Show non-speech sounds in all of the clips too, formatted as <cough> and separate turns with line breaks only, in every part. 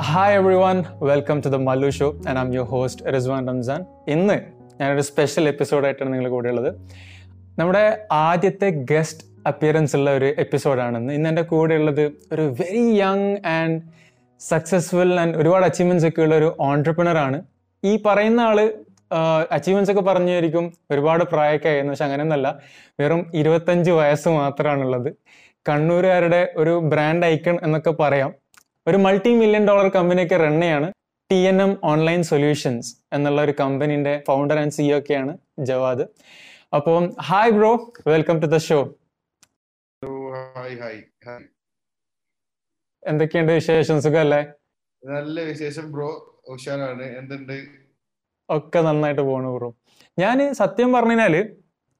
Hi everyone welcome to the Mallu show and am your host Rizwan Ramzan ഇന്ന് ഞാനൊരു special എപ്പിസോഡായിട്ടാണ് നിങ്ങൾ കൂടെ ഉള്ളത്. നമ്മുടെ ആദ്യത്തെ ഗസ്റ്റ് അപ്പിയറൻസ് ഉള്ള ഒരു എപ്പിസോഡാണ് ഇന്ന്. എന്റെ കൂടെ ഉള്ളത് ഒരു very young and successful and ഒരുപാട് അച്ചീവ്മെന്റ്സ് ഒക്കെ ഉള്ള ഒരു ഓൺടർപ്രണർ ആണ്. ഈ പറയുന്ന ആൾ അച്ചീവ്മെന്റ്സ് ഒക്കെ പറഞ്ഞായിരിക്കും ഒരുപാട് പ്രായമൊക്കെ ആയിരുന്നു പക്ഷെ അങ്ങനെയൊന്നല്ല. വെറും ഇരുപത്തഞ്ച് വയസ്സ് മാത്രമാണുള്ളത് കണ്ണൂരുകാരുടെ ഒരു ബ്രാൻഡ് ഐക്കൺ എന്നൊക്കെ പറയാം. ഒരു മൾട്ടി മില്യൺ ഡോളർ കമ്പനിയൊക്കെ റണ്ണയാണ് ചെയ്യാണ്. T N M online solutions എന്നുള്ള ഒരു കമ്പനിന്റെ ഫൗണ്ടർ ആൻഡ് സിഇഒ ഒക്കെയാണ് ജവാദ്. അപ്പം hi bro welcome to the show എന്തൊക്കെയുണ്ട് വിശേഷം? സുഖല്ലേ?
നല്ല വിശേഷം ബ്രോ ഉഷാറാണ്. എന്തുണ്ട്?
ഒക്കെ നന്നായിട്ട് പോണു ബ്രോ ഞാൻ സത്യം പറഞ്ഞാൽ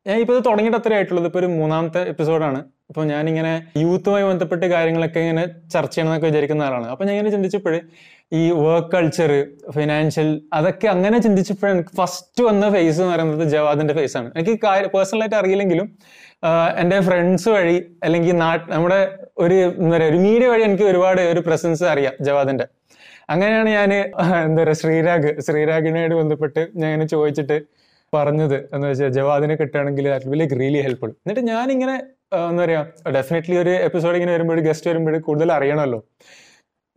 ഞാൻ ഇപ്പോൾ ഇത് തുടങ്ങിയിട്ട് അത്രേ ആയിട്ടുള്ളത് ഇപ്പോൾ ഒരു മൂന്നാമത്തെ എപ്പിസോഡാണ് അപ്പോൾ ഞാനിങ്ങനെ യൂത്തുമായി ബന്ധപ്പെട്ട് കാര്യങ്ങളൊക്കെ ഇങ്ങനെ ചർച്ച ചെയ്യണമെന്നൊക്കെ വിചാരിക്കുന്ന ആളാണ്. അപ്പോൾ ഞാൻ ഇങ്ങനെ ചിന്തിച്ചപ്പോൾ ഈ വർക്ക് കൾച്ചർ ഫിനാൻഷ്യൽ അതൊക്കെ അങ്ങനെ ചിന്തിച്ചപ്പോൾ എനിക്ക് ഫസ്റ്റ് വന്ന ഫേസ് എന്ന് പറയുന്നത് ജവാദിന്റെ ഫേസ് ആണ്. എനിക്ക് പേഴ്സണലായിട്ട് അറിയില്ലെങ്കിലും എന്റെ ഫ്രണ്ട്സ് വഴി അല്ലെങ്കിൽ നാട്ട് നമ്മുടെ ഒരു എന്താ പറയുക ഒരു മീഡിയ വഴി എനിക്ക് ഒരുപാട് ഒരു പ്രസൻസ് അറിയാം ജവാദിന്റെ അങ്ങനെയാണ് ഞാൻ എന്താ പറയുക ശ്രീരാഗ് ശ്രീരാഗിനോട് ബന്ധപ്പെട്ട് ഞാൻ ഇങ്ങനെ ചോദിച്ചിട്ട് പറഞ്ഞത് എന്ന് വെച്ചാൽ ജവാദിനെ കിട്ടുകയാണെങ്കിൽ ദാറ്റ് വിൽ റിയലി ഹെൽപ്ഫുൾ എന്നിട്ട് ഞാനിങ്ങനെ എന്താ പറയുക ഡെഫിനറ്റ്ലി ഒരു എപ്പിസോഡ് ഇങ്ങനെ വരുമ്പോൾ ഗസ്റ്റ് വരുമ്പോൾ കൂടുതൽ അറിയണമല്ലോ.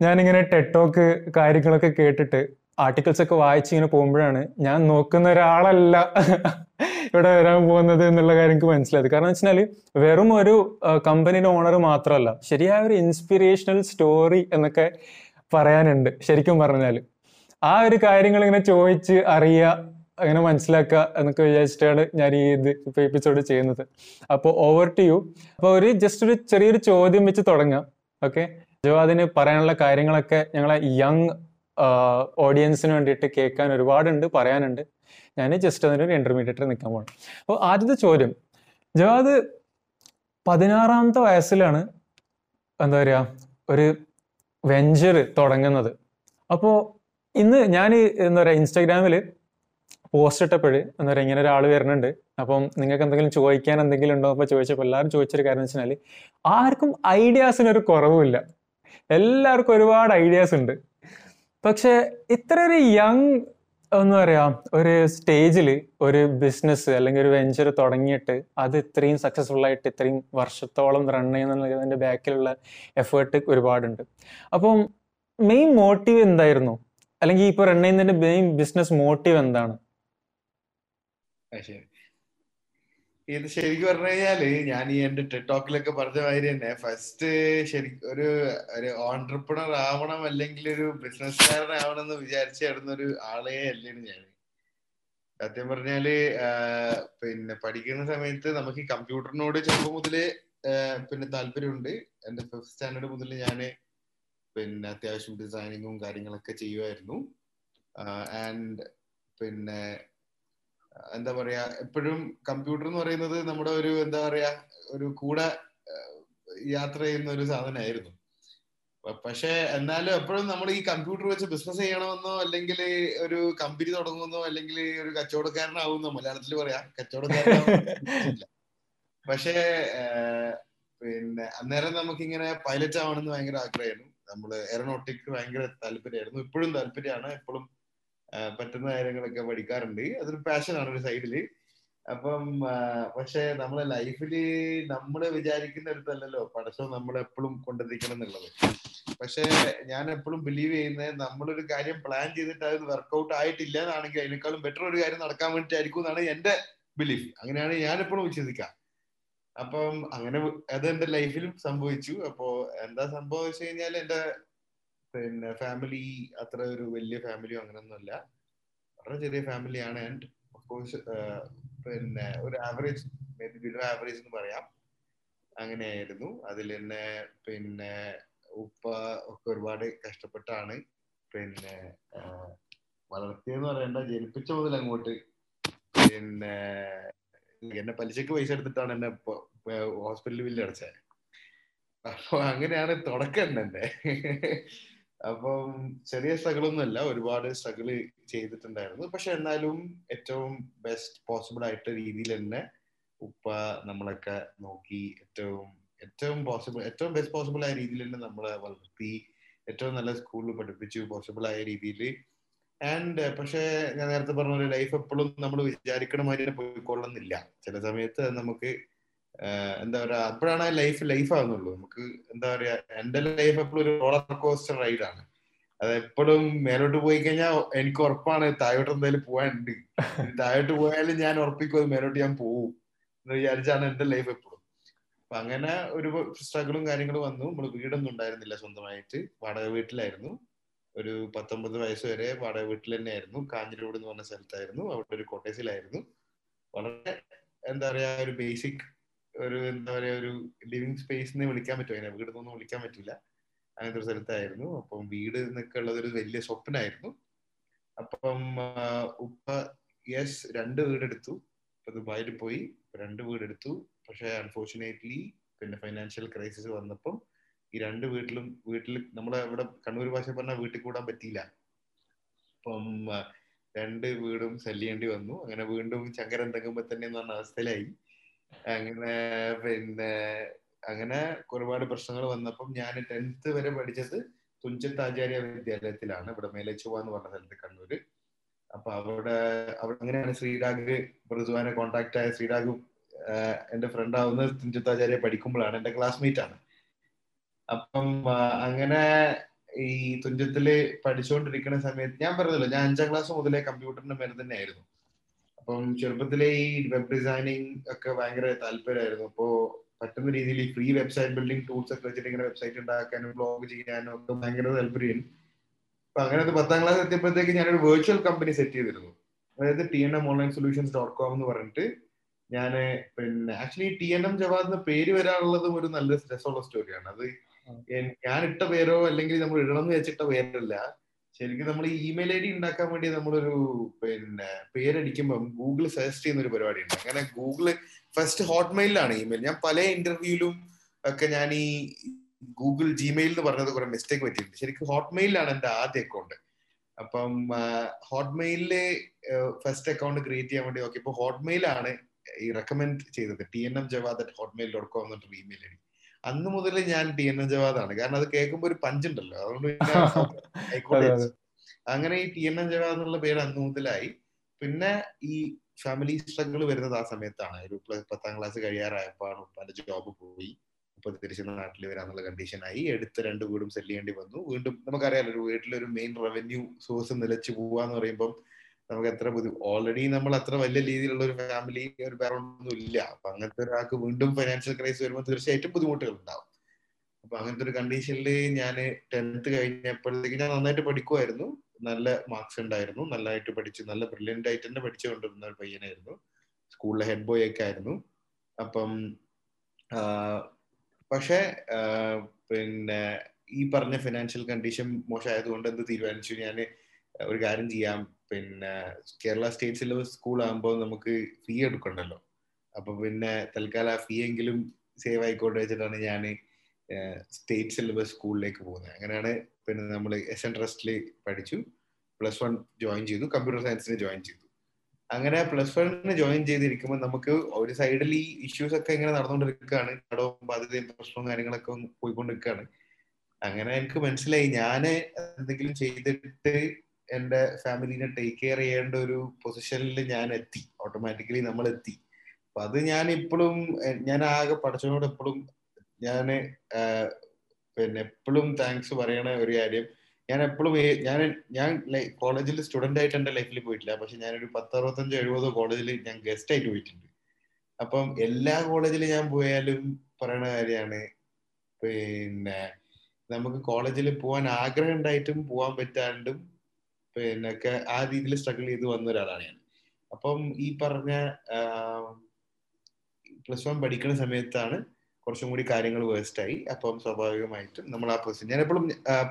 ഞാനിങ്ങനെ ടെക്ടോക്ക് കാര്യങ്ങളൊക്കെ കേട്ടിട്ട് ആർട്ടിക്കിൾസ് ഒക്കെ വായിച്ച് ഇങ്ങനെ പോകുമ്പോഴാണ് ഞാൻ നോക്കുന്ന ഒരാളല്ല ഇവിടെ വരാൻ പോകുന്നത് എന്നുള്ള കാര്യം എനിക്ക് മനസ്സിലായത്. കാരണം വെച്ചാൽ വെറും ഒരു കമ്പനിയുടെ ഓണർ മാത്രമല്ല ശരിയായ ഒരു ഇൻസ്പിറേഷണൽ സ്റ്റോറി എന്നൊക്കെ പറയാനുണ്ട് ശരിക്കും പറഞ്ഞാൽ ആ ഒരു കാര്യങ്ങൾ ഇങ്ങനെ ചോദിച്ച് അറിയുക അങ്ങനെ മനസ്സിലാക്കുക എന്നൊക്കെ വിചാരിച്ചിട്ടാണ് ഞാൻ ഈ ഇത് ഇപ്പോൾ എപ്പിസോഡ് ചെയ്യുന്നത്. അപ്പോൾ ഓവർ ടു യു അപ്പോൾ ഒരു ജസ്റ്റ് ഒരു ചെറിയൊരു ചോദ്യം വെച്ച് തുടങ്ങാം. ഓക്കെ ജോ അതിന് പറയാനുള്ള കാര്യങ്ങളൊക്കെ ഞങ്ങളെ യങ് ഓഡിയൻസിന് വേണ്ടിയിട്ട് കേൾക്കാൻ ഒരുപാടുണ്ട് പറയാനുണ്ട്. ഞാൻ ജസ്റ്റ് അതിനൊരു ഇന്റർമീഡിയറ്റ് നിൽക്കാൻ പോകണം അപ്പോൾ ആദ്യത്തെ ചോദ്യം. ജവാദ് പതിനാറാമത്തെ വയസ്സിലാണ് എന്താ പറയുക ഒരു വെഞ്ചർ തുടങ്ങുന്നത്. അപ്പോൾ ഇന്ന് ഞാൻ എന്താ പറയുക ഇൻസ്റ്റാഗ്രാമിൽ പോസ്റ്റ് ഇട്ടപ്പോൾ എന്ന് പറയുക ഇങ്ങനെ ഒരാൾ വരുന്നുണ്ട്. അപ്പം നിങ്ങൾക്ക് എന്തെങ്കിലും ചോദിക്കാൻ എന്തെങ്കിലും ഉണ്ടോ? അപ്പോൾ ചോദിച്ചപ്പോൾ എല്ലാവരും ചോദിച്ചൊരു കാര്യം വെച്ചാൽ ആർക്കും ഐഡിയാസിന് ഒരു കുറവുമില്ല. എല്ലാവർക്കും ഒരുപാട് ഐഡിയാസ് ഉണ്ട്. പക്ഷേ ഇത്ര ഒരു യങ് എന്ന് പറയാ ഒരു സ്റ്റേജിൽ ഒരു ബിസിനസ് അല്ലെങ്കിൽ ഒരു വെഞ്ചർ തുടങ്ങിയിട്ട് അത് ഇത്രയും സക്സസ്ഫുൾ ആയിട്ട് ഇത്രയും വർഷത്തോളം റൺ ചെയ്യുന്നതിന്റെ ബാക്കിലുള്ള എഫേർട്ട് ഒരുപാടുണ്ട്. അപ്പം മെയിൻ മോട്ടീവ് എന്തായിരുന്നു? അല്ലെങ്കിൽ ഇപ്പോൾ റൺ ചെയ്യുന്നതിന്റെ മെയിൻ ബിസിനസ് മോട്ടീവ് എന്താണ്?
ഇത് ശരിക്കും പറഞ്ഞു കഴിഞ്ഞാൽ ഞാൻ ഈ എന്റെ ടിക്ടോക്കിലൊക്കെ പറഞ്ഞ മാതിരി തന്നെ ഫസ്റ്റ് ശരി ഒരു ഒരു ഓണ്ടർപ്രണർ ആവണം അല്ലെങ്കിൽ ഒരു ബിസിനസ്സുകാരനാവണം എന്ന് വിചാരിച്ചിടുന്ന ഒരു ആളെ അല്ലേ ഞാൻ സത്യം പറഞ്ഞാൽ പിന്നെ പഠിക്കുന്ന സമയത്ത് നമുക്ക് ഈ കമ്പ്യൂട്ടറിനോട് ചെറുപ്പം മുതൽ പിന്നെ താല്പര്യമുണ്ട്. എന്റെ ഫിഫ്ത് സ്റ്റാൻഡേർഡ് മുതൽ ഞാൻ പിന്നെ അത്യാവശ്യം ഡിസൈനിങ്ങും കാര്യങ്ങളൊക്കെ ചെയ്യുമായിരുന്നു ആൻഡ് പിന്നെ എന്താ പറയാ എപ്പോഴും കമ്പ്യൂട്ടർ എന്ന് പറയുന്നത് നമ്മുടെ ഒരു എന്താ പറയാ ഒരു കൂടെ യാത്ര ചെയ്യുന്ന ഒരു സാധനമായിരുന്നു. പക്ഷെ എന്നാലും എപ്പോഴും നമ്മൾ ഈ കമ്പ്യൂട്ടർ വെച്ച് ബിസിനസ് ചെയ്യണമെന്നോ അല്ലെങ്കിൽ ഒരു കമ്പനി തുടങ്ങുമെന്നോ അല്ലെങ്കിൽ ഒരു കച്ചവടക്കാരനാവുന്നോ മലയാളത്തിൽ പറയാ കച്ചവടക്കാരനാവുന്നില്ല പക്ഷേ പിന്നെ അന്നേരം നമുക്കിങ്ങനെ പൈലറ്റ് ആവണമെന്ന് ഭയങ്കര ആഗ്രഹമായിരുന്നു. നമ്മൾ എയറോനോട്ടിക് ഭയങ്കര താല്പര്യമായിരുന്നു. ഇപ്പോഴും താല്പര്യമാണ്. എപ്പോഴും പറ്റുന്ന കാര്യങ്ങളൊക്കെ പഠിക്കാറുണ്ട്. അതൊരു പാഷനാണ് ഒരു സൈഡിൽ അപ്പം പക്ഷെ നമ്മളെ ലൈഫിൽ നമ്മൾ വിചാരിക്കുന്നിടത്തല്ലല്ലോ പടച്ചോ നമ്മൾ എപ്പോഴും കൊണ്ടെത്തിക്കണം എന്നുള്ളത്. പക്ഷെ ഞാൻ എപ്പോഴും ബിലീവ് ചെയ്യുന്നത് നമ്മളൊരു കാര്യം പ്ലാൻ ചെയ്തിട്ട് അത് വർക്കൗട്ട് ആയിട്ടില്ല എന്നാണെങ്കിൽ അതിനേക്കാളും ബെറ്റർ ഒരു കാര്യം നടക്കാൻ വേണ്ടിയിട്ടായിരിക്കും എന്നാണ് എന്റെ ബിലീഫ് അങ്ങനെയാണ് ഞാൻ എപ്പോഴും വിശ്വസിക്കുക. അപ്പം അങ്ങനെ അത് എന്റെ ലൈഫിലും സംഭവിച്ചു. അപ്പോ എന്താ സംഭവം വെച്ച് കഴിഞ്ഞാൽ എന്റെ പിന്നെ ഫാമിലി അത്ര ഒരു വലിയ ഫാമിലിയോ അങ്ങനെയൊന്നുമല്ല വളരെ ചെറിയ ഫാമിലിയാണ് ആൻഡ് കോഴ്സ് പിന്നെ ഒരു average maybe below average എന്ന് പറയാം. അങ്ങനെയായിരുന്നു. അതിൽ തന്നെ പിന്നെ ഉപ്പ ഒക്കെ ഒരുപാട് കഷ്ടപ്പെട്ടാണ്. പിന്നെ വളർത്തിയെന്ന് പറയണ്ട ജനിപ്പിച്ച മുതൽ അങ്ങോട്ട്. പിന്നെ എന്നെ പലിശക്ക് പൈസ എടുത്തിട്ടാണ് എന്നെ ഹോസ്പിറ്റലിൽ ബില്ല് അടച്ചത് അപ്പൊ അങ്ങനെയാണ് തുടക്കം തന്നെ. അപ്പം ചെറിയ സ്ട്രഗിൾ ഒന്നുമല്ല ഒരുപാട് സ്ട്രഗിൾ ചെയ്തിട്ടുണ്ടായിരുന്നു. പക്ഷെ എന്നാലും ഏറ്റവും ബെസ്റ്റ് പോസിബിൾ ആയിട്ട് രീതിയിൽ തന്നെ ഉപ്പ നമ്മളൊക്കെ നോക്കി ഏറ്റവും ഏറ്റവും പോസിബിൾ ഏറ്റവും ബെസ്റ്റ് പോസിബിൾ ആയ രീതിയിൽ തന്നെ നമ്മളെ വളർത്തി ഏറ്റവും നല്ല സ്കൂളിൽ പഠിപ്പിച്ചു പോസിബിൾ ആയ രീതിയിൽ. ആൻഡ് പക്ഷേ ഞാൻ നേരത്തെ പറഞ്ഞ ലൈഫ് എപ്പോഴും നമ്മൾ വിചാരിക്കണ മാതിരി പോയിക്കൊള്ളുന്നില്ല ചില സമയത്ത് നമുക്ക് എന്താ പറയാ അപ്പോഴാണ് ലൈഫ് ലൈഫ് ആകുന്നുള്ളൂ നമുക്ക് എന്താ പറയാ എന്റെ ലൈഫ് എപ്പോഴും ഒരു റോളർ കോസ്റ്റർ റൈഡാണ് അത് എപ്പോഴും മേലോട്ട് പോയി കഴിഞ്ഞാൽ എനിക്ക് ഉറപ്പാണ് താഴോട്ട് എന്തായാലും പോകാനുണ്ട് താഴോട്ട് പോയാലും ഞാൻ ഉറപ്പിക്കും മേലോട്ട് ഞാൻ പോവും എന്ന് വിചാരിച്ചാണ് എന്റെ ലൈഫ് എപ്പോഴും. അപ്പൊ അങ്ങനെ ഒരു സ്ട്രഗിളും കാര്യങ്ങളും വന്നു. നമ്മൾ വീടൊന്നും ഉണ്ടായിരുന്നില്ല സ്വന്തമായിട്ട്. വാടക വീട്ടിലായിരുന്നു. ഒരു പത്തൊമ്പത് വയസ്സ് വരെ വാടക വീട്ടിൽ തന്നെയായിരുന്നു. കാഞ്ഞിരോട് എന്ന് പറഞ്ഞ സ്ഥലത്തായിരുന്നു. അവിടെ ഒരു കോട്ടേഴ്സിലായിരുന്നു. വളരെ എന്താ പറയാ ഒരു ബേസിക് ഒരു എന്താ പറയാ ഒരു ലിവിങ് സ്പേസ് എന്ന് വിളിക്കാൻ പറ്റുമോ അതിനെ വീട് ഒന്നും വിളിക്കാൻ പറ്റില്ല അങ്ങനത്തെ ഒരു സ്ഥലത്തായിരുന്നു. അപ്പം വീട് എന്നൊക്കെ ഉള്ളത് ഒരു വലിയ സ്വപ്നമായിരുന്നു അപ്പം ഉപ്പ യെസ് രണ്ട് വീടെടുത്തു. ഇപ്പൊ ദുബായിൽ പോയി രണ്ട് വീടെടുത്തു. പക്ഷെ അൺഫോർച്ചുനേറ്റ്ലി പിന്നെ ഫൈനാൻഷ്യൽ ക്രൈസിസ് വന്നപ്പം ഈ രണ്ട് വീട്ടിലും വീട്ടിൽ നമ്മളെ ഇവിടെ കണ്ണൂർ ഭാഷ പറഞ്ഞാൽ വീട്ടിൽ കൂടാൻ പറ്റിയില്ല. അപ്പം രണ്ട് വീടും സെല്ലേണ്ടി വന്നു. അങ്ങനെ വീണ്ടും ചങ്കരം തങ്ങുമ്പോൾ തന്നെ എന്ന് പറഞ്ഞ അവസ്ഥയിലായി. അങ്ങനെ പിന്നെ അങ്ങനെ ഒരുപാട് പ്രശ്നങ്ങൾ വന്നപ്പം ഞാൻ ടെൻത്ത് വരെ പഠിച്ചത് തുഞ്ചത്ത് ആചാര്യ വിദ്യാലയത്തിലാണ്. ഇവിടെ മേലച്ചുവ എന്ന് പറഞ്ഞ സ്ഥലത്ത് കണ്ണൂര്. അപ്പൊ അവിടെ അവിടെ അങ്ങനെയാണ് ശ്രീരാഗ് ഋതുവാനെ കോണ്ടാക്ട് ആയ ശ്രീരാഗ് എന്റെ ഫ്രണ്ട് ആവുന്നത് തുഞ്ചത്താചാര്യ പഠിക്കുമ്പോഴാണ് എന്റെ ക്ലാസ്മേറ്റ് ആണ്. അപ്പം അങ്ങനെ ഈ തുഞ്ചത്തിൽ പഠിച്ചുകൊണ്ടിരിക്കുന്ന സമയത്ത് ഞാൻ പറഞ്ഞല്ലോ ഞാൻ അഞ്ചാം ക്ലാസ് മുതലേ കമ്പ്യൂട്ടറിന്റെ മേലെ തന്നെ ആയിരുന്നു അപ്പം ചെറുപ്പത്തിലെ ഈ വെബ് ഡിസൈനിങ് ഒക്കെ ഭയങ്കര താല്പര്യമായിരുന്നു. അപ്പോ പറ്റുന്ന രീതിയിൽ ഈ ഫ്രീ വെബ്സൈറ്റ് ബിൽഡിംഗ് ടൂൾസ് ഒക്കെ വെച്ചിട്ട് ഇങ്ങനെ വെബ്സൈറ്റ് ഉണ്ടാക്കാനും ബ്ലോഗ് ചെയ്യാനും ഒക്കെ ഭയങ്കര താല്പര്യം. അപ്പൊ അങ്ങനെ പത്താം ക്ലാസ് എത്തിയപ്പോഴത്തേക്ക് ഞാനൊരു വെർച്വൽ കമ്പനി സെറ്റ് ചെയ്തിരുന്നു. അതായത് T N M online solutions dot com എന്ന് പറഞ്ഞിട്ട് ഞാൻ പിന്നെ actually T N M Jawad എന്ന പേര് വരാനുള്ളതും ഒരു നല്ല രസമുള്ള സ്റ്റോറിയാണ് അത് ഞാൻ ഇട്ട പേരോ അല്ലെങ്കിൽ നമ്മൾ ഇടണം എന്ന് വെച്ചിട്ട പേരല്ല. ശരിക്കും നമ്മൾ ഇമെയിൽ ഐ ഡി ഉണ്ടാക്കാൻ വേണ്ടി നമ്മളൊരു പിന്നെ പേരടിക്കുമ്പം ഗൂഗിൾ സജസ്റ്റ് ചെയ്യുന്ന ഒരു പരിപാടി ഉണ്ട് അങ്ങനെ ഗൂഗിൾ ഫസ്റ്റ് ഹോട്ട്മെയിലാണ് ഇമെയിൽ ഞാൻ പല ഇന്റർവ്യൂലും ഒക്കെ ഞാൻ ഈ ഗൂഗിൾ ജിമെയിൽ എന്ന് പറഞ്ഞത് കുറെ മിസ്റ്റേക്ക് പറ്റിയിട്ടുണ്ട്. ശരിക്കും ഹോട്ട്മെയിലാണ് എന്റെ ആദ്യ അക്കൗണ്ട് അപ്പം ഹോട്ട്മെയിലിൽ ഫസ്റ്റ് അക്കൗണ്ട് ക്രിയേറ്റ് ചെയ്യാൻ വേണ്ടി നോക്കി ഇപ്പൊ ഹോട്ട്മെയിലാണ് ഈ റെക്കമെൻഡ് ചെയ്തത്. T N M Jawad at Hotmail dot com email I D അന്ന് മുതൽ ഞാൻ ടി എൻ എം ജവാദാണ്. കാരണം അത് കേൾക്കുമ്പോൾ ഒരു പഞ്ചുണ്ടല്ലോ. അതുകൊണ്ട് <laughs> അങ്ങനെ ഈ ടി എൻ എൻ ജവാദ് എന്നുള്ള പേര് അന്ന് മുതലായി. പിന്നെ ഈ ഫാമിലി സ്ട്രഗിൾ വരുന്നത് ആ സമയത്താണ്. ഒരു പത്താം ക്ലാസ് കഴിയാറായപ്പോഴാണ് ഉപ്പാന്റെ ജോബ് പോയി. ഉപ്പ തിരിച്ച് നാട്ടിൽ വരാന്നുള്ള കണ്ടീഷനായി. എടുത്ത് രണ്ട് വീടും സെല്ല് ചെയ്യേണ്ടി വന്നു. വീണ്ടും നമുക്കറിയാലോ ഒരു വീട്ടിലൊരു മെയിൻ റവന്യൂ സോഴ്സ് നിലച്ചു പോവാന്ന് പറയുമ്പോൾ നമുക്ക് എത്ര ബുദ്ധി ഓൾറെഡി നമ്മൾ അത്ര വലിയ രീതിയിലുള്ള ഒരു ഫാമിലി ഒരു ബാക്ക്ഗ്രൗണ്ട് ഒന്നും ഇല്ല. അപ്പൊ അങ്ങനത്തെ ഒരാൾക്ക് വീണ്ടും ഫൈനാൻഷ്യൽ ക്രൈസിസ് വരുമ്പോൾ തീർച്ചയായിട്ടും ബുദ്ധിമുട്ടുകൾ ഉണ്ടാവും. അപ്പൊ അങ്ങനത്തെ ഒരു കണ്ടീഷനിൽ ഞാൻ ടെൻത്ത് കഴിഞ്ഞപ്പോഴത്തേക്ക് ഞാൻ നന്നായിട്ട് പഠിക്കുമായിരുന്നു നല്ല മാർക്സ് ഉണ്ടായിരുന്നു. നല്ലതായിട്ട് പഠിച്ച് നല്ല ബ്രില്യന്റ് ആയിട്ട് തന്നെ പഠിച്ചു കൊണ്ടിരുന്ന ഒരു പയ്യനായിരുന്നു. സ്കൂളിലെ ഹെഡ് ബോയ് ഒക്കെ ആയിരുന്നു. അപ്പം പക്ഷെ പിന്നെ ഈ പറഞ്ഞ ഫിനാൻഷ്യൽ കണ്ടീഷൻ മോശമായതുകൊണ്ട് എന്ത് തീരുമാനിച്ചു? ഞാൻ ഒരു കാര്യം ചെയ്യാം. പിന്നെ കേരള സ്റ്റേറ്റ് സിലബസ് സ്കൂൾ ആകുമ്പോൾ നമുക്ക് ഫീ എടുക്കണ്ടല്ലോ. അപ്പൊ പിന്നെ തൽക്കാലം ആ ഫീ എങ്കിലും സേവ് ആയിക്കോട്ടെ വെച്ചിട്ടാണ് ഞാൻ സ്റ്റേറ്റ് സിലബസ് സ്കൂളിലേക്ക് പോകുന്നത് അങ്ങനെയാണ് പിന്നെ നമ്മൾ എസ് എൻ ട്രസ്റ്റിൽ പഠിച്ചു. പ്ലസ് വൺ ജോയിൻ ചെയ്തു. കമ്പ്യൂട്ടർ സയൻസിന് ജോയിൻ ചെയ്തു. അങ്ങനെ പ്ലസ് വണ്ണിന് ജോയിൻ ചെയ്തിരിക്കുമ്പോൾ നമുക്ക് ഒരു സൈഡിൽ ഈ ഇഷ്യൂസ് ഒക്കെ ഇങ്ങനെ നടന്നുകൊണ്ടിരിക്കുകയാണ് കടവും ബാധ്യതയും പ്രശ്നവും കാര്യങ്ങളൊക്കെ പോയിക്കൊണ്ടിരിക്കുകയാണ് അങ്ങനെ എനിക്ക് മനസ്സിലായി. ഞാൻ എന്തെങ്കിലും ചെയ്തിട്ട് എന്റെ ഫാമിലിനെ ടേക്ക് കെയർ ചെയ്യേണ്ട ഒരു പൊസിഷനിൽ ഞാൻ എത്തി. ഓട്ടോമാറ്റിക്കലി നമ്മൾ എത്തി. അപ്പൊ അത് ഞാൻ ഇപ്പോഴും ഞാൻ ആകെ പഠിച്ചതിനോട് എപ്പോഴും ഞാൻ പിന്നെ എപ്പോഴും താങ്ക്സ് പറയണ ഒരു കാര്യം ഞാൻ എപ്പോഴും ഞാൻ ഞാൻ കോളേജിൽ സ്റ്റുഡന്റ് ആയിട്ട് എന്റെ ലൈഫിൽ പോയിട്ടില്ല. പക്ഷെ ഞാനൊരു പത്തറുപത്തഞ്ചോ എഴുപതോ കോളേജിൽ ഞാൻ ഗസ്റ്റ് ആയിട്ട് പോയിട്ടുണ്ട്. അപ്പം എല്ലാ കോളേജിൽ ഞാൻ പോയാലും പറയണ കാര്യമാണ് പിന്നെ നമുക്ക് കോളേജിൽ പോകാൻ ആഗ്രഹം ഉണ്ടായിട്ടും പോകാൻ പറ്റാണ്ടും പിന്നെ ആ രീതിയിൽ സ്ട്രഗിൾ ചെയ്ത് വന്ന ഒരാളാണ് ഞാൻ. അപ്പം ഈ പറഞ്ഞ പ്ലസ് വൺ പഠിക്കുന്ന സമയത്താണ് കുറച്ചും കൂടി കാര്യങ്ങൾ വേസ്റ്റ് ആയി. അപ്പം സ്വാഭാവികമായിട്ടും നമ്മൾ ആ പൊസിഷൻ ഞാൻ എപ്പോഴും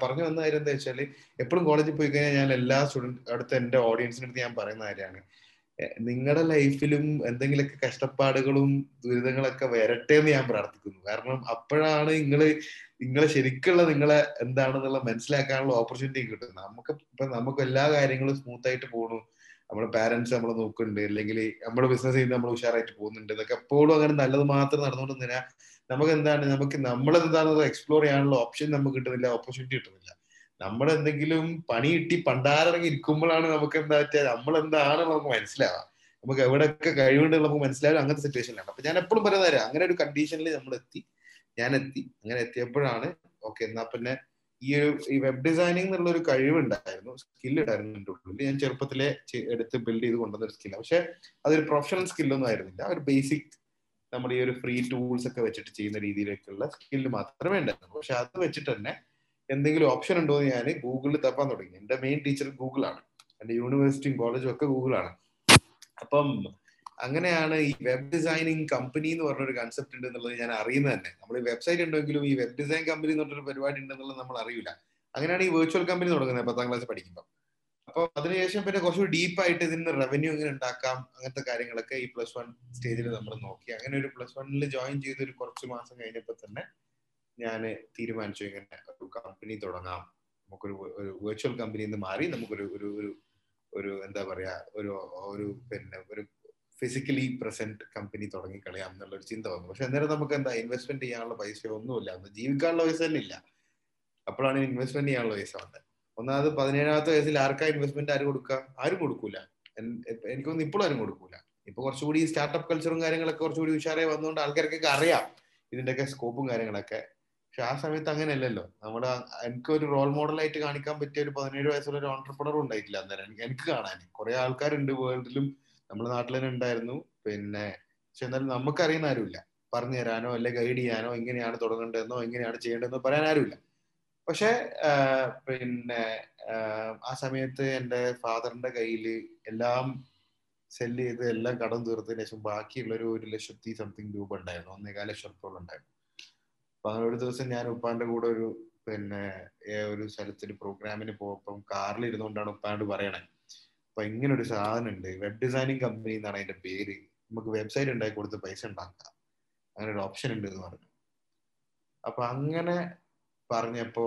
പറഞ്ഞു വന്ന കാര്യം എന്താ വെച്ചാൽ എപ്പോഴും കോളേജിൽ പോയി കഴിഞ്ഞാൽ ഞാൻ എല്ലാ സ്റ്റുഡന്റ് അടുത്ത എന്റെ ഓഡിയൻസിന്റെ അടുത്ത് ഞാൻ പറയുന്ന കാര്യമാണ്. നിങ്ങളുടെ ലൈഫിലും എന്തെങ്കിലുമൊക്കെ കഷ്ടപ്പാടുകളും ദുരിതങ്ങളൊക്കെ വരട്ടെ എന്ന് ഞാൻ പ്രാർത്ഥിക്കുന്നു. കാരണം അപ്പോഴാണ് നിങ്ങൾ നിങ്ങളെ ശരിക്കുള്ള നിങ്ങളെ എന്താണെന്നുള്ള മനസ്സിലാക്കാനുള്ള ഓപ്പർച്യൂണിറ്റി കിട്ടും. നമുക്ക് ഇപ്പൊ നമുക്ക് എല്ലാ കാര്യങ്ങളും സ്മൂത്ത് ആയിട്ട് പോകണു നമ്മുടെ പാരന്റ്സ് നമ്മളെ നോക്കുന്നുണ്ട്. അല്ലെങ്കിൽ നമ്മുടെ ബിസിനസ് ചെയ്യുന്ന നമ്മൾ ഉഷാറായിട്ട് പോകുന്നുണ്ട്. ഇതൊക്കെ എപ്പോഴും അങ്ങനെ നല്ലത് മാത്രം നടന്നുകൊണ്ടിരുന്ന നമുക്ക് എന്താണ്? നമുക്ക് നമ്മളെന്താണെന്ന് എക്സ്പ്ലോർ ചെയ്യാനുള്ള ഓപ്ഷൻ നമുക്ക് കിട്ടുന്നില്ല ഓപ്പർച്യൂണിറ്റി കിട്ടുന്നില്ല. നമ്മൾ എന്തെങ്കിലും പണി കിട്ടി പണ്ടാറിറങ്ങി ഇരിക്കുമ്പോഴാണ് നമുക്ക് എന്താ വെച്ചാൽ നമ്മൾ എന്താണ് നമുക്ക് മനസ്സിലാവാം. നമുക്ക് എവിടെയൊക്കെ കഴിവുണ്ട് നമുക്ക് മനസ്സിലാവും അങ്ങനത്തെ സിറ്റുവേഷനിലാണ് അപ്പൊ ഞാൻ എപ്പോഴും പറയുന്നതരാം അങ്ങനെ ഒരു കണ്ടീഷനിൽ നമ്മൾ എത്തി ഞാൻ എത്തി അങ്ങനെ എത്തിയപ്പോഴാണ് ഓക്കെ എന്നാ പിന്നെ ഈ ഒരു ഈ വെബ് ഡിസൈനിങ് എന്നുള്ള ഒരു കഴിവുണ്ടായിരുന്നു സ്കിൽ ഉണ്ടായിരുന്നു എന്റെ ഉള്ളിൽ. ഞാൻ ചെറുപ്പത്തിലെ എടുത്ത് ബിൽഡ് ചെയ്ത് കൊണ്ടുവന്ന ഒരു സ്കില്ലാണ് പക്ഷെ അതൊരു പ്രൊഫഷണൽ സ്കില്ലൊന്നും ആയിരുന്നില്ല. ഒരു ബേസിക് നമ്മൾ ഈ ഒരു ഫ്രീ ടൂൾസ് ഒക്കെ വെച്ചിട്ട് ചെയ്യുന്ന രീതിയിലേക്കുള്ള സ്കില്ല് മാത്രമേ ഉണ്ടായിരുന്നു പക്ഷെ അത് വെച്ചിട്ട് തന്നെ എന്തെങ്കിലും ഓപ്ഷൻ ഉണ്ടോ എന്ന് ഞാൻ ഗൂഗിളിൽ തപ്പാൻ തുടങ്ങി. എന്റെ മെയിൻ ടീച്ചർ ഗൂഗിളാണ് എന്റെ യൂണിവേഴ്സിറ്റിയും കോളേജും ഒക്കെ ഗൂഗിളാണ് അപ്പം അങ്ങനെയാണ് ഈ വെബ് ഡിസൈനിങ് കമ്പനി എന്ന് പറഞ്ഞൊരു കൺസെപ്റ്റ് ഉണ്ട് എന്നുള്ളത് ഞാൻ അറിയുന്നത് തന്നെ. നമ്മൾ ഈ വെബ്സൈറ്റ് ഉണ്ടെങ്കിലും ഈ വെബ് ഡിസൈൻ കമ്പനി എന്ന് പറഞ്ഞൊരു പരിപാടി ഉണ്ടെന്നുള്ളത് നമ്മൾ അറിയില്ല അങ്ങനെയാണ് ഈ വെർച്വൽ കമ്പനി തുടങ്ങുന്നത് പത്താം ക്ലാസ് പഠിക്കുമ്പോൾ അപ്പോൾ അതിനുശേഷം പിന്നെ കുറച്ചുകൂടി ഡീപ്പായിട്ട് ഇതിന് റവന്യൂ എങ്ങനെ ഉണ്ടാക്കാം അങ്ങനത്തെ കാര്യങ്ങളൊക്കെ ഈ പ്ലസ് വൺ സ്റ്റേജിൽ നമ്മൾ നോക്കി. അങ്ങനെ ഒരു പ്ലസ് വണ്ണിൽ ജോയിൻ ചെയ്ത് ഒരു കുറച്ച് മാസം കഴിഞ്ഞപ്പോൾ തന്നെ ഞാൻ തീരുമാനിച്ചു ഇങ്ങനെ ഒരു കമ്പനി തുടങ്ങാം. നമുക്കൊരു ഒരു വെർച്വൽ കമ്പനിയിൽ നിന്ന് മാറി നമുക്കൊരു ഒരു ഒരു എന്താ പറയാ ഒരു ഒരു പിന്നെ ഒരു ഫിസിക്കലി പ്രസന്റ് കമ്പനി തുടങ്ങി കളയാം എന്നുള്ള ഒരു ചിന്ത വന്നു. പക്ഷെ അന്നേരം നമുക്ക് എന്താ ഇൻവെസ്റ്റ്മെന്റ് ചെയ്യാനുള്ള പൈസ ഒന്നുമില്ല. അന്ന് ജീവിക്കാനുള്ള പൈസ തന്നെ ഇല്ല. അപ്പോഴാണ് ഇൻവെസ്റ്റ്മെന്റ് ചെയ്യാനുള്ള പൈസ വന്നത് ഒന്നാമത് പതിനേഴാമത്തെ വയസ്സിൽ ആർക്കാ ഇൻവെസ്റ്റ്മെന്റ് ആര് കൊടുക്കുക ആരും കൊടുക്കൂല. എനിക്കൊന്നും ഇപ്പോഴും ആരും കൊടുക്കൂല. ഇപ്പൊ കുറച്ചുകൂടി സ്റ്റാർട്ടപ്പ് കൾച്ചറും കാര്യങ്ങളൊക്കെ കുറച്ചുകൂടി ഉഷാറായി വന്നുകൊണ്ട് ആൾക്കാർക്കൊക്കെ അറിയാം ഇതിന്റെയൊക്കെ സ്കോപ്പും കാര്യങ്ങളൊക്കെ. പക്ഷെ ആ സമയത്ത് അങ്ങനെയല്ലല്ലോ. നമ്മുടെ എനിക്ക് ഒരു റോൾ മോഡലായിട്ട് കാണിക്കാൻ പറ്റിയ ഒരു പതിനേഴ് വയസ്സുള്ള ഒരു ഓണ്ടർപ്രണർ ഉണ്ടായിട്ടില്ല അന്നേരം എനിക്ക് കാണാൻ. കുറെ ആൾക്കാരുണ്ട് വേൾഡിലും നമ്മുടെ നാട്ടിൽ തന്നെ ഉണ്ടായിരുന്നു. പിന്നെ പക്ഷെ എന്നാലും നമുക്കറിയുന്ന ആരുമില്ല. പറഞ്ഞു തരാനോ അല്ലെ ഗൈഡ് ചെയ്യാനോ എങ്ങനെയാണ് തുടങ്ങേണ്ടതെന്നോ എങ്ങനെയാണ് ചെയ്യേണ്ടതെന്നോ പറയാൻ ആരുമില്ല. പക്ഷെ പിന്നെ ആ സമയത്ത് എന്റെ ഫാദറിന്റെ കയ്യിൽ എല്ലാം സെല്ല് ചെയ്ത് എല്ലാം കടം തീർത്തതിന് ശേഷം ബാക്കിയുള്ള ഒരു ഒരു ലക്ഷത്തി സംതിങ് രൂപ ഉണ്ടായിരുന്നു. ഒന്നേകാല ലക്ഷം റുപ്യ ഉണ്ടായിരുന്നു. അപ്പൊ അങ്ങനെ ഒരു ദിവസം ഞാൻ ഉപ്പാന്റെ കൂടെ ഒരു പിന്നെ ഒരു സ്ഥലത്തൊരു പ്രോഗ്രാമിന് പോകുമ്പം കാറിൽ ഇരുന്നുകൊണ്ടാണ് ഉപ്പാണ്ട് പറയണേ. അപ്പൊ ഇങ്ങനെ ഒരു സാധനം ഉണ്ട് വെബ് ഡിസൈനിങ് കമ്പനി എന്നാണ് അതിന്റെ പേര്. നമുക്ക് വെബ്സൈറ്റ് ഉണ്ടാക്കി കൊടുത്ത് പൈസ ഉണ്ടാക്കാം അങ്ങനെ ഒരു ഓപ്ഷൻ ഉണ്ട് എന്ന് പറഞ്ഞു. അപ്പൊ അങ്ങനെ പറഞ്ഞപ്പോ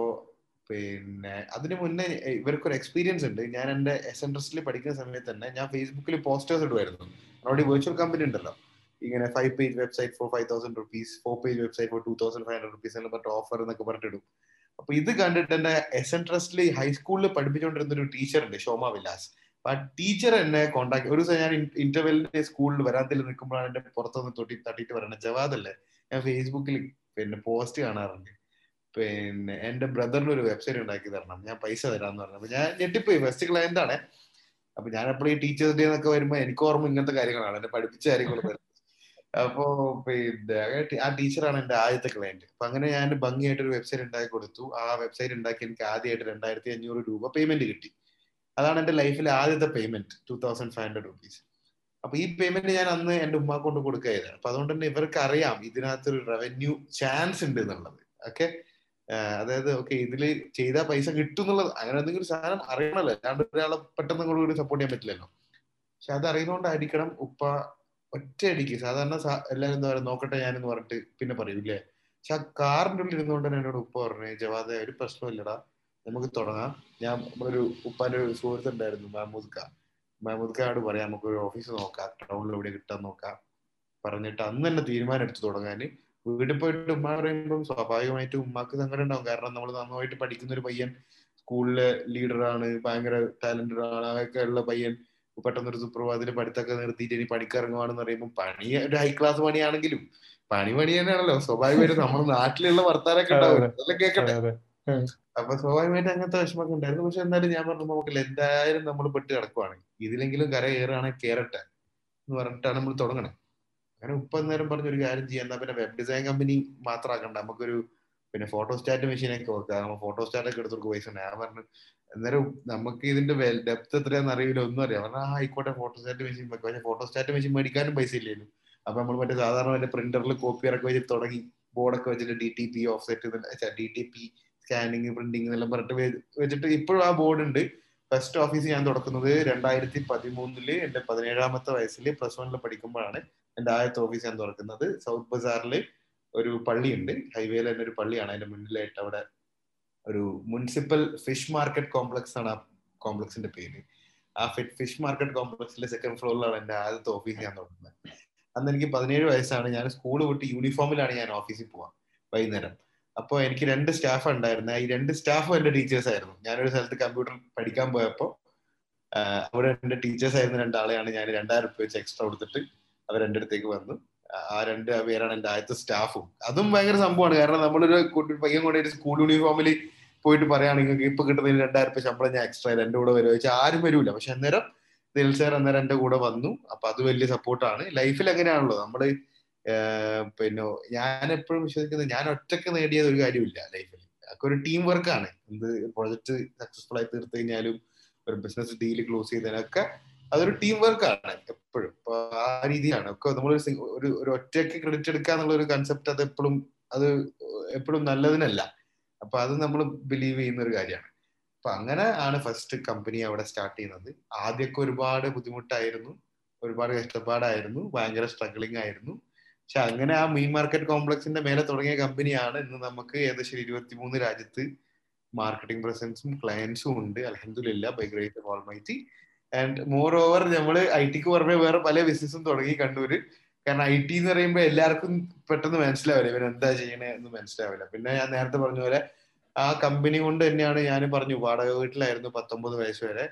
പിന്നെ അതിനു മുന്നേ ഇവർക്കൊരു എക്സ്പീരിയൻസ് ഉണ്ട് ഞാൻ എന്റെ എസ് എൻ ട്രസ്റ്റിൽ പഠിക്കുന്ന സമയത്ത് തന്നെ ഞാൻ ഫേസ്ബുക്കിൽ പോസ്റ്റേഴ്സ് ഇടുമായിരുന്നു നമ്മുടെ വെർച്വൽ കമ്പനി ഉണ്ടല്ലോ ഇങ്ങനെ five page website for five thousand rupees four page website for two thousand five hundred rupees എന്ന് പറഞ്ഞിട്ട് ഓഫർ എന്നൊക്കെ പറഞ്ഞിട്ടിടും അപ്പൊ ഇത് കണ്ടിട്ട് എന്റെ എസ് എൻ ട്രസ്റ്റിൽ ഹൈസ്കൂളിൽ പഠിപ്പിച്ചുകൊണ്ടിരുന്ന ഒരു ടീച്ചർ ഉണ്ട് ഷോമ വിലാസ്. ടീച്ചർ എന്നെ കോണ്ടാക്ട് ഒരു ദിവസം ഞാൻ ഇന്റർവെല്ലിന്റെ സ്കൂളിൽ വരാത്തിൽ നിൽക്കുമ്പോഴാണ് എന്റെ പുറത്തുനിന്ന് തൊട്ടി തട്ടിയിട്ട് പറയുന്നത്. ജവാദ് അല്ലേ? ഞാൻ ഫേസ്ബുക്കിൽ പിന്നെ പോസ്റ്റ് കാണാറുണ്ട്. പിന്നെ എന്റെ ബ്രദറിന് ഒരു വെബ്സൈറ്റ് ഉണ്ടാക്കി തരണം. ഞാൻ പൈസ തരാന്ന് പറഞ്ഞു. അപ്പൊ ഞാൻ ഞെട്ടിപ്പോയി. ഫസ്റ്റ് ക്ലയന്റ് ആണ് അപ്പൊ ഞാൻ എപ്പോഴും ഈ ടീച്ചേഴ്സ് ഡേ എന്നൊക്കെ വരുമ്പോ എനിക്ക് ഓർമ്മ ഇങ്ങനത്തെ കാര്യങ്ങളാണ്. എന്നെ പഠിപ്പിച്ച കാര്യങ്ങൾ അപ്പോ പിന്നെ ആ ടീച്ചറാണ് എന്റെ ആദ്യത്തെ ക്ലയന്റ് അപ്പൊ അങ്ങനെ ഞാൻ ഭംഗിയായിട്ട് ഒരു വെബ്സൈറ്റ് ഉണ്ടാക്കി കൊടുത്തു. ആ വെബ്സൈറ്റ് ഉണ്ടാക്കി എനിക്ക് ആദ്യമായിട്ട് രണ്ടായിരത്തി അഞ്ഞൂറ് രൂപ പേയ്മെന്റ് കിട്ടി. അതാണ് എന്റെ ലൈഫിലെ ആദ്യത്തെ payment two thousand five hundred rupees അപ്പൊ ഈ പേയ്മെന്റ് ഞാൻ അന്ന് എന്റെ ഉമ്മ കൊണ്ട് കൊടുക്കുകയായിരുന്നു. അപ്പൊ അതുകൊണ്ട് തന്നെ ഇവർക്ക് അറിയാം ഇതിനകത്തൊരു റവന്യൂ ചാൻസ് ഉണ്ട് എന്നുള്ളത്. ഓക്കെ അതായത് ഓക്കെ ഇതിൽ ചെയ്താൽ പൈസ കിട്ടും എന്നുള്ളത് അങ്ങനെ എന്തെങ്കിലും സാധനം അറിയണമല്ലോ. അല്ലാണ്ട് ഒരാളെ പെട്ടെന്ന് കൂടി സപ്പോർട്ട് ചെയ്യാൻ പറ്റില്ലല്ലോ. പക്ഷെ അത് അറിയുന്നോണ്ടായിരിക്കണം ഉപ്പ ഒറ്റയടിക്ക് സാധാരണ എല്ലാവരും എന്താ പറയുക നോക്കട്ടെ ഞാനെന്ന് പറഞ്ഞിട്ട് പിന്നെ പറയൂല്ലേ പക്ഷെ ആ കാറിന്റെ ഉള്ളിൽ ഇരുന്നുകൊണ്ട് തന്നെ എന്നോട് ഉപ്പ പറഞ്ഞു ജവാദ ഒരു പ്രശ്നമില്ലടാ നമുക്ക് തുടങ്ങാം. ഞാൻ നമ്മളൊരു ഉപ്പാന്റെ ഒരു സുഹൃത്ത് ഉണ്ടായിരുന്നു മഹമ്മൂദ് ഖാട് പറയാം നമുക്ക് ഒരു ഓഫീസ് നോക്കാം ടൗണിൽ എവിടെ കിട്ടാൻ നോക്കാം പറഞ്ഞിട്ട് അന്ന് തന്നെ തീരുമാനം എടുത്ത് തുടങ്ങാൻ. വീട്ടിൽ പോയിട്ട് ഉമ്മ പറയുമ്പോൾ സ്വാഭാവികമായിട്ട് ഉമ്മാക്ക് സങ്കടം ഉണ്ടാവും. കാരണം നമ്മൾ നന്നായിട്ട് പഠിക്കുന്ന ഒരു പയ്യൻ സ്കൂളിലെ ലീഡറാണ് ഭയങ്കര ടാലന്റഡ് ആണ് അതൊക്കെ ഉള്ള പയ്യൻ പെട്ടെന്നൊരു സുപ്രഭാതത്തിൽ പഠിത്തമൊക്കെ നിർത്തിയിട്ട് ഇനി പണിക്കിറങ്ങുവാണെന്ന് പറയുമ്പോൾ പണി ഒരു ഹൈ ക്ലാസ് പണിയാണെങ്കിലും പണി പണി തന്നെയാണല്ലോ. സ്വാഭാവികമായിട്ട് നമ്മുടെ നാട്ടിലുള്ള വർത്താനൊക്കെ ഉണ്ടാവും. കേൾക്കട്ടെ അപ്പൊ സ്വാഭാവികമായിട്ട് അങ്ങനത്തെ വിഷമൊക്കെ ഉണ്ടായിരുന്നു. പക്ഷെ എന്തായാലും ഞാൻ പറഞ്ഞു നമുക്ക് എന്തായാലും നമ്മൾ പെട്ട് കിടക്കുവാണ് ഇതിലെങ്കിലും കര കയറുകയാണെങ്കിൽ കയറട്ടെ എന്ന് പറഞ്ഞിട്ടാണ് നമ്മൾ തുടങ്ങണേ. അങ്ങനെ ഉപ്പ നേരം പറഞ്ഞ ഒരു കാര്യം ചെയ്യാം. എന്നാ പിന്നെ വെബ് ഡിസൈൻ കമ്പനി മാത്രമാക്കണ്ട നമുക്കൊരു പിന്നെ ഫോട്ടോ ഫോട്ടോസ്റ്റാറ്റ് മെഷീനൊക്കെ വെക്കാം. നമ്മൾ ഫോട്ടോ സ്റ്റാറ്റ് ഒക്കെ എടുത്തു പൈസ. ഞാൻ പറഞ്ഞു അന്നേരം നമുക്ക് ഇതിന്റെ ഡെപ്ത് എത്രയാണെന്ന് അറിയില്ല. ഒന്നും അറിയാം പറഞ്ഞാൽ ആയിക്കോട്ടെ ഫോട്ടോസ്റ്റാറ്റ് മെഷീൻ വെക്കാം. പക്ഷെ ഫോട്ടോ സ്റ്റാറ്റ് മെഷീൻ മേടിക്കാനും പൈസ ഇല്ലല്ലോ അപ്പൊ നമ്മൾ മറ്റേ സാധാരണ മറ്റേ പ്രിന്ററിൽ കോപ്പി ഇറക്കി വെച്ചിട്ട് തുടങ്ങി. ബോർഡൊക്കെ വെച്ചിട്ട് D T P offset D T P scanning printing എന്നെല്ലാം പറഞ്ഞിട്ട് വെച്ചിട്ട് ഇപ്പോഴും ആ ബോർഡ് ഉണ്ട് ഫസ്റ്റ് ഓഫീസ് ഞാൻ തുടക്കുന്നത് രണ്ടായിരത്തി പതിമൂന്നിൽ എന്റെ പതിനേഴാമത്തെ വയസ്സിൽ പ്ലസ് വണ്ണിൽ പഠിക്കുമ്പോഴാണ് എന്റെ ആദ്യത്തെ ഓഫീസ് ഞാൻ തുറക്കുന്നത്. സൗത്ത് ബസാറിൽ ഒരു പള്ളിയുണ്ട്. ഹൈവേയിൽ തന്നെ ഒരു പള്ളിയാണ്. അതിന്റെ മുന്നിലായിട്ട് അവിടെ ഒരു മുനിസിപ്പൽ ഫിഷ് മാർക്കറ്റ് കോംപ്ലക്സ് ആണ് ആ കോംപ്ലക്സിന്റെ പേര്. ആ ഫിഷ് മാർക്കറ്റ് കോംപ്ലക്സിലെ സെക്കൻഡ് ഫ്ലോറിലാണ് എന്റെ ആദ്യത്തെ ഓഫീസ് ഞാൻ തുടങ്ങുന്നത്. അന്ന് എനിക്ക് പതിനേഴ് വയസ്സാണ്. ഞാൻ സ്കൂൾ വിട്ട് യൂണിഫോമിലാണ് ഞാൻ ഓഫീസിൽ പോവാം വൈകുന്നേരം. അപ്പോൾ എനിക്ക് രണ്ട് സ്റ്റാഫ് ഉണ്ടായിരുന്നു. ഈ രണ്ട് സ്റ്റാഫും എന്റെ ടീച്ചേഴ്സ് ആയിരുന്നു. ഞാനൊരു സ്ഥലത്ത് കമ്പ്യൂട്ടർ പഠിക്കാൻ പോയപ്പോൾ അവിടെ എന്റെ ടീച്ചേഴ്സ് ആയിരുന്ന രണ്ടാളെയാണ് ഞാൻ രണ്ടായിരം രൂപ വെച്ച് എക്സ്ട്രാ കൊടുത്തിട്ട് അവർ എന്റെ അടുത്തേക്ക് വന്നു. ആ രണ്ട് പേരാണ് എന്റെ ആദ്യത്തെ സ്റ്റാഫും അതും ഭയങ്കര സംഭവമാണ്. കാരണം നമ്മളൊരു പയ്യൻ കൊണ്ടൊരു സ്കൂൾ യൂണിഫോമിൽ പോയിട്ട് പറയുകയാണെങ്കിൽ ഇപ്പൊ കിട്ടുന്നതിന് രണ്ടായിരം രൂപ ശമ്പളം ഞാൻ എക്സ്ട്രാ രണ്ടു കൂടെ വരുമോ വെച്ചാൽ ആരും വരൂല. പക്ഷെ അന്നേരം ദിൽ സാർ അന്നേരം എന്റെ കൂടെ വന്നു. അപ്പൊ അത് വലിയ സപ്പോർട്ടാണ് ലൈഫിൽ എങ്ങനെയാണല്ലോ നമ്മൾ പിന്നെ ഞാൻ എപ്പോഴും വിശ്വസിക്കുന്നത് ഞാൻ ഒറ്റയ്ക്ക് നേടിയത് ഒരു കാര്യമില്ല ലൈഫിൽ. അതൊക്കെ ഒരു ടീം വർക്കാണ് എന്ത് പ്രൊജക്ട് സക്സസ്ഫുൾ ആയി തീർത്തു കഴിഞ്ഞാലും ഒരു ബിസിനസ് ഡീൽ ക്ലോസ് ചെയ്തതിനൊക്കെ അതൊരു ടീം വർക്കാണ് എപ്പോഴും. അപ്പൊ ആ രീതിയിലാണ്. ഒക്കെ നമ്മൾ ഒരു ഒരു ഒറ്റയ്ക്ക് ക്രെഡിറ്റ് എടുക്കുക എന്നുള്ള ഒരു കൺസെപ്റ്റ് അത് എപ്പോഴും അത് എപ്പോഴും നല്ലതിനല്ല. അപ്പൊ അത് നമ്മൾ ബിലീവ് ചെയ്യുന്ന ഒരു കാര്യമാണ്. അപ്പൊ അങ്ങനെ ആണ് ഫസ്റ്റ് കമ്പനി അവിടെ സ്റ്റാർട്ട് ചെയ്യുന്നത്. ആദ്യമൊക്കെ ഒരുപാട് ബുദ്ധിമുട്ടായിരുന്നു. ഒരുപാട് കഷ്ടപ്പാടായിരുന്നു. ഭയങ്കര സ്ട്രഗ്ലിംഗ് ആയിരുന്നു. പക്ഷെ അങ്ങനെ ആ മീൻ മാർക്കറ്റ് കോംപ്ലക്സിന്റെ മേലെ തുടങ്ങിയ കമ്പനിയാണ് ഇന്ന് നമുക്ക് ഏകദേശം ഇരുപത്തിമൂന്ന് രാജ്യത്ത് മാർക്കറ്റിംഗ് പ്രസൻസും ക്ലയൻസും ഉണ്ട്. അലഹദില്ല by great almighty and moreover നമ്മൾ ഐ ടിക്ക് പുറമെ വേറെ പല ബിസിനസ്സും തുടങ്ങി കണ്ണൂര്. കാരണം ഐ ടി എന്ന് പറയുമ്പോൾ എല്ലാവർക്കും പെട്ടെന്ന് മനസ്സിലാവില്ല? ഇവൻ എന്താ ചെയ്യണേ എന്ന് മനസ്സിലാവില്ല. പിന്നെ ഞാൻ നേരത്തെ പറഞ്ഞ പോലെ ആ കമ്പനി കൊണ്ട് തന്നെയാണ് ഞാൻ പറഞ്ഞു വാടക വീട്ടിലായിരുന്നു പത്തൊമ്പത് വയസ്സ് വരെ.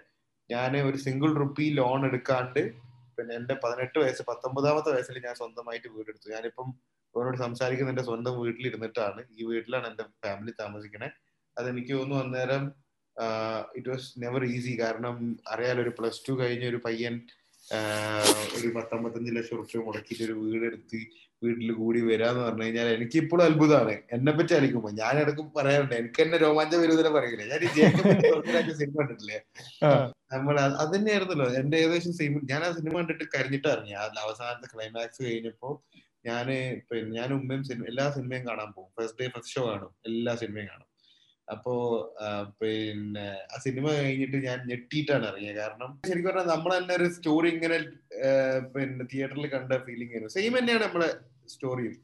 ഞാൻ ഒരു സിംഗിൾ റുപ്പി ലോൺ എടുക്കാണ്ട് പിന്നെ എന്റെ പതിനെട്ട് വയസ്സ് പത്തൊമ്പതാമത്തെ വയസ്സിൽ ഞാൻ സ്വന്തമായിട്ട് വീടെടുത്തു. ഞാനിപ്പം അവരോട് സംസാരിക്കുന്ന എന്റെ സ്വന്തം വീട്ടിലിരുന്നിട്ടാണ് ഈ വീട്ടിലാണ് എന്റെ ഫാമിലി താമസിക്കണേ. അത് എനിക്ക് തോന്നുന്നു അന്നേരം ഇറ്റ് വാസ് നെവർ ഈസി കാരണം അറിയാലോ ഒരു പ്ലസ് ടു കഴിഞ്ഞ ഒരു പയ്യൻ ഒരു പത്തൊമ്പത്തഞ്ച് ലക്ഷം റുപ്യ മുടക്കിയിട്ട് ഒരു വീടെടുത്ത് വീട്ടിൽ കൂടി വരാന്ന് പറഞ്ഞു കഴിഞ്ഞാൽ എനിക്ക് ഇപ്പോഴും അത്ഭുതമാണ്. എന്നെ പറ്റി അലിക്കുമ്പോൾ ഞാൻ ഇടയ്ക്ക് പറയാറുണ്ട് എനിക്ക് എന്നെ രോമാഞ്ച വിരുദ്ധനെ പറയില്ല? ഞാൻ ഈ ജേക്കബ് സിനിമ കണ്ടിട്ടില്ലേ? നമ്മൾ അത് തന്നെയായിരുന്നല്ലോ എന്റെ ഏകദേശം സിനിമ ഞാൻ ആ സിനിമ കണ്ടിട്ട് കരഞ്ഞിട്ട് അറിഞ്ഞു അവസാനത്തെ ക്ലൈമാക്സ് കഴിഞ്ഞപ്പോ ഞാൻ പിന്നെ ഞാൻ ഉമ്മയും സിനിമ എല്ലാ സിനിമയും കാണാൻ പോകും. ഫസ്റ്റ് ഡേ ഫസ്റ്റ് ഷോ കാണും. എല്ലാ സിനിമയും കാണും. അപ്പോ പിന്നെ ആ സിനിമ കഴിഞ്ഞിട്ട് ഞാൻ ഞെട്ടിയിട്ടാണ് ഇറങ്ങിയത്. കാരണം ശരിക്കും പറഞ്ഞാൽ നമ്മൾ തന്നെ ഒരു സ്റ്റോറി ഇങ്ങനെ പിന്നെ തിയേറ്ററിൽ കണ്ട ഫീലിംഗ് ആയിരുന്നു. സെയിം തന്നെയാണ് നമ്മളെ സ്റ്റോറിയും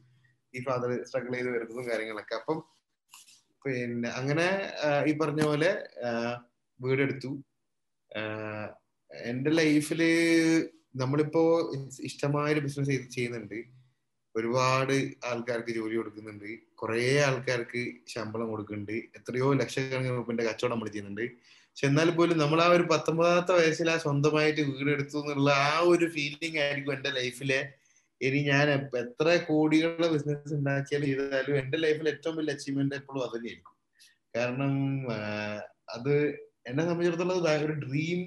ഈ ഫാദർ സ്ട്രഗിൾ ചെയ്ത് വരുന്നതും കാര്യങ്ങളൊക്കെ. അപ്പം പിന്നെ അങ്ങനെ ഈ പറഞ്ഞ പോലെ വീടെടുത്തു. എന്റെ ലൈഫിൽ നമ്മളിപ്പോ ഇഷ്ടമായ ബിസിനസ് ചെയ്യുന്നുണ്ട്. ഒരുപാട് ആൾക്കാർക്ക് ജോലി കൊടുക്കുന്നുണ്ട്. കുറെ ആൾക്കാർക്ക് ശമ്പളം കൊടുക്കുന്നുണ്ട്. എത്രയോ ലക്ഷക്കണക്കിന് രൂപന്റെ കച്ചവടം നമ്മൾ ചെയ്യുന്നുണ്ട്. പക്ഷെ എന്നാൽ പോലും നമ്മൾ ആ ഒരു പത്തൊമ്പതാമത്തെ വയസ്സിൽ ആ സ്വന്തമായിട്ട് വീടെടുത്തു എന്നുള്ള ആ ഒരു ഫീലിംഗ് ആയിരിക്കും എന്റെ ലൈഫിലെ ഇനി ഞാൻ എത്ര കോടികളുടെ ബിസിനസ് ഉണ്ടാക്കിയാലും ചെയ്താലും എന്റെ ലൈഫിൽ ഏറ്റവും വലിയ അച്ചീവ്മെന്റ് എപ്പോഴും അത് തന്നെയായിരിക്കും. കാരണം അത് എന്നെ സംബന്ധിച്ചിടത്തോളം ഒരു ഡ്രീം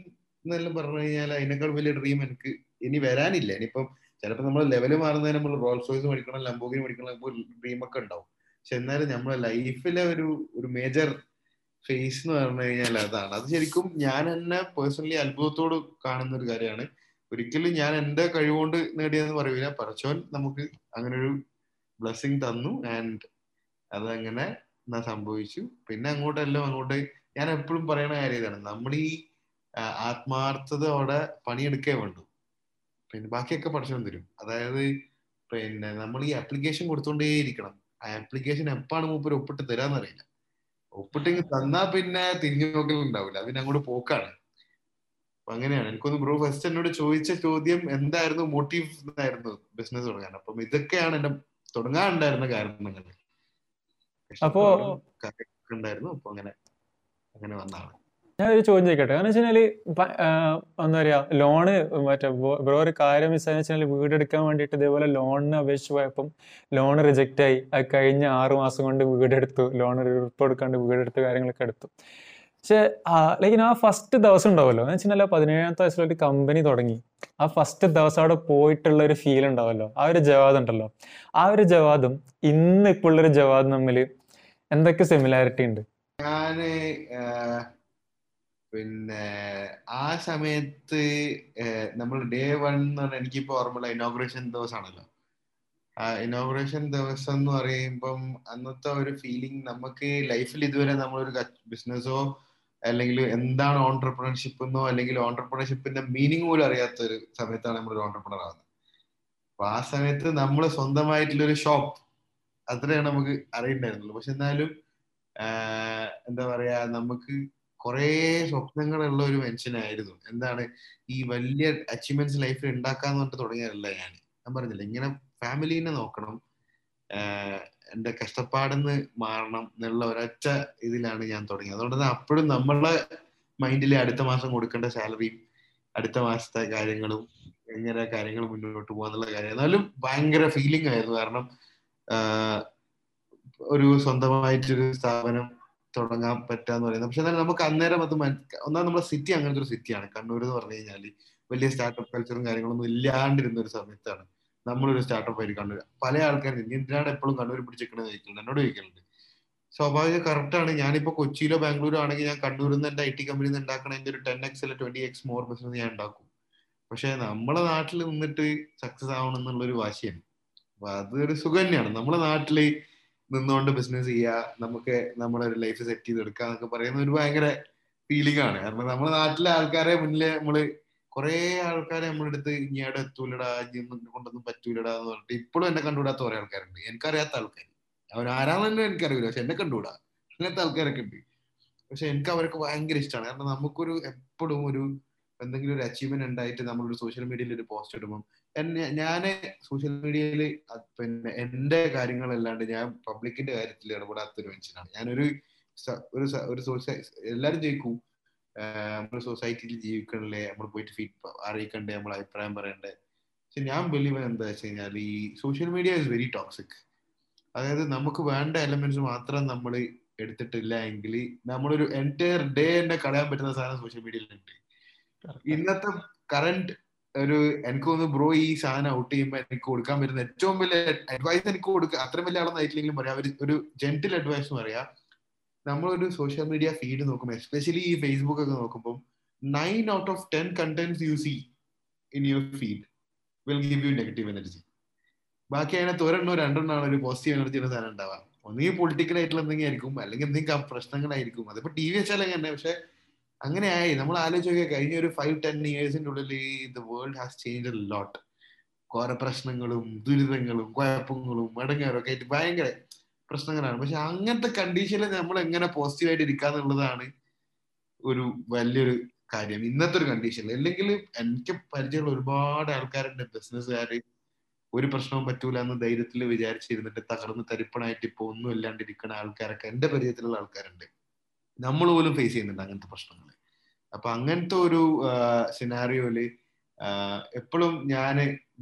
എന്നെല്ലാം പറഞ്ഞു കഴിഞ്ഞാൽ അതിനേക്കാൾ വലിയ ഡ്രീം എനിക്ക് ഇനി വരാനില്ല. ഇനിയിപ്പം ചിലപ്പോൾ നമ്മൾ ലെവൽ മാറുന്നതിന് നമ്മൾ റോൾസ് റോയ്സ് മേടിക്കണം ലംബോഗിന് മേടിക്കണം ഡ്രീം ഒക്കെ ഉണ്ടാവും. പക്ഷെ എന്നാലും നമ്മുടെ ലൈഫിലെ ഒരു ഒരു മേജർ ഫേസ് എന്ന് പറഞ്ഞു കഴിഞ്ഞാൽ അതാണ്. അത് ശരിക്കും ഞാൻ എന്നെ പേഴ്സണലി അത്ഭുതത്തോട് കാണുന്ന ഒരു കാര്യമാണ്. ഒരിക്കലും ഞാൻ എന്റെ കഴിവുകൊണ്ട് നേടിയെന്ന് പറയൂല പറച്ചോൻ നമുക്ക് അങ്ങനെ ഒരു ബ്ലെസ്സിങ് തന്നു ആൻഡ് അതങ്ങനെ സംഭവിച്ചു. പിന്നെ അങ്ങോട്ടെല്ലാം അങ്ങോട്ട് ഞാൻ എപ്പോഴും പറയുന്ന കാര്യം ഇതാണ്. നമ്മൾ ഈ ആത്മാർത്ഥതയോടെ പണിയെടുക്കേ വേണ്ടു. പിന്നെ ബാക്കിയൊക്കെ പഠിച്ചു തരും. അതായത് പിന്നെ നമ്മൾ ഈ ആപ്ലിക്കേഷൻ കൊടുത്തോണ്ടേയിരിക്കണം. ആ ആപ്ലിക്കേഷൻ എപ്പാണ് മൂപ്പര് ഒപ്പിട്ട് തരാന്നറിയില്ല. ഒപ്പിട്ടെങ്കിൽ തന്നാ പിന്നെ തിരിഞ്ഞു നോക്കലുണ്ടാവില്ല. അതിന് അങ്ങോട്ട് പോക്കാണ്. അപ്പൊ അങ്ങനെയാണ്. എനിക്കൊന്ന് ബ്രോ ഫസ്റ്റ് എന്നോട് ചോദിച്ച ചോദ്യം എന്തായിരുന്നു? മോട്ടീവ് എന്നായിരുന്നു ബിസിനസ് തുടങ്ങാൻ. അപ്പം ഇതൊക്കെയാണ് എന്റെ തുടങ്ങാനുണ്ടായിരുന്ന കാരണങ്ങൾ.
അപ്പോ
ഉണ്ടായിരുന്നു. അപ്പൊ അങ്ങനെ അങ്ങനെ വന്നാണ്
ഞാൻ ഒരു ചോദ്യം ചോദിക്കട്ടെ? കാരണം വെച്ചാൽ എന്താ പറയാ ലോണ് മറ്റേ ബ്രോ ഒരു കാര്യം മിസ്സായെന്ന് വെച്ചാൽ വീട് എടുക്കാൻ വേണ്ടിയിട്ട് ഇതേപോലെ ലോണിന് അപേക്ഷിച്ച് പോയപ്പം ലോൺ റിജക്റ്റ് ആയി. അത് കഴിഞ്ഞ ആറു മാസം കൊണ്ട് വീടെടുത്തു. ലോൺ റിപ്പോർട്ട് എടുക്കാണ്ട് വീടെടുത്ത് കാര്യങ്ങളൊക്കെ എടുത്തു. പക്ഷെ ലൈക്ക് ആ ഫസ്റ്റ് ദിവസം ഉണ്ടാവുമല്ലോ. എന്ന് വെച്ചാൽ പതിനേഴാമത്തെ വയസ്സിൽ ഒരു കമ്പനി തുടങ്ങി. ആ ഫസ്റ്റ് ദിവസം അവിടെ പോയിട്ടുള്ള ഒരു ഫീൽ ഉണ്ടാവല്ലോ ആ ഒരു ജവാദ് ഉണ്ടല്ലോ. ആ ഒരു ജവാദും ഇന്ന് ഇപ്പോൾ ഉള്ളൊരു ജവാദ് തമ്മിൽ എന്തൊക്കെ സിമിലാരിറ്റി ഉണ്ട്?
ഞാൻ പിന്നെ ആ സമയത്ത് നമ്മൾ ഡേ വൺ എന്ന് പറഞ്ഞാൽ എനിക്കിപ്പോ ഓർമ്മയുള്ള ഇനോഗ്രേഷൻ ദിവസമാണല്ലോ ആ ഇനോഗ്രേഷൻ ദിവസം എന്ന് പറയുമ്പം അന്നത്തെ ഒരു ഫീലിംഗ് നമുക്ക് ലൈഫിൽ ഇതുവരെ നമ്മളൊരു ബിസിനസ്സോ അല്ലെങ്കിൽ എന്താണ് ഓൺടർപ്രണർഷിപ്പ് എന്നോ അല്ലെങ്കിൽ ഓൺടർപ്രണർഷിപ്പിന്റെ മീനിങ് പോലും അറിയാത്ത ഒരു സമയത്താണ് നമ്മൾ ഒരു ഓൺടർപ്രണർ ആവുന്നത്. അപ്പൊ ആ സമയത്ത് നമ്മൾ സ്വന്തമായിട്ടുള്ള ഒരു ഷോപ്പ് അത്രയാണ് നമുക്ക് അറിയണ്ടായിരുന്നുള്ളൂ. പക്ഷെ എന്നാലും എന്താ പറയാ നമുക്ക് കുറെ സ്വപ്നങ്ങളുള്ള ഒരു മനുഷ്യനായിരുന്നു. എന്താണ് ഈ വലിയ അച്ചീവ്മെന്റ്സ് ലൈഫിൽ ഉണ്ടാക്കാന്ന് പറഞ്ഞിട്ട് തുടങ്ങിയതല്ല ഞാൻ ഞാൻ പറഞ്ഞില്ല ഇങ്ങനെ ഫാമിലീനെ നോക്കണം. എന്റെ കഷ്ടപ്പാടെന്ന് മാറണം എന്നുള്ള ഒരൊറ്റ ഇതിലാണ് ഞാൻ തുടങ്ങിയത്. അതുകൊണ്ട് തന്നെ അപ്പോഴും നമ്മളെ മൈൻഡിൽ അടുത്ത മാസം കൊടുക്കേണ്ട സാലറിയും അടുത്ത മാസത്തെ കാര്യങ്ങളും എങ്ങനെ കാര്യങ്ങൾ മുന്നോട്ട് പോകാന്നുള്ള കാര്യം. എന്നാലും ഭയങ്കര ഫീലിംഗ് ആയിരുന്നു. കാരണം ഒരു സ്വന്തമായിട്ടൊരു സ്ഥാപനം തുടങ്ങാൻ പറ്റാന്ന് പറയുന്നത്. പക്ഷെ എന്നാലും നമുക്ക് അന്നേരം അത് ഒന്നാം നമ്മുടെ സിറ്റി അങ്ങനത്തെ ഒരു സിറ്റിയാണ് കണ്ണൂർ എന്ന് പറഞ്ഞു കഴിഞ്ഞാൽ വലിയ സ്റ്റാർട്ടപ്പ് കൾച്ചറും കാര്യങ്ങളൊന്നും ഇല്ലാണ്ടിരുന്ന ഒരു സമയത്താണ്. നമ്മളൊരു സ്റ്റാർട്ടപ്പ് ആയിട്ട് കണ്ണൂർ പല ആൾക്കാരും എന്തിനാണ് എപ്പോഴും കണ്ണൂർ പിടിച്ചിരിക്കണെന്ന് ചോദിക്കുന്നുണ്ട് എന്നോട് ചോദിക്കുന്നുണ്ട് സ്വാഭാവിക കറക്റ്റ് ആണ്. ഞാനിപ്പോ കൊച്ചിയിലോ ബാംഗ്ലൂരോ ആണെങ്കിൽ ഞാൻ കണ്ണൂരിൽ നിന്ന് എന്റെ ഐ ടി കമ്പനിയിൽ നിന്ന് ഉണ്ടാക്കണ എന്റെ ഒരു ടെൻ എക്സ് അല്ലെ ട്വന്റി എക്സ് മോർ ബിസിനസ് ഞാൻ ഉണ്ടാക്കും. പക്ഷെ നമ്മളെ നാട്ടിൽ നിന്നിട്ട് സക്സസ് ആവണം എന്നുള്ള ഒരു വാശിയാണ്. അപ്പൊ അതൊരു സുഖം തന്നെയാണ് നമ്മളെ നാട്ടിൽ നിന്നുകൊണ്ട് ബിസിനസ് ചെയ്യുക നമുക്ക് നമ്മുടെ ഒരു ലൈഫ് സെറ്റ് ചെയ്തെടുക്കുക എന്നൊക്കെ പറയുന്ന ഒരു ഭയങ്കര ഫീലിംഗ് ആണ്. കാരണം നമ്മുടെ നാട്ടിലെ ആൾക്കാരെ മുന്നിൽ നമ്മൾ കുറെ ആൾക്കാരെ നമ്മുടെ അടുത്ത് അവിടെ എത്തൂലടാ കൊണ്ടൊന്നും പറ്റൂലടാ എന്ന് പറഞ്ഞിട്ട് ഇപ്പോഴും എന്നെ കണ്ടുവിടാത്ത കുറെ ആൾക്കാരുണ്ട്. എനിക്കറിയാത്ത ആൾക്കാർ അവർ ആരാണെന്ന് എനിക്കറിയില്ല. പക്ഷെ എന്നെ കണ്ടുവിടാ അങ്ങനത്തെ ആൾക്കാരൊക്കെ ഉണ്ട്. പക്ഷെ എനിക്ക് അവരൊക്കെ ഭയങ്കര ഇഷ്ടമാണ് കാരണം നമുക്കൊരു എപ്പോഴും ഒരു എന്തെങ്കിലും ഒരു അച്ചീവ്മെന്റ് ഉണ്ടായിട്ട് നമ്മളൊരു സോഷ്യൽ മീഡിയയിൽ ഒരു പോസ്റ്റ് ഇടുമ്പോൾ എന്നെ ഞാൻ സോഷ്യൽ മീഡിയയിൽ പിന്നെ എന്റെ കാര്യങ്ങളല്ലാണ്ട് ഞാൻ പബ്ലിക്കിന്റെ കാര്യത്തിൽ ഇടപെടാത്ത ഒരു മനുഷ്യനാണ്. ഞാനൊരു ഒരു ഒരു സോഷ്യൽ എല്ലാരും ചോദിക്കും നമ്മൾ സൊസൈറ്റിയിൽ ജീവിക്കണല്ലേ? നമ്മൾ പോയിട്ട് ഫീഡ് അറിയിക്കണ്ടേ? നമ്മൾ അഭിപ്രായം പറയണ്ടേ? പക്ഷെ ഞാൻ ബിലീവ് എന്താ വെച്ച് കഴിഞ്ഞാൽ ഈ social media is very toxic അതായത് നമുക്ക് വേണ്ട എലമെന്റ്സ് മാത്രം നമ്മൾ എടുത്തിട്ടില്ല എങ്കിൽ നമ്മളൊരു എന്റയർ ഡേ തന്നെ കളയാൻ പറ്റുന്ന സാധനം സോഷ്യൽ മീഡിയയിലുണ്ട് ഇന്നത്തെ കറണ്ട് ഒരു എനിക്ക് തോന്നുന്നു ബ്രോ ഈ സാധനം ഔട്ട് ചെയ്യുമ്പോൾ എനിക്ക് കൊടുക്കാൻ പറ്റുന്ന ഏറ്റവും വലിയ അഡ്വൈസ് എനിക്ക് കൊടുക്കുക അത്രയും വലിയ ആളൊന്നായിട്ടില്ലെങ്കിലും പറയാം. ഒരു ജെന്റിൽ അഡ്വൈസ് പറയാം. നമ്മളൊരു സോഷ്യൽ മീഡിയ ഫീഡ് നോക്കുമ്പോൾ എസ്പെഷ്യലി ഈ ഫേസ്ബുക്ക് ഒക്കെ നോക്കുമ്പോൾ nine out of ten contents you see in your feed will give you negative energy ബാക്കി അതിനകത്ത് ഒരെണ്ണോ രണ്ടെണ്ണോ ആണ് ഒരു പോസിറ്റീവ് എനർജിയുടെ സാധനം ഉണ്ടാവുക. ഒന്നുകിൽ പൊളിറ്റിക്കൽ ആയിട്ടുള്ള എന്തെങ്കിലും ആയിരിക്കും അല്ലെങ്കിൽ എന്തെങ്കിലും പ്രശ്നങ്ങളായിരിക്കും. അതിപ്പോ ടി വി വെച്ചാൽ അങ്ങനെ പക്ഷെ ആയി. നമ്മൾ ആലോചിക്കുക കഴിഞ്ഞ ഒരു ഫൈവ് ടെൻ ഇയേഴ്സിന്റെ ഉള്ളിൽ the world has change lot കുറെ പ്രശ്നങ്ങളും ദുരിതങ്ങളും കുഴപ്പങ്ങളും മടങ്ങാറും ഒക്കെ ആയിട്ട് ഭയങ്കര പ്രശ്നങ്ങളാണ്. പക്ഷെ അങ്ങനത്തെ കണ്ടീഷനിൽ നമ്മൾ എങ്ങനെ പോസിറ്റീവായിട്ട് ഇരിക്കാന്നുള്ളതാണ് ഒരു വലിയൊരു കാര്യം. ഇന്നത്തെ ഒരു കണ്ടീഷനിൽ അല്ലെങ്കിൽ എനിക്ക് പരിചയമുള്ള ഒരുപാട് ആൾക്കാരുണ്ട് ബിസിനസ്സുകാർ ഒരു പ്രശ്നവും പറ്റൂല എന്ന് ധൈര്യത്തിൽ വിചാരിച്ചിരുന്നിട്ട് തകർന്ന് തരിപ്പണായിട്ട് ഇപ്പൊ ഒന്നും ഇല്ലാണ്ടിരിക്കുന്ന ആൾക്കാരൊക്കെ എന്റെ പരിചയത്തിലുള്ള ആൾക്കാരുണ്ട്. നമ്മൾ പോലും ഫേസ് ചെയ്യുന്നുണ്ട് അങ്ങനത്തെ പ്രശ്നങ്ങൾ അപ്പൊ അങ്ങനത്തെ ഒരു സിനാറിയോയിൽ എപ്പോഴും ഞാൻ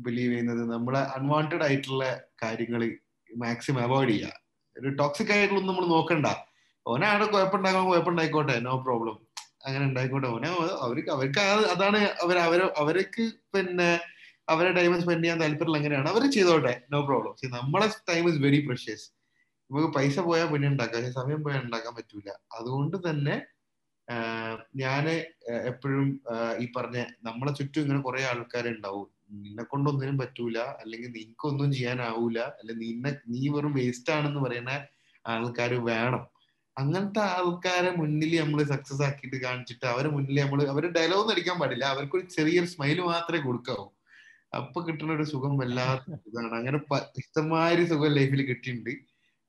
ബിലീവ് ചെയ്യുന്നത് നമ്മളെ അൺവാണ്ടഡ് ആയിട്ടുള്ള കാര്യങ്ങൾ മാക്സിമം അവോയ്ഡ് ചെയ്യുക. ഒരു ടോക്സിക് ആയിട്ടുള്ള നമ്മൾ നോക്കണ്ട. ഓനെ അവിടെ കുഴപ്പമുണ്ടാകാൻ കുഴപ്പമുണ്ടായിക്കോട്ടെ നോ പ്രോബ്ലം അങ്ങനെ ഉണ്ടായിക്കോട്ടെ. ഓനെ അവർക്ക് അവർക്ക് അതാണ് അവർ അവർ അവർക്ക് പിന്നെ അവരെ ടൈം സ്പെൻഡ് ചെയ്യാൻ താല്പര്യമുള്ള എങ്ങനെയാണ് അവർ ചെയ്തോട്ടെ നോ പ്രോബ്ലം നമ്മളെ ടൈം ഇസ് വെരി പ്രഷ്യസ് നമുക്ക് പൈസ പോയാൽ പിന്നെ ഉണ്ടാക്കാം പക്ഷെ സമയം പോയാൽ ഉണ്ടാക്കാൻ പറ്റൂല. അതുകൊണ്ട് തന്നെ ഞാൻ എപ്പോഴും ഈ പറഞ്ഞ നമ്മളെ ചുറ്റും ഇങ്ങനെ കുറെ ആൾക്കാരുണ്ടാവും. നിന്നെ കൊണ്ടൊന്നിനും പറ്റൂല. അല്ലെങ്കിൽ നിനക്കൊന്നും ചെയ്യാനാവൂല. അല്ലെ നിന്നെ നീ വെറും വേസ്റ്റ് ആണെന്ന് പറയുന്ന ആൾക്കാർ വേണം. അങ്ങനത്തെ ആൾക്കാരെ മുന്നിൽ നമ്മൾ സക്സസ് ആക്കിയിട്ട് കാണിച്ചിട്ട് അവരെ മുന്നിൽ നമ്മൾ അവർ ഡയലോഗ് അടിക്കാൻ പാടില്ല. അവർക്കൊരു ചെറിയൊരു സ്മൈൽ മാത്രമേ കൊടുക്കാവൂ. അപ്പൊ കിട്ടുന്ന ഒരു സുഖം വല്ലാത്ത <laughs> ഇതാണ്. അങ്ങനെ ഇഷ്ടമായൊരു സുഖം ലൈഫിൽ കിട്ടിയിട്ടുണ്ട്.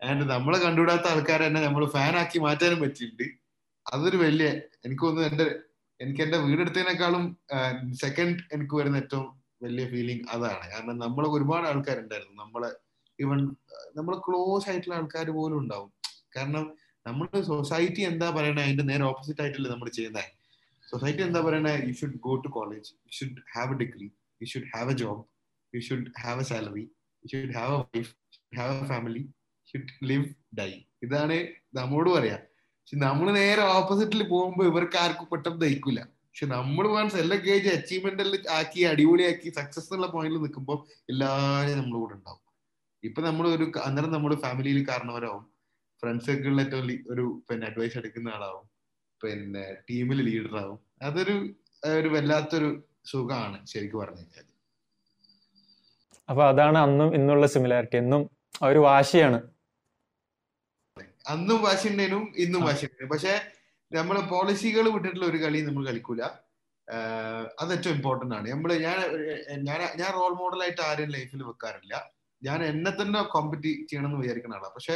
ആൻഡ് നമ്മളെ കണ്ടുവിടാത്ത ആൾക്കാരെ തന്നെ നമ്മൾ ഫാൻ ആക്കി മാറ്റാനും പറ്റിയിട്ടുണ്ട്. അതൊരു വലിയ എനിക്ക് തോന്നുന്നു എന്റെ എനിക്ക് എന്റെ വീടെടുത്തതിനേക്കാളും സെക്കൻഡ് എനിക്ക് വരുന്ന ഏറ്റവും വലിയ ഫീലിംഗ് അതാണ്. കാരണം നമ്മളെ ഒരുപാട് ആൾക്കാരുണ്ടായിരുന്നു. നമ്മളെ ഈവൻ നമ്മൾ ക്ലോസ് ആയിട്ടുള്ള ആൾക്കാർ പോലും ഉണ്ടാവും. കാരണം നമ്മുടെ സൊസൈറ്റി എന്താ പറയണേ അതിന്റെ നേരെ ഓപ്പോസിറ്റ് ആയിട്ടല്ലേ നമ്മൾ ചെയ്യുന്നത് സൊസൈറ്റി എന്താ പറയണേ you should go to college you should have a degree you should have a job you should have a salary you should have a wife have a family should live die ഇതാണ് നമ്മോട് പറയാ. പക്ഷെ നമ്മൾ നേരെ ഓപ്പോസിറ്റിൽ പോകുമ്പോൾ ഇവർക്ക് ആർക്കും പെട്ടെന്ന് ദഹിക്കില്ല പക്ഷെ നമ്മൾ വൺസ് എല്ലാ കേജ് അച്ചീവ്മെന്റ് ആക്കി അടിപൊളിയാക്കി സക്സസ് എന്നുള്ള പോയിന്റിൽ നിൽക്കുമ്പോൾ എല്ലാവരും നമ്മുടെ കൂടെ ഉണ്ടാവും. ഇപ്പൊ നമ്മൾ ഒരു അന്നേരം നമ്മൾ ഫാമിലിയിൽ കാരണവരാവും. ഫ്രണ്ട് സർക്കിളിൽ ഏറ്റവും ഒരു പിന്നെ അഡ്വൈസ് എടുക്കുന്ന ആളാവും. പിന്നെ ടീമിൽ ലീഡർ ആവും. അതൊരു ഒരു വല്ലാത്തൊരു സുഖമാണ് ശരിക്കും പറഞ്ഞു കഴിഞ്ഞാൽ
അപ്പൊ അതാണ് അന്നും ഇന്നുള്ള സിമിലാരിറ്റി എന്നും ഒരു വാശിയാണ്.
അന്നും വാശി ഉണ്ടേനും ഇന്നും വാശി ഉണ്ടേനും പക്ഷെ നമ്മൾ പോളിസികൾ വിട്ടിട്ടുള്ള ഒരു കളി നമ്മൾ കളിക്കൂല. അത് ഏറ്റവും ഇമ്പോർട്ടന്റ് ആണ്. നമ്മൾ ഞാൻ ഞാൻ ഞാൻ റോൾ മോഡലായിട്ട് ആരും ലൈഫിൽ വെക്കാറില്ല. ഞാൻ എന്നെ തന്നെ കോമ്പറ്റി ചെയ്യണം എന്ന് വിചാരിക്കുന്ന ആളാണ് പക്ഷെ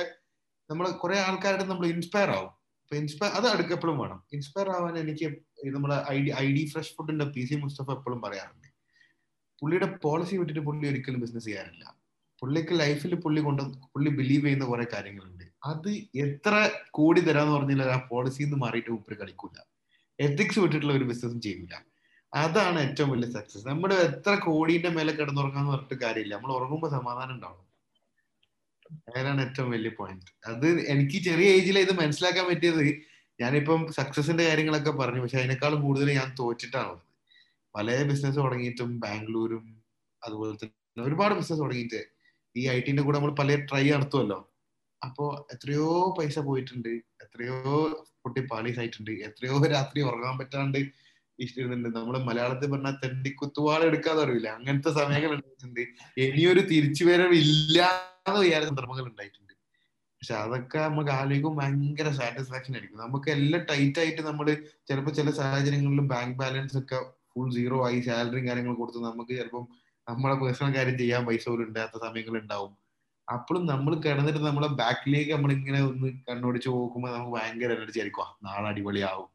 നമ്മൾ കുറെ ആൾക്കാരുടെ നമ്മൾ ഇൻസ്പയർ ആവും. അപ്പൊ ഇൻസ്പയർ അത് അടുക്കെപ്പോഴും വേണം. ഇൻസ്പയർ ആവാൻ എനിക്ക് നമ്മളെ I D I D fresh ഫുഡിന്റെ പി സി മുസ്തഫ എപ്പോഴും പറയാറുണ്ട്. പുള്ളിയുടെ പോളിസി വിട്ടിട്ട് പുള്ളി ഒരിക്കലും ബിസിനസ് ചെയ്യാറില്ല. പുള്ളിക്ക് ലൈഫിൽ പുള്ളി കൊണ്ട് പുള്ളി ബിലീവ് ചെയ്യുന്ന കുറെ കാര്യങ്ങളുണ്ട്. അത് എത്ര കോടി തരാന്ന് പറഞ്ഞാൽ ആ പോളിസിന്ന് മാറിയിട്ട് ഉപ്പര് കളിക്കൂല. എത്തിക്സ് വിട്ടിട്ടുള്ള ഒരു ബിസിനസ് ചെയ്യൂല. അതാണ് ഏറ്റവും വലിയ സക്സസ് നമ്മൾ എത്ര കോടീന്റെ മേലെ കിടന്നുറങ്ങാന്ന് പറഞ്ഞിട്ട് കാര്യമില്ല. നമ്മൾ ഉറങ്ങുമ്പോൾ സമാധാനം ഉണ്ടാവും അതാണ് ഏറ്റവും വലിയ പോയിന്റ് അത് എനിക്ക് ചെറിയ ഏജിൽ ഇത് മനസ്സിലാക്കാൻ പറ്റിയത്. ഞാനിപ്പം സക്സസിന്റെ കാര്യങ്ങളൊക്കെ പറഞ്ഞു. പക്ഷെ അതിനേക്കാളും കൂടുതൽ ഞാൻ തോറ്റിട്ടാണ് പല ബിസിനസ് തുടങ്ങിയിട്ടും ബാംഗ്ലൂരും അതുപോലെ തന്നെ ഒരുപാട് ബിസിനസ് തുടങ്ങിയിട്ട് ഈ ഐ ടിന്റെ കൂടെ നമ്മൾ പല ട്രൈ നടത്തുമല്ലോ അപ്പോ എത്രയോ പൈസ പോയിട്ടുണ്ട്. എത്രയോ കുട്ടി പാളീസ് ആയിട്ടുണ്ട് എത്രയോ രാത്രി ഉറങ്ങാൻ പറ്റാണ്ട് ഇഷ്ടമുണ്ട് നമ്മൾ മലയാളത്തിൽ പറഞ്ഞാൽ തെണ്ടി കുത്തുവാള എടുക്കാതെ അറിയില്ല അങ്ങനത്തെ സമയങ്ങൾ ഉണ്ടായിട്ടുണ്ട്. ഇനിയൊരു തിരിച്ചുവരവ് ഇല്ല എന്ന് വിചാരിച്ച സന്ദർഭങ്ങൾ ഉണ്ടായിട്ടുണ്ട്. പക്ഷെ അതൊക്കെ നമുക്ക് ആലോചിക്കും ഭയങ്കര സാറ്റിസ്ഫാക്ഷൻ ആയിരിക്കും. നമുക്ക് എല്ലാം ടൈറ്റ് ആയിട്ട് നമ്മൾ ചിലപ്പോൾ ചില സാഹചര്യങ്ങളിൽ ബാങ്ക് ബാലൻസ് ഒക്കെ ഫുൾ സീറോ ആയി സാലറിയും കാര്യങ്ങളും കൊടുത്ത് നമുക്ക് ചിലപ്പം നമ്മളെ പേഴ്സണൽ കാര്യം ചെയ്യാൻ പൈസ പോലും ഉണ്ടാകാത്ത സമയങ്ങൾ ഉണ്ടാവും. അപ്പോഴും നമ്മൾ കിടന്നിട്ട് നമ്മളെ ബാക്കിലേക്ക് നമ്മൾ ഇങ്ങനെ ഒന്ന് കണ്ണോടിച്ച് നോക്കുമ്പോൾ നമുക്ക് ഭയങ്കര എനർജി ആയിരിക്കും. നാളെ അടിപൊളിയാവും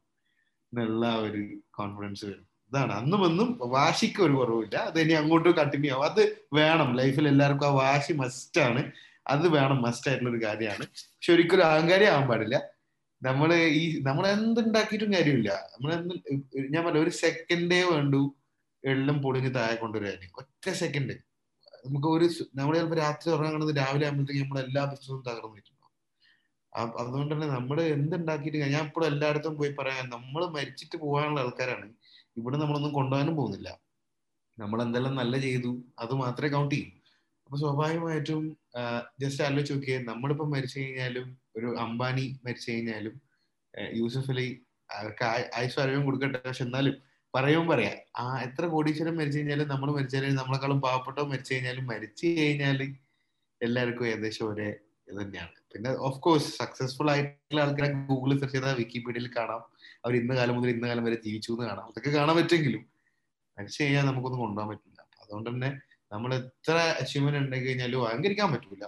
എന്നുള്ള ഒരു കോൺഫിഡൻസ് വരും. ഇതാണ്. അന്നും ഒന്നും വാശിക്ക് ഒരു കുറവില്ല അത് ഇനി അങ്ങോട്ടും കണ്ടിന്യൂ ആവും. അത് വേണം. ലൈഫിൽ എല്ലാവർക്കും ആ വാശി ആണ്. അത് വേണം. മസ്റ്റ് ആയിട്ടുള്ള ഒരു കാര്യമാണ്. പക്ഷെ ഒരിക്കലും അഹങ്കാരി ആവാൻ പാടില്ല. നമ്മൾ ഈ നമ്മൾ എന്തുണ്ടാക്കിയിട്ടും കാര്യമില്ല. നമ്മൾ ഞാൻ പറഞ്ഞ ഒരു സെക്കൻഡേ വേണ്ടു. എള്ളും പൊളിഞ്ഞ് താഴെ കൊണ്ടുവരാൻ. ഒറ്റ സെക്കൻഡ് നമുക്ക് ഒരു നമ്മൾ ചിലപ്പോൾ രാത്രി ഉറങ്ങുന്നത് രാവിലെ ആകുമ്പോഴത്തേക്ക് നമ്മൾ എല്ലാ ബിസിനസ്സും തകർന്നിട്ടുണ്ടാവും അതുകൊണ്ട് തന്നെ നമ്മൾ എന്തുണ്ടാക്കിയിട്ട് ഞാൻ ഇപ്പോഴും എല്ലായിടത്തും പോയി പറയാൻ നമ്മൾ മരിച്ചിട്ട് പോകാനുള്ള ആൾക്കാരാണ്. ഇവിടെ നമ്മളൊന്നും കൊണ്ടുപോകാനും പോകുന്നില്ല. നമ്മൾ എന്തെല്ലാം നല്ല ചെയ്തു അത് മാത്രമേ കൗണ്ട് ചെയ്യൂ. അപ്പൊ സ്വാഭാവികമായിട്ടും ജസ്റ്റ് ആലോചിച്ച് നോക്കിയേ നമ്മളിപ്പോ മരിച്ചു കഴിഞ്ഞാലും ഒരു അംബാനി മരിച്ചു കഴിഞ്ഞാലും യൂസഫ് അലി അവർക്ക് ഐശ്വര്യം കൊടുക്കട്ടെ. പക്ഷെ എന്നാലും പറയുമ്പോൾ പറയാം. ആ എത്ര കോടീശ്വരം മരിച്ചു കഴിഞ്ഞാലും നമ്മൾ മരിച്ചു കഴിഞ്ഞാൽ നമ്മളെക്കാളും പാവപ്പെട്ടോ മരിച്ചു കഴിഞ്ഞാലും മരിച്ചു കഴിഞ്ഞാൽ എല്ലാവർക്കും ഏകദേശം ഒരേ ഇത് തന്നെയാണ്. പിന്നെ ഓഫ് കോഴ്സ് സക്സസ്ഫുൾ ആയിട്ടുള്ള ആൾക്കാരെ ഗൂഗിളിൽ സെർച്ച് ചെയ്താൽ വിക്കിപീഡിയയിൽ കാണാം. അവർ ഇന്ന കാലം മുതൽ ഇന്ന കാലം വരെ ജീവിച്ചു എന്ന് കാണാം. അതൊക്കെ കാണാൻ പറ്റുമെങ്കിലും മരിച്ചു കഴിഞ്ഞാൽ നമുക്കൊന്നും കൊണ്ടുപോകാൻ പറ്റില്ല. അതുകൊണ്ട് തന്നെ നമ്മൾ എത്ര അച്ചീവ്മെന്റ് ഉണ്ടെങ്കിൽ കഴിഞ്ഞാലും അഹങ്കരിക്കാൻ പറ്റൂല.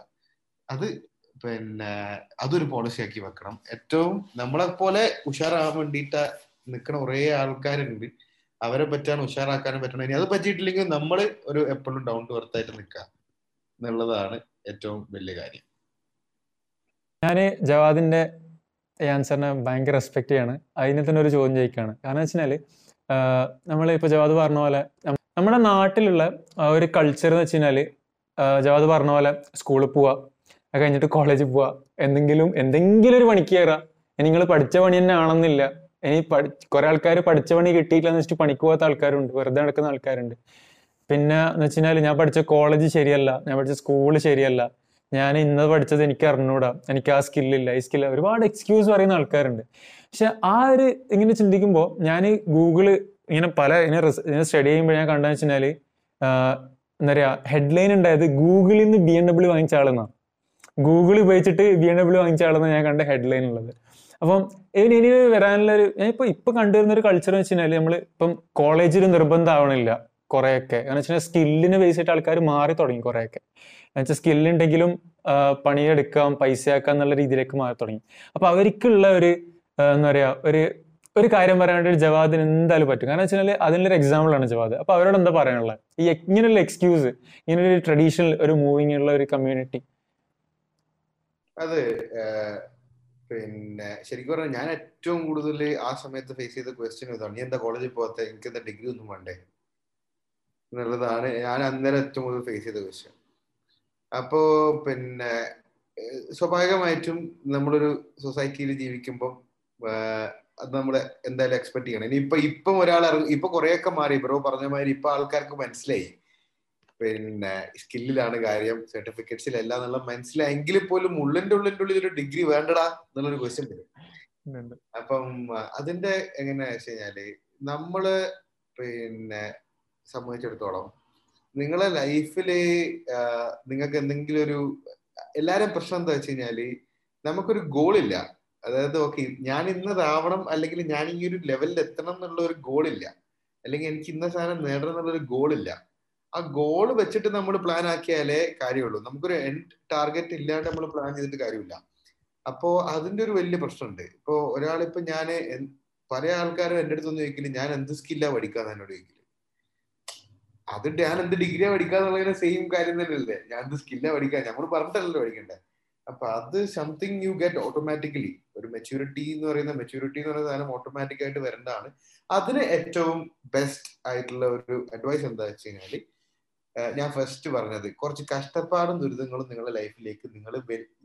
അത് പിന്നെ അതൊരു പോളിസി ആക്കി വെക്കണം. ഏറ്റവും നമ്മളെ പോലെ ഉഷാറാവാൻ വേണ്ടിയിട്ട് നിൽക്കുന്ന കുറേ ആൾക്കാരുണ്ട്. അവരെ പറ്റാൻ ഉഷാറാക്കാനും പറ്റണം ഇനി അത് പറ്റിയിട്ടില്ലെങ്കിൽ നമ്മൾ ഒരു എപ്പോഴും ഡൗൺ ടു എർത്ത് ആയിട്ട് നിൽക്കുക എന്നുള്ളതാണ് ഏറ്റവും വലിയ കാര്യം.
ഞാൻ ജവാദിന്റെ ആൻസറിനെ ഭയങ്കര റെസ്പെക്ട് ചെയ്യാണ്. അതിനെ തന്നെ ഒരു ചോദ്യം ചോദിക്കുകയാണ്. കാരണം വെച്ചാൽ നമ്മൾ ഇപ്പൊ ജവാദ് പറഞ്ഞ പോലെ നമ്മുടെ നാട്ടിലുള്ള ഒരു കൾച്ചർ എന്ന് വെച്ച് കഴിഞ്ഞാൽ ജവാദ് പറഞ്ഞ പോലെ സ്കൂളിൽ പോവാ അത് കഴിഞ്ഞിട്ട് കോളേജിൽ പോവാ എന്തെങ്കിലും എന്തെങ്കിലും ഒരു പണിക്ക് കയറാ. നിങ്ങൾ പഠിച്ച പണി തന്നെ ആണെന്നില്ല. ഇനി പഠി കുറെ ആൾക്കാർ പഠിച്ച പണി കിട്ടിയില്ല എന്ന് വെച്ചിട്ട് പണിക്ക് പോകാത്ത ആൾക്കാരുണ്ട്. വെറുതെ നടക്കുന്ന ആൾക്കാരുണ്ട്. പിന്നെ എന്ന് വെച്ച് കഴിഞ്ഞാൽ ഞാൻ പഠിച്ച കോളേജ് ശരിയല്ല. ഞാൻ പഠിച്ച സ്കൂൾ ശരിയല്ല. ഞാൻ ഇന്നത് പഠിച്ചത് എനിക്ക് അറിഞ്ഞൂടാ. എനിക്ക് ആ സ്കില്ലില്ല ഈ സ്കില്ല ഒരുപാട് എക്സ്ക്യൂസ് പറയുന്ന ആൾക്കാരുണ്ട്. പക്ഷെ ആ ഒരു ഇങ്ങനെ ചിന്തിക്കുമ്പോൾ ഞാൻ ഗൂഗിൾ ഇങ്ങനെ പല ഇങ്ങനെ സ്റ്റഡി ചെയ്യുമ്പോൾ ഞാൻ കണ്ടെന്ന് വെച്ചാൽ എന്താ പറയുക ഹെഡ്ലൈൻ ഉണ്ടായത് ഗൂഗിളിൽ നിന്ന് ബി എം ഡബ്ല്യൂ വാങ്ങിച്ച ആളെന്നാണ് ഗൂഗിൾ ഉപയോഗിച്ചിട്ട് ബി എം ഡബ്ല്യൂ വാങ്ങിച്ച ആളെന്നാണ് ഞാൻ കണ്ട ഹെഡ്ലൈൻ ഉള്ളത്. അപ്പം ഇനി ഇനി വരാനുള്ള ഒരു ഞാൻ ഇപ്പൊ ഇപ്പൊ കണ്ടുവരുന്ന ഒരു കൾച്ചർ എന്ന് വെച്ചാൽ നമ്മൾ ഇപ്പം കോളേജിൽ നിർബന്ധമാവണില്ല കുറെയൊക്കെ. എന്ന് വെച്ചാൽ സ്കില്ലിനെ ബേസ് ചെയ്തിട്ട് ആൾക്കാർ മാറി തുടങ്ങി കുറെയൊക്കെ. എന്നുവെച്ചാൽ സ്കില്ലുണ്ടെങ്കിലും പണിയെടുക്കാം പൈസയാക്കാം എന്നുള്ള രീതിയിലേക്ക് മാറി തുടങ്ങി. അപ്പൊ അവർക്കുള്ള ഒരു എന്താ പറയാ ഒരു ഒരു കാര്യം പറയാനായിട്ട് ഒരു ജവാദിന് എന്തായാലും പറ്റും. കാരണം വെച്ചാൽ അതിനൊരു എക്സാമ്പിൾ ആണ് ജവാദ്. അപ്പൊ അവരോട് എന്താ പറയാനുള്ളത് ഈ ഇങ്ങനെയുള്ള എക്സ്ക്യൂസ് ഇങ്ങനെയൊരു ട്രഡീഷണൽ ഒരു മൂവിങ് ഉള്ള ഒരു കമ്മ്യൂണിറ്റി
അത് പിന്നെ ശരിക്കും പറഞ്ഞാൽ ഞാൻ ഏറ്റവും കൂടുതൽ ആ സമയത്ത് ഫേസ് ചെയ്ത ക്വസ്റ്റ്യൻ ഇതാണ്. നീ എന്താ കോളേജിൽ പോകാത്ത എനിക്ക് എന്താ ഡിഗ്രി ഒന്നും വേണ്ടേ? എന്നുള്ളതാണ് ഞാൻ അന്നേരം ഏറ്റവും കൂടുതൽ ഫേസ് ചെയ്ത ക്വസ്റ്റ്യൻ അപ്പോ പിന്നെ സ്വാഭാവികമായിട്ടും നമ്മളൊരു സൊസൈറ്റിയിൽ ജീവിക്കുമ്പോൾ അത് നമ്മൾ എന്തായാലും എക്സ്പെക്ട് ചെയ്യണം. ഇനി ഇപ്പൊ ഇപ്പം ഒരാൾ ഇപ്പൊ കുറെയൊക്കെ മാറി. ബ്രോ പറഞ്ഞ മാതിരി ഇപ്പൊ ആൾക്കാർക്ക് മനസ്സിലായി. പിന്നെ സ്കില്ലിലാണ് കാര്യം സർട്ടിഫിക്കറ്റ്സിലല്ല എന്നുള്ള മനസ്സിലായെങ്കിൽ പോലും ഉള്ളിന്റെ ഉള്ളിന്റെ ഉള്ളിൽ ഒരു ഡിഗ്രി വേണ്ടടാ എന്നുള്ളൊരു ക്വസ്റ്റ്യൻ വരും. അപ്പം അതിന്റെ എങ്ങനെയാ വെച്ച് കഴിഞ്ഞാൽ നമ്മൾ പിന്നെ സംബന്ധിച്ചിടത്തോളം നിങ്ങളെ ലൈഫിൽ നിങ്ങൾക്ക് എന്തെങ്കിലും ഒരു എല്ലാരും പ്രശ്നം എന്താ വെച്ച് കഴിഞ്ഞാൽ നമുക്കൊരു ഗോൾ ഇല്ല. അതായത് ഓക്കെ ഞാൻ ഇന്നതാവണം അല്ലെങ്കിൽ ഞാൻ ഈ ഒരു ലെവലിൽ എത്തണം എന്നുള്ള ഒരു ഗോൾ ഇല്ല. അല്ലെങ്കിൽ എനിക്ക് ഇന്ന സാധനം നേടണം എന്നുള്ള ഒരു ഗോൾ ഇല്ല. ആ ഗോൾ വെച്ചിട്ട് നമ്മൾ പ്ലാൻ ആക്കിയാലേ കാര്യമുള്ളൂ. നമുക്കൊരു എൻഡ് ടാർഗറ്റ് ഇല്ലാണ്ട് നമ്മൾ പ്ലാൻ ചെയ്തിട്ട് കാര്യമില്ല. അപ്പോ അതിന്റെ ഒരു വലിയ പ്രശ്നമുണ്ട്. ഇപ്പോ ഒരാളിപ്പോ ഞാൻ പല ആൾക്കാരും എന്റെ അടുത്തൊന്നും ചോദിക്കില്ല ഞാൻ എന്ത് സ്കില്ലാ പഠിക്കാന്ന്? എന്നോട് ചോദിക്കില്ല അത് ഞാൻ എന്ത് ഡിഗ്രിയാ പഠിക്കാന്നുള്ളതിന് സെയിം കാര്യം തന്നെയല്ലേ. ഞാൻ എന്ത് സ്കില്ലാ പഠിക്കാൻ നമ്മൾ പറഞ്ഞിട്ടല്ലോ പഠിക്കണ്ടേ. അപ്പൊ അത് സംതിങ് യു ഗെറ്റ് ഓട്ടോമാറ്റിക്കലി ഒരു മെച്യൂരിറ്റി എന്ന് പറയുന്ന മെച്യൂരിറ്റി എന്ന് പറയുന്ന സാധനം ഓട്ടോമാറ്റിക് ആയിട്ട് വരേണ്ടതാണ്. അതിന് ഏറ്റവും ബെസ്റ്റ് ആയിട്ടുള്ള ഒരു അഡ്വൈസ് എന്താ വെച്ച് കഴിഞ്ഞാൽ ഞാൻ ഫസ്റ്റ് പറഞ്ഞത് കുറച്ച് കഷ്ടപ്പാടും ദുരിതങ്ങളും നിങ്ങളുടെ ലൈഫിലേക്ക് നിങ്ങൾ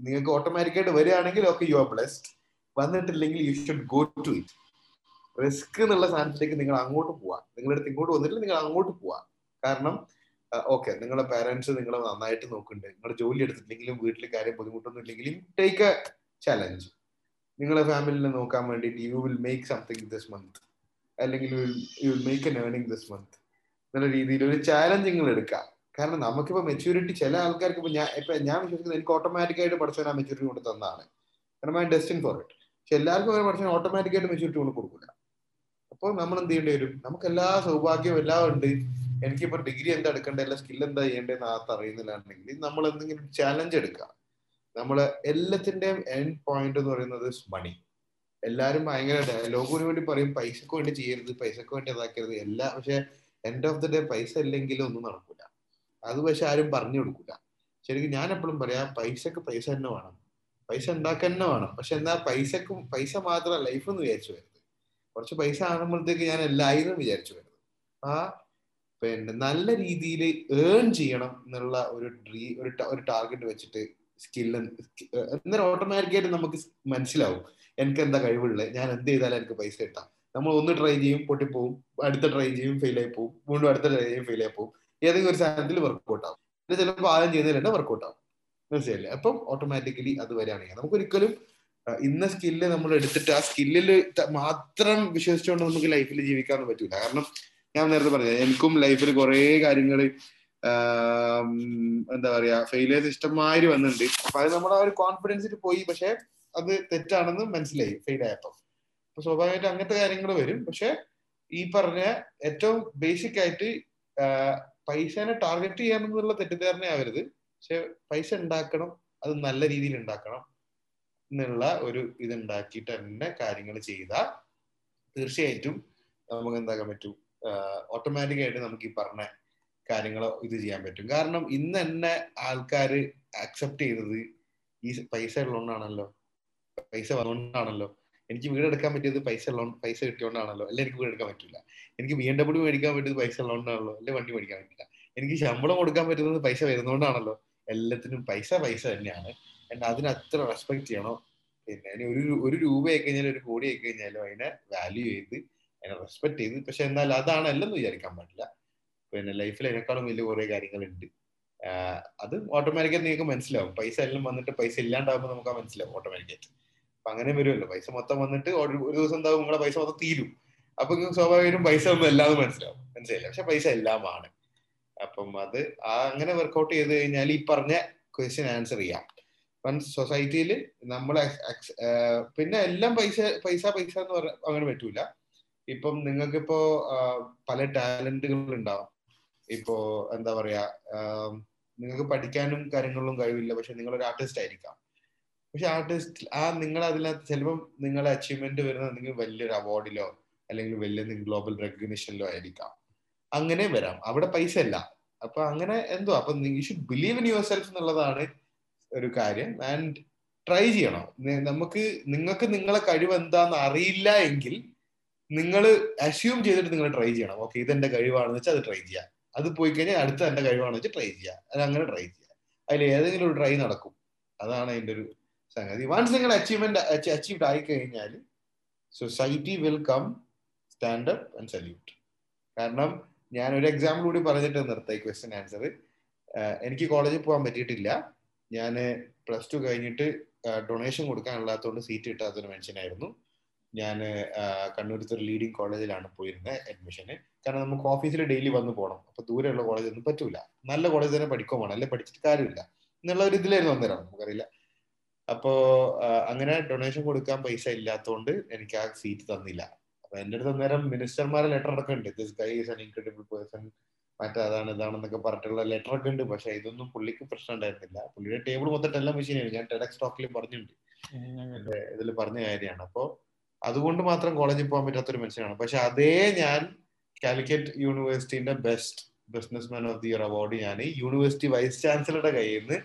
നിങ്ങൾക്ക് ഓട്ടോമാറ്റിക് ആയിട്ട് വരികയാണെങ്കിൽ okay you are blessed വന്നിട്ടില്ലെങ്കിൽ you should go to it risk എന്നുള്ള സാധനത്തിലേക്ക് നിങ്ങൾ അങ്ങോട്ട് പോവാ. നിങ്ങളുടെ അടുത്ത് ഇങ്ങോട്ട് വന്നിട്ട് നിങ്ങൾ അങ്ങോട്ട് പോവാ. കാരണം ഓക്കെ നിങ്ങളുടെ പാരന്റ്സ് നിങ്ങളെ നന്നായിട്ട് നോക്കുന്നുണ്ട്. നിങ്ങളുടെ ജോലി എടുത്തിട്ടില്ലെങ്കിലും വീട്ടിൽ കാര്യം ബുദ്ധിമുട്ടൊന്നും ഇല്ലെങ്കിലും ടേക്ക് എ ചലഞ്ച് നിങ്ങളെ ഫാമിലിനെ നോക്കാൻ വേണ്ടിയിട്ട് you will make something this month അല്ലെങ്കിൽ you will make an earning this month എന്നുള്ള രീതിയിൽ ഒരു ചാലഞ്ചിങ്ങൾ എടുക്കാം. കാരണം നമുക്കിപ്പോ മെച്യൂരിറ്റി ചില ആൾക്കാർക്ക് ഇപ്പൊ ഞാൻ ഇപ്പൊ ഞാൻ വിശ്വസിക്കുന്നത് എനിക്ക് ഓട്ടോമാറ്റിക് ആയിട്ട് പഠിച്ചവൻ ആ മെച്യൂരിറ്റി കൊണ്ട് തന്നാണ്. കാരണം ഐ ഡെസ്റ്റിൻ ഫോർ ഇറ്റ് പക്ഷെ എല്ലാവർക്കും അങ്ങനെ പഠിച്ചാൽ ഓട്ടോമാറ്റിക് ആയിട്ട് മെച്യൂരിറ്റി കൊണ്ട് കൊടുക്കില്ല അപ്പോൾ നമ്മൾ എന്ത് ചെയ്യേണ്ടി വരും? നമുക്ക് എല്ലാ സൗഭാഗ്യവും എല്ലാം ഉണ്ട്. എനിക്കിപ്പോ ഡിഗ്രി എന്താ എടുക്കേണ്ടത് എല്ലാ സ്കിൽ എന്താ ചെയ്യേണ്ടതെന്ന് ആർത്ത് അറിയുന്നില്ലാണ്ടെങ്കിൽ നമ്മൾ എന്തെങ്കിലും ചാലഞ്ച് എടുക്കുക. നമ്മൾ എല്ലാത്തിന്റെയും എൻഡ് പോയിന്റ് എന്ന് പറയുന്നത് മണി എല്ലാവരും ഭയങ്കര ഡയലോഗിന് വേണ്ടി പറയും പൈസക്ക് വേണ്ടി ചെയ്യരുത് പൈസക്ക് വേണ്ടി അതാക്കരുത് എല്ലാ പക്ഷെ എൻഡ് ഓഫ് ദി ഡേ പൈസ ഇല്ലെങ്കിലും ഒന്നും നടക്കൂല. അത് പക്ഷെ ആരും പറഞ്ഞു കൊടുക്കൂല. ശരിക്കും ഞാൻ എപ്പോഴും പറയാ പൈസക്ക് പൈസ തന്നെ വേണം. പൈസ ഉണ്ടാക്കാൻ തന്നെ വേണം. പക്ഷെ എന്നാ പൈസക്കും പൈസ മാത്രം ലൈഫ് എന്ന് വിചാരിച്ചു വരുന്നത് കുറച്ച് പൈസ ആകുമ്പോഴത്തേക്ക് ഞാൻ എല്ലായിരുന്നു വിചാരിച്ചു വരുന്നത് ആ പിന്നെ നല്ല രീതിയിൽ ഏൺ ചെയ്യണം എന്നുള്ള ഒരു ഡ്രീ ഒരു ഒരു ടാർഗറ്റ് വെച്ചിട്ട് സ്കിൽ അന്നേരം ഓട്ടോമാറ്റിക്കായിട്ട് നമുക്ക് മനസ്സിലാവും. എനിക്ക് എന്താ കഴിവുള്ളത്? ഞാൻ എന്ത് ചെയ്താലും എനിക്ക് പൈസ കിട്ടാം. നമ്മൾ ഒന്ന് ട്രൈ ചെയ്യും പൊട്ടിപ്പോവും. അടുത്ത ട്രൈ ചെയ്യും ഫെയിൽ ആയി പോവും. വീണ്ടും അടുത്ത ട്രൈ ചെയ്യും ഫെയിൽ ആയി പോവും. ഏതെങ്കിലും ഒരു സാധനത്തിൽ വർക്ക്ഔട്ട് ആവും. ചിലപ്പോൾ ആദ്യം ചെയ്യുന്നതിൽ വർക്ക്ഔട്ട് ആവും. മനസ്സിലായില്ലേ? അപ്പം ഓട്ടോമാറ്റിക്കലി അത് വരികയാണെങ്കിൽ നമുക്ക് ഒരിക്കലും ഇന്ന സ്കില്ല് നമ്മൾ എടുത്തിട്ട് ആ സ്കില്ലിൽ മാത്രം വിശ്വസിച്ചുകൊണ്ട് നമുക്ക് ലൈഫിൽ ജീവിക്കാൻ പറ്റൂല. കാരണം ഞാൻ നേരത്തെ പറഞ്ഞു എനിക്കും ലൈഫിൽ കുറേ കാര്യങ്ങൾ എന്താ പറയാ ഫെയിലിയേഴ്സ് ഇഷ്ടമാതിരി വന്നിട്ടുണ്ട്. അപ്പൊ അത് നമ്മുടെ ആ ഒരു കോൺഫിഡൻസിൽ പോയി. പക്ഷെ അത് തെറ്റാണെന്ന് മനസ്സിലായി ഫെയിൽ അപ്പൊ സ്വാഭാവികമായിട്ട് അങ്ങനത്തെ കാര്യങ്ങൾ വരും. പക്ഷെ ഈ പറഞ്ഞ ഏറ്റവും ബേസിക് ആയിട്ട് പൈസനെ ടാർഗറ്റ് ചെയ്യാനെന്നുള്ള തെറ്റിദ്ധാരണ ആവരുത്. പക്ഷെ പൈസ ഉണ്ടാക്കണം അത് നല്ല രീതിയിൽ ഉണ്ടാക്കണം എന്നുള്ള ഒരു ഇത് ഉണ്ടാക്കിയിട്ട് തന്നെ കാര്യങ്ങൾ ചെയ്താൽ തീർച്ചയായിട്ടും നമുക്ക് എന്താക്കാൻ പറ്റും? ഓട്ടോമാറ്റിക് ആയിട്ട് നമുക്ക് ഈ പറഞ്ഞ കാര്യങ്ങൾ ഇത് ചെയ്യാൻ പറ്റും. കാരണം ഇന്ന് തന്നെ ആൾക്കാർ ആക്സെപ്റ്റ് ചെയ്തത് ഈ പൈസ ഉള്ളതുകൊണ്ടാണല്ലോ പൈസ വന്നുകൊണ്ടാണല്ലോ എനിക്ക് വീട് എടുക്കാൻ പറ്റിയത് പൈസ ഉള്ള പൈസ കിട്ടിയോണ്ടാണല്ലോ. അല്ലെ എനിക്ക് വീട് എടുക്കാൻ പറ്റില്ല എനിക്ക് ബി എം ഡബ്ല്യൂ മേടിക്കാൻ പറ്റിയത് പൈസ ഉള്ളതുകൊണ്ടാണല്ലോ അല്ലെ വണ്ടി മേടിക്കാൻ പറ്റില്ല. എനിക്ക് ശമ്പളം കൊടുക്കാൻ പറ്റുന്നത് പൈസ വരുന്നതുകൊണ്ടാണല്ലോ എല്ലാത്തിനും പൈസ പൈസ തന്നെയാണ്. And അതിന് അത്ര റെസ്പെക്ട് ചെയ്യണം. പിന്നെ അതിന് ഒരു ഒരു ആയി കഴിഞ്ഞാലും ഒരു കോടി ആയി കഴിഞ്ഞാലും അതിനെ വാല്യൂ ചെയ്ത് അതിനെ റെസ്പെക്ട് ചെയ്ത്. പക്ഷെ എന്നാൽ അതാണ് അല്ലെന്ന് വിചാരിക്കാൻ പാടില്ല. പിന്നെ ലൈഫിൽ അതിനേക്കാളും വലിയ കുറെ കാര്യങ്ങളുണ്ട്. അത് ഓട്ടോമാറ്റിക്കായിട്ട് നിങ്ങൾക്ക് മനസ്സിലാവും. പൈസ എല്ലാം വന്നിട്ട് പൈസ ഇല്ലാണ്ടാവുമ്പോൾ നമുക്ക് മനസ്സിലാവും ഓട്ടോമാറ്റിക്കായിട്ട് അപ്പൊ അങ്ങനെ വരുമല്ലോ. പൈസ മൊത്തം വന്നിട്ട് ഒരു ദിവസം എന്താകും നിങ്ങളുടെ പൈസ മൊത്തം തീരും. അപ്പൊ സ്വാഭാവികം പൈസ ഒന്നും എല്ലാം മനസ്സിലാവും. മനസ്സിലായില്ല? പക്ഷെ പൈസ എല്ലാം ആണ്. അപ്പം അത് ആ അങ്ങനെ വർക്ക്ഔട്ട് ചെയ്ത് കഴിഞ്ഞാൽ ഈ പറഞ്ഞ ക്വസ്റ്റ്യൻ ആൻസർ ചെയ്യാം. സൊസൈറ്റിയിൽ നമ്മൾ പിന്നെ എല്ലാം പൈസ പൈസ പൈസ എന്ന് പറഞ്ഞ അങ്ങനെ പറ്റൂല. ഇപ്പം നിങ്ങൾക്കിപ്പോ പല ടാലന്റുകൾ ഉണ്ടാവും ഇപ്പോ എന്താ പറയാ നിങ്ങൾക്ക് പഠിക്കാനും കാര്യങ്ങളിലും കഴിവില്ല. പക്ഷെ നിങ്ങൾ ഒരു ആർട്ടിസ്റ്റ് ആയിരിക്കാം. പക്ഷെ ആർട്ടിസ്റ്റ് ആ നിങ്ങൾ അതിനകത്ത് ചിലപ്പം നിങ്ങളുടെ അച്ചീവ്മെന്റ് വരുന്നത് നിങ്ങൾ വലിയൊരു അവാർഡിലോ അല്ലെങ്കിൽ വലിയ ഗ്ലോബൽ റെക്കഗ്നിഷനിലോ ആയിരിക്കാം. അങ്ങനെ വരാം. അവിടെ പൈസ അല്ല അപ്പൊ അങ്ങനെ എന്തോ. അപ്പൊ you should believe in yourself എന്നുള്ളതാണ് ഒരു കാര്യം. ആൻഡ് ട്രൈ ചെയ്യണം. നമുക്ക് നിങ്ങൾക്ക് നിങ്ങളെ കഴിവ് എന്താന്ന് അറിയില്ല എങ്കിൽ നിങ്ങൾ അസ്യൂം ചെയ്തിട്ട് നിങ്ങൾ ട്രൈ ചെയ്യണം. ഓക്കെ ഇതെന്റെ കഴിവാണെന്ന് വെച്ചാൽ അത് ട്രൈ ചെയ്യാം. അത് പോയി കഴിഞ്ഞാൽ അടുത്ത എന്റെ കഴിവാണെന്ന് വെച്ചാൽ ട്രൈ ചെയ്യാം. അത് അങ്ങനെ ട്രൈ ചെയ്യാം. അതിൽ ഏതെങ്കിലും ഒരു ട്രൈ നടക്കും. അതാണ് അതിന്റെ ഒരു സംഗതി. വൺസ് നിങ്ങൾ അച്ചീവ്മെന്റ് അച്ചീവ്ഡ് ആയി കഴിഞ്ഞാൽ society will come stand up and salute കാരണം ഞാൻ ഒരു എക്സാമ്പിൾ കൂടി പറഞ്ഞിട്ട് നിർത്താം ഈ ക്വസ്റ്റ്യൻ ആൻസർ എനിക്ക് കോളേജിൽ പോകാൻ പറ്റിയിട്ടില്ല. ഞാൻ പ്ലസ് ടു കഴിഞ്ഞിട്ട് ഡൊണേഷൻ കൊടുക്കാനുള്ളതുകൊണ്ട് സീറ്റ് കിട്ടാത്തൊരു മനുഷ്യനായിരുന്നു ഞാൻ കണ്ണൂരത്തെ ഒരു ലീഡിങ് കോളേജിലാണ് പോയിരുന്നത് അഡ്മിഷന് കാരണം നമുക്ക് ഓഫീസിൽ ഡെയിലി വന്ന് പോകണം അപ്പൊ ദൂരെയുള്ള കോളേജൊന്നും പറ്റൂല. നല്ല കോളേജ് തന്നെ പഠിക്കാൻ പോകണം അല്ലെ? പഠിച്ചിട്ട് കാര്യമില്ല. എന്നുള്ള ഒരു ഇതിലായിരുന്നു അന്നേരം. നമുക്കറിയില്ല. അപ്പോ അങ്ങനെ ഡൊണേഷൻ കൊടുക്കാൻ പൈസ ഇല്ലാത്തതുകൊണ്ട് എനിക്ക് ആ സീറ്റ് തന്നില്ല. അപ്പൊ എന്റെ അടുത്ത് അന്നേരം മിനിസ്റ്റർമാരെ ലെറ്റർ ഒക്കെ ഉണ്ട്. This guy is incredible person മറ്റേ അതാണ് ഇതാണെന്നൊക്കെ പറഞ്ഞിട്ടുള്ള ലെറ്റർ ഒക്കെ ഉണ്ട്. പക്ഷെ ഇതൊന്നും പുള്ളിക്ക് പ്രശ്നം ഉണ്ടായിരുന്നില്ല. പുള്ളിയുടെ ടേബിൾ മൊത്തം എല്ലാം മെഷീനായിരുന്നു ഞാൻ ടെഡക്സ് ടോക്കിൽ പറഞ്ഞിട്ടുണ്ട്. ഇതിൽ പറഞ്ഞ കാര്യമാണ്. അപ്പോ അതുകൊണ്ട് മാത്രം കോളേജിൽ പോകാൻ പറ്റാത്ത ഒരു മനുഷ്യനാണ്. പക്ഷെ അതേ ഞാൻ Calicut യൂണിവേഴ്സിറ്റിന്റെ best businessman of the year award ഞാൻ യൂണിവേഴ്സിറ്റി വൈസ് ചാൻസലറുടെ കയ്യിൽ നിന്ന്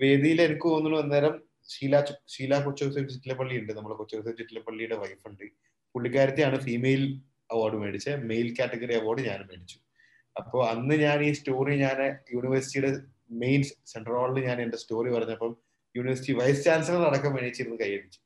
വേദിയിൽ എനിക്ക് തോന്നുന്നു അന്നേരം ഷീല ഷീല കൊച്ചോസേഫ് ചിറ്റിലപ്പള്ളി ഉണ്ട് നമ്മുടെ കൊച്ചോസേഫ് ചിറ്റിലപ്പള്ളിയുടെ വൈഫ് ഉണ്ട്. പുള്ളിക്കാരത്തെയാണ് ഫീമെയിൽ അവാർഡ് മേടിച്ചത്. മെയിൽ കാറ്റഗറി അവാർഡ് ഞാൻ മേടിച്ചു. അപ്പോൾ അന്ന് ഞാൻ ഈ സ്റ്റോറി ഞാൻ യൂണിവേഴ്സിറ്റിയുടെ മെയിൻ സെൻട്രൽ ഹാളിൽ ഞാൻ എന്റെ സ്റ്റോറി പറഞ്ഞപ്പം യൂണിവേഴ്സിറ്റി വൈസ് ചാൻസലർ അടക്കം മേടിച്ചിരുന്ന് കൈയടിച്ചു.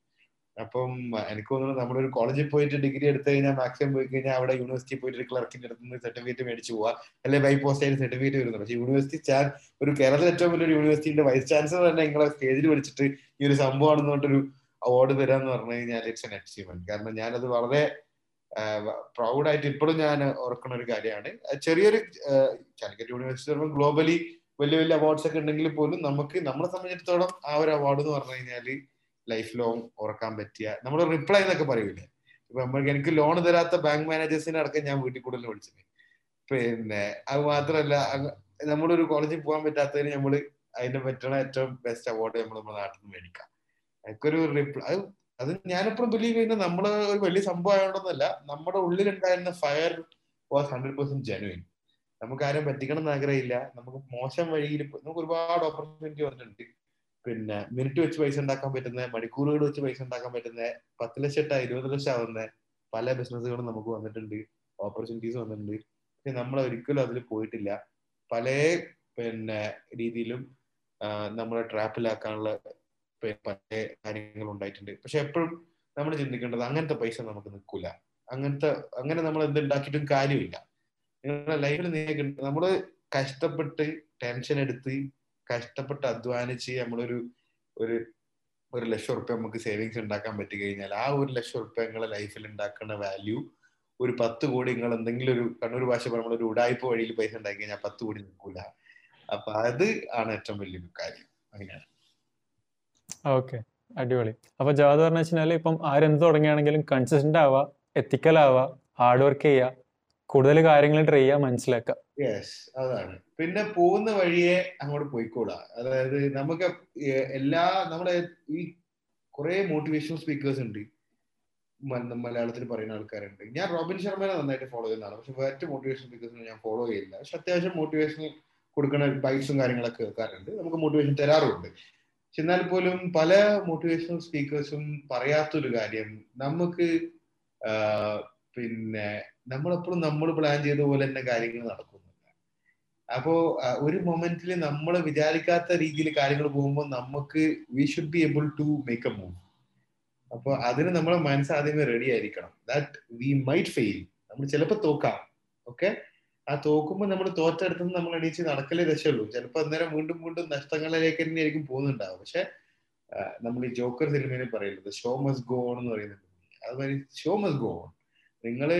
അപ്പം എനിക്ക് തോന്നുന്നു നമ്മുടെ ഒരു കോളേജിൽ പോയിട്ട് ഡിഗ്രി എടുത്തു കഴിഞ്ഞാൽ മാക്സിമം പോയി കഴിഞ്ഞാൽ അവിടെ യൂണിവേഴ്സിറ്റി പോയിട്ട് ഒരു ക്ലർക്കിന്റെ അടുത്ത് നിന്ന് സർട്ടിഫിക്കറ്റ് മേടിച്ചു പോവാ. അല്ലെങ്കിൽ ബൈ പോസ്റ്റ് ആയിട്ട് സർട്ടിഫിക്കറ്റ് വരുന്നത് പക്ഷേ യൂണിവേഴ്സിറ്റി ചാൻ ഒരു കേരളത്തിൽ ഏറ്റവും വലിയൊരു യൂണിവേഴ്സിറ്റിയുടെ വൈസ് ചാൻസലർ തന്നെ നിങ്ങളെ സ്റ്റേജിൽ വിളിച്ചിട്ട് ഈ ഒരു സംഭവമാണെന്ന് പറഞ്ഞിട്ടൊരു അവാർഡ് തരാന്ന് പറഞ്ഞു കഴിഞ്ഞാൽ ഇറ്റ്സ് എൻ അച്ചീവ്മെന്റ് കാരണം ഞാനത് വളരെ പ്രൗഡായിട്ട് ഇപ്പോഴും ഞാൻ ഓർക്കുന്ന ഒരു കാര്യമാണ്. ചെറിയൊരു കാലിക്കറ്റ് യൂണിവേഴ്സിറ്റി ഗ്ലോബലി വലിയ വലിയ അവാർഡ്സ് ഒക്കെ ഉണ്ടെങ്കിൽ പോലും നമുക്ക് നമ്മളെ സംബന്ധിച്ചിടത്തോളം ആ ഒരു അവാർഡ് എന്ന് പറഞ്ഞു കഴിഞ്ഞാൽ ലൈഫ് ലോങ് ഓർക്കാൻ പറ്റിയ നമ്മൾ റിപ്ലൈ എന്നൊക്കെ പറയൂലേ? ഇപ്പൊ നമ്മൾക്ക് എനിക്ക് ലോൺ തരാത്ത ബാങ്ക് മാനേജേഴ്സിനെ അടക്കം ഞാൻ വീട്ടിൽ കൂടുതൽ വിളിച്ചത്. പിന്നെ അത് മാത്രമല്ല നമ്മളൊരു കോളേജിൽ പോകാൻ പറ്റാത്തതിന് നമ്മൾ അതിന്റെ പറ്റണ ഏറ്റവും ബെസ്റ്റ് അവാർഡ് നമ്മൾ നമ്മുടെ നാട്ടിൽ നിന്ന് മേടിക്കാം. എനിക്കൊരു റിപ്ലൈ അത് ഞാനെപ്പോഴും ബിലീവ് ചെയ്യുന്നത് നമ്മൾ ഒരു വലിയ സംഭവം ആയതുകൊണ്ടൊന്നുമല്ല നമ്മുടെ ഉള്ളിലുണ്ടായിരുന്ന fire was hundred percent genuine നമുക്ക് ആരും പറ്റിക്കണം എന്ന് ആഗ്രഹമില്ല. നമുക്ക് മോശം വഴിയിൽ നമുക്ക് ഒരുപാട് ഓപ്പർച്യൂണിറ്റി വന്നിട്ടുണ്ട്. പിന്നെ മിനിറ്റ് വെച്ച് പൈസ ഉണ്ടാക്കാൻ പറ്റുന്ന മണിക്കൂറുകൾ വെച്ച് പൈസ ഉണ്ടാക്കാൻ പറ്റുന്ന പത്ത് ലക്ഷം ഇട്ട ഇരുപത് ലക്ഷം ആവുന്ന പല ബിസിനസ്സുകളും നമുക്ക് വന്നിട്ടുണ്ട്. ഓപ്പർച്യൂണിറ്റീസ് വന്നിട്ടുണ്ട്. പക്ഷെ നമ്മൾ ഒരിക്കലും അതിൽ പോയിട്ടില്ല. പല പിന്നെ രീതിയിലും നമ്മളെ ട്രാപ്പിലാക്കാനുള്ള പല കാര്യങ്ങൾ ഉണ്ടായിട്ടുണ്ട്. പക്ഷെ എപ്പോഴും നമ്മൾ ചിന്തിക്കേണ്ടത് അങ്ങനത്തെ പൈസ നമുക്ക് നിൽക്കൂല. അങ്ങനത്തെ അങ്ങനെ നമ്മൾ എന്ത് ഉണ്ടാക്കിയിട്ടും കാര്യമില്ല. നിങ്ങളുടെ ലൈഫിൽ നിങ്ങൾക്ക് നമ്മൾ കഷ്ടപ്പെട്ട് ടെൻഷൻ എടുത്ത് കഷ്ടപ്പെട്ട് അധ്വാനിച്ച് നമ്മളൊരു ഒരു ഒരു ലക്ഷം ഉറുപ്പ്യ നമുക്ക് സേവിങ്സ് ഉണ്ടാക്കാൻ പറ്റി കഴിഞ്ഞാൽ ആ ഒരു ലക്ഷം ഉറുപ്പ്യ നിങ്ങളെ ലൈഫിൽ ഉണ്ടാക്കുന്ന വാല്യൂ ഒരു പത്ത് കോടി നിങ്ങൾ എന്തെങ്കിലും ഒരു കണ്ണൂർ ഭാഷ പറയുമ്പോൾ ഒരു ഉടായ്പ വഴിയിൽ പൈസ ഉണ്ടാക്കി കഴിഞ്ഞാൽ പത്ത് കോടി നിൽക്കൂല. അപ്പൊ അത് ആണ് ഏറ്റവും വലിയൊരു കാര്യം. അങ്ങനെയാണ്.
ഓക്കെ. അടിപൊളി. അപ്പൊ ജവാദ് പറഞ്ഞു വെച്ചാൽ ഇപ്പം ആരെന്ത് തുടങ്ങിയാണെങ്കിലും കൺസിസ്റ്റന്റ് ആവുക എത്തിക്കൽ ആവുക ഹാർഡ് വർക്ക് ചെയ്യുക കൂടുതൽ കാര്യങ്ങൾ ട്രൈ ചെയ്യാൻ മനസ്സിലാക്കാം.
യെസ് അതാണ്. പിന്നെ പോകുന്ന വഴിയെ അങ്ങോട്ട് പോയിക്കൂടാ. അതായത് നമുക്ക് എല്ലാ നമ്മുടെ ഈ കുറെ മോട്ടിവേഷണൽ സ്പീക്കേഴ്സ് ഉണ്ട്. മലയാളത്തിൽ പറയുന്ന ആൾക്കാരുണ്ട്. ഞാൻ റോബിൻ ശർമ്മനെ നന്നായിട്ട് ഫോളോ ചെയ്യുന്നതാണ്. പക്ഷെ മറ്റ് മോട്ടിവേഷൻ സ്പീക്കേഴ്സിനെ ഞാൻ ഫോളോ ചെയ്യില്ല. പക്ഷെ അത്യാവശ്യം മോട്ടിവേഷൻ കൊടുക്കുന്ന ബൈറ്റ്സും കാര്യങ്ങളൊക്കെ കേൾക്കാറുണ്ട്. നമുക്ക് മോട്ടിവേഷൻ തരാറുണ്ട്. പക്ഷെ എന്നാൽ പോലും പല മോട്ടിവേഷണൽ സ്പീക്കേഴ്സും പറയാത്തൊരു കാര്യം നമുക്ക് പിന്നെ നമ്മളെപ്പോഴും നമ്മൾ പ്ലാൻ ചെയ്ത പോലെ തന്നെ കാര്യങ്ങൾ നടക്കുന്നില്ല അപ്പോ ഒരു മൊമെന്റിൽ നമ്മൾ വിചാരിക്കാത്ത രീതിയിൽ കാര്യങ്ങൾ പോകുമ്പോൾ നമുക്ക് we should be able to make a move അപ്പൊ അതിന് നമ്മളെ മനസ്സ് ആദ്യമേ റെഡി ആയിരിക്കണം. ദാറ്റ് വി മൈറ്റ് ഫെയിൽ നമ്മൾ ചിലപ്പോൾ തോക്കാം. ഓക്കെ ആ തോക്കുമ്പോൾ നമ്മൾ തോറ്റെടുത്ത് നമ്മൾ എണീച്ച് നടക്കലേ രക്ഷയുള്ളൂ. ചിലപ്പോൾ അന്നേരം വീണ്ടും വീണ്ടും നഷ്ടങ്ങളിലേക്ക് തന്നെ ആയിരിക്കും പോകുന്നുണ്ടാവും പക്ഷെ നമ്മൾ ഈ ജോക്കർ സിനിമയിൽ പറയുന്നത് ഷോ മസ് ഗോ ഓൺ എന്ന് പറയുന്നത് അതുമാതിരി ഷോ മസ് ഗോ ഓൺ നിങ്ങൾ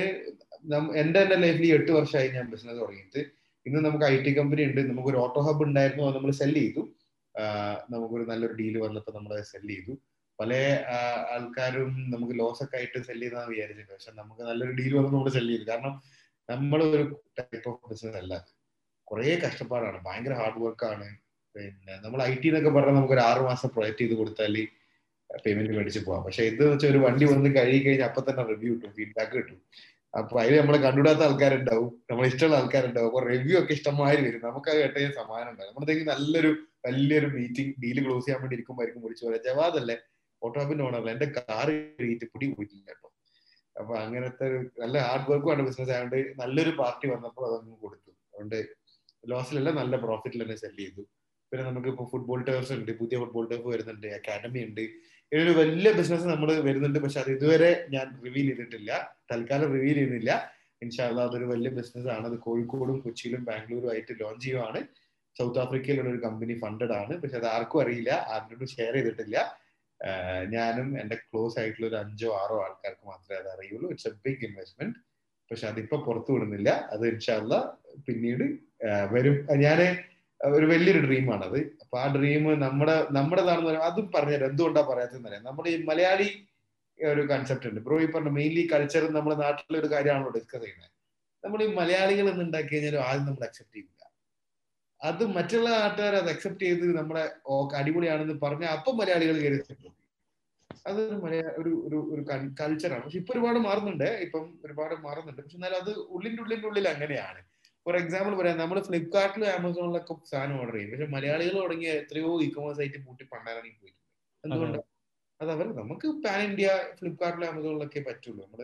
എന്റെ എന്റെ ലൈഫിൽ എട്ട് വർഷമായി ഞാൻ ബിസിനസ് തുടങ്ങിയിട്ട്. ഇന്ന് നമുക്ക് ഐ ടി കമ്പനി ഉണ്ട്. നമുക്ക് ഒരു ഓട്ടോ ഹബ്ബ് ഉണ്ടായിരുന്നു. അത് നമ്മൾ സെൽ ചെയ്തു. നമുക്കൊരു നല്ലൊരു ഡീൽ വന്നപ്പോൾ നമ്മൾ സെൽ ചെയ്തു. പല ആൾക്കാരും നമുക്ക് ലോസ് ഒക്കെ ആയിട്ട് സെൽ ചെയ്താന്ന് വിചാരിച്ചിട്ട് പക്ഷെ നമുക്ക് നല്ലൊരു ഡീൽ വന്ന് നമ്മൾ സെൽ ചെയ്തു. കാരണം നമ്മൾ ഒരു ടൈപ്പ് ഓഫ് ബിസിനസ് അല്ല. കുറേ കഷ്ടപ്പാടാണ്. ഭയങ്കര ഹാർഡ് ആണ്. പിന്നെ നമ്മൾ ഐ ടി എന്നൊക്കെ പറഞ്ഞാൽ നമുക്ക് ഒരു ആറ് മാസം പ്രൊജക്ട് ചെയ്ത് കൊടുത്താൽ പേയ്മെന്റ് മേടിച്ച് പോവാം. പക്ഷെ ഇത് വെച്ചാൽ ഒരു വണ്ടി വന്ന് കഴുകി കഴിഞ്ഞാൽ അപ്പൊ തന്നെ റിവ്യൂ കിട്ടും ഫീഡ്ബാക്ക് കിട്ടും. അപ്പൊ അതിൽ നമ്മളെ കണ്ടുവിടാത്ത ആൾക്കാരുണ്ടാവും. നമ്മളെ ഇഷ്ടമുള്ള ആൾക്കാരുണ്ടാവും. അപ്പൊ റിവ്യൂ ഒക്കെ ഇഷ്ടമായി വരും. നമുക്ക് അത് കേട്ട സമാനം ഉണ്ടാവും. നമ്മുടെ നല്ലൊരു വലിയൊരു മീറ്റിംഗ് ഡീൽ ക്ലോസ് ചെയ്യാൻ വേണ്ടി ഇരിക്കുമ്പോഴായിരിക്കും വിളിച്ചു പറയാം. ജവാദല്ലേ ഓട്ടോപ്പിന്റെ ഓണറല്ല എന്റെ കാർ കഴുകിയിട്ട് പിടി പോയിട്ടില്ല കേട്ടോ. അപ്പൊ അങ്ങനത്തെ ഒരു നല്ല ഹാർഡ് വർക്കും ആണ് ബിസിനസ് ആയതുകൊണ്ട് നല്ലൊരു പാർട്ടി വന്നപ്പോൾ അതങ്ങ് കൊടുത്തു. അതുകൊണ്ട് ലോസിലല്ല നല്ല പ്രോഫിറ്റിൽ തന്നെ സെൽ ചെയ്തു. പിന്നെ നമുക്ക് ഇപ്പോൾ ഫുട്ബോൾ ടേഴ്സ് ഉണ്ട്. പുതിയ ഫുട്ബോൾ ടേഫ് വരുന്നുണ്ട്. അക്കാഡമി ഉണ്ട്. ഒരു വലിയ ബിസിനസ് നമ്മൾ വരുന്നുണ്ട്. പക്ഷെ അത് ഇതുവരെ ഞാൻ റിവീൽ ചെയ്തിട്ടില്ല. തൽക്കാലം റിവീൽ ചെയ്യുന്നില്ല. ഇൻഷാല്ല അതൊരു വലിയ ബിസിനസ് ആണ്. അത് കോഴിക്കോടും കൊച്ചിയിലും ബാംഗ്ലൂരും ആയിട്ട് ലോഞ്ച് ചെയ്യുവാണ്. സൗത്ത് ആഫ്രിക്കയിലുള്ള ഒരു കമ്പനി ഫണ്ടഡ് ആണ്. പക്ഷെ അത് ആർക്കും അറിയില്ല. ആരോടും ഷെയർ ചെയ്തിട്ടില്ല. ഞാനും എന്റെ ക്ലോസ് ആയിട്ടുള്ള ഒരു അഞ്ചോ ആറോ ആൾക്കാർക്ക് മാത്രമേ അത് അറിയുള്ളൂ. ഇറ്റ്സ് എ ബിഗ് ഇൻവെസ്റ്റ്മെന്റ് പക്ഷെ അതിപ്പോ പുറത്തു വിടുന്നില്ല. അത് ഇൻഷാല്ല പിന്നീട് വരും. ഞാൻ ഒരു വലിയൊരു ഡ്രീമാണ് അത് അപ്പൊ ആ ഡ്രീം നമ്മുടെ നമ്മുടേതാണെന്ന് പറയുമ്പോൾ അതും പറഞ്ഞുതരാം. എന്തുകൊണ്ടാ പറയാത്തതെന്ന് അറിയാം. നമ്മുടെ ഈ മലയാളി ഒരു കൺസെപ്റ്റ് ഉണ്ട്. ബ്രോ ഈ പറഞ്ഞ മെയിൻലി കൾച്ചർ നമ്മുടെ നാട്ടിലെ ഒരു കാര്യമാണല്ലോ ഡിസ്കസ് ചെയ്യുന്നത് നമ്മൾ ഈ മലയാളികൾ എന്ന് ഉണ്ടാക്കി കഴിഞ്ഞാൽ ആദ്യം നമ്മൾ അക്സെപ്റ്റ് ചെയ്യില്ല. അത് മറ്റുള്ള നാട്ടുകാർ അത് അക്സെപ്റ്റ് ചെയ്ത് നമ്മുടെ അടിപൊളിയാണെന്ന് പറഞ്ഞ അപ്പം മലയാളികൾ കയറി അതൊരു മലയാള ഒരു ഒരു ഒരു കൾച്ചറാണ് പക്ഷെ ഇപ്പൊ ഒരുപാട് മാറുന്നുണ്ട്. ഇപ്പം ഒരുപാട് മാറുന്നുണ്ട്. പക്ഷെ എന്നാലും അത് ഉള്ളിന്റെ ഉള്ളിന്റെ ഉള്ളിൽ അങ്ങനെയാണ്. ഫോർ എക്സാമ്പിൾ പറയാം നമ്മൾ ഫ്ലിപ്കാർട്ടിലും ആമസോണിലൊക്കെ സാധനം ഓർഡർ ചെയ്യും. പക്ഷെ മലയാളികൾ തുടങ്ങിയ എത്രയോ ഇ കോമേഴ്സ് ആയിട്ട് പൂട്ടി പണ്ടാറാണെങ്കിൽ പോയിട്ടുണ്ട് എന്തുകൊണ്ട്? അത്. അവർ നമുക്ക് പാൻ ഇന്ത്യ ഫ്ലിപ്കാർട്ടിലും ആമസോണിലൊക്കെ പറ്റുള്ളൂ. നമ്മൾ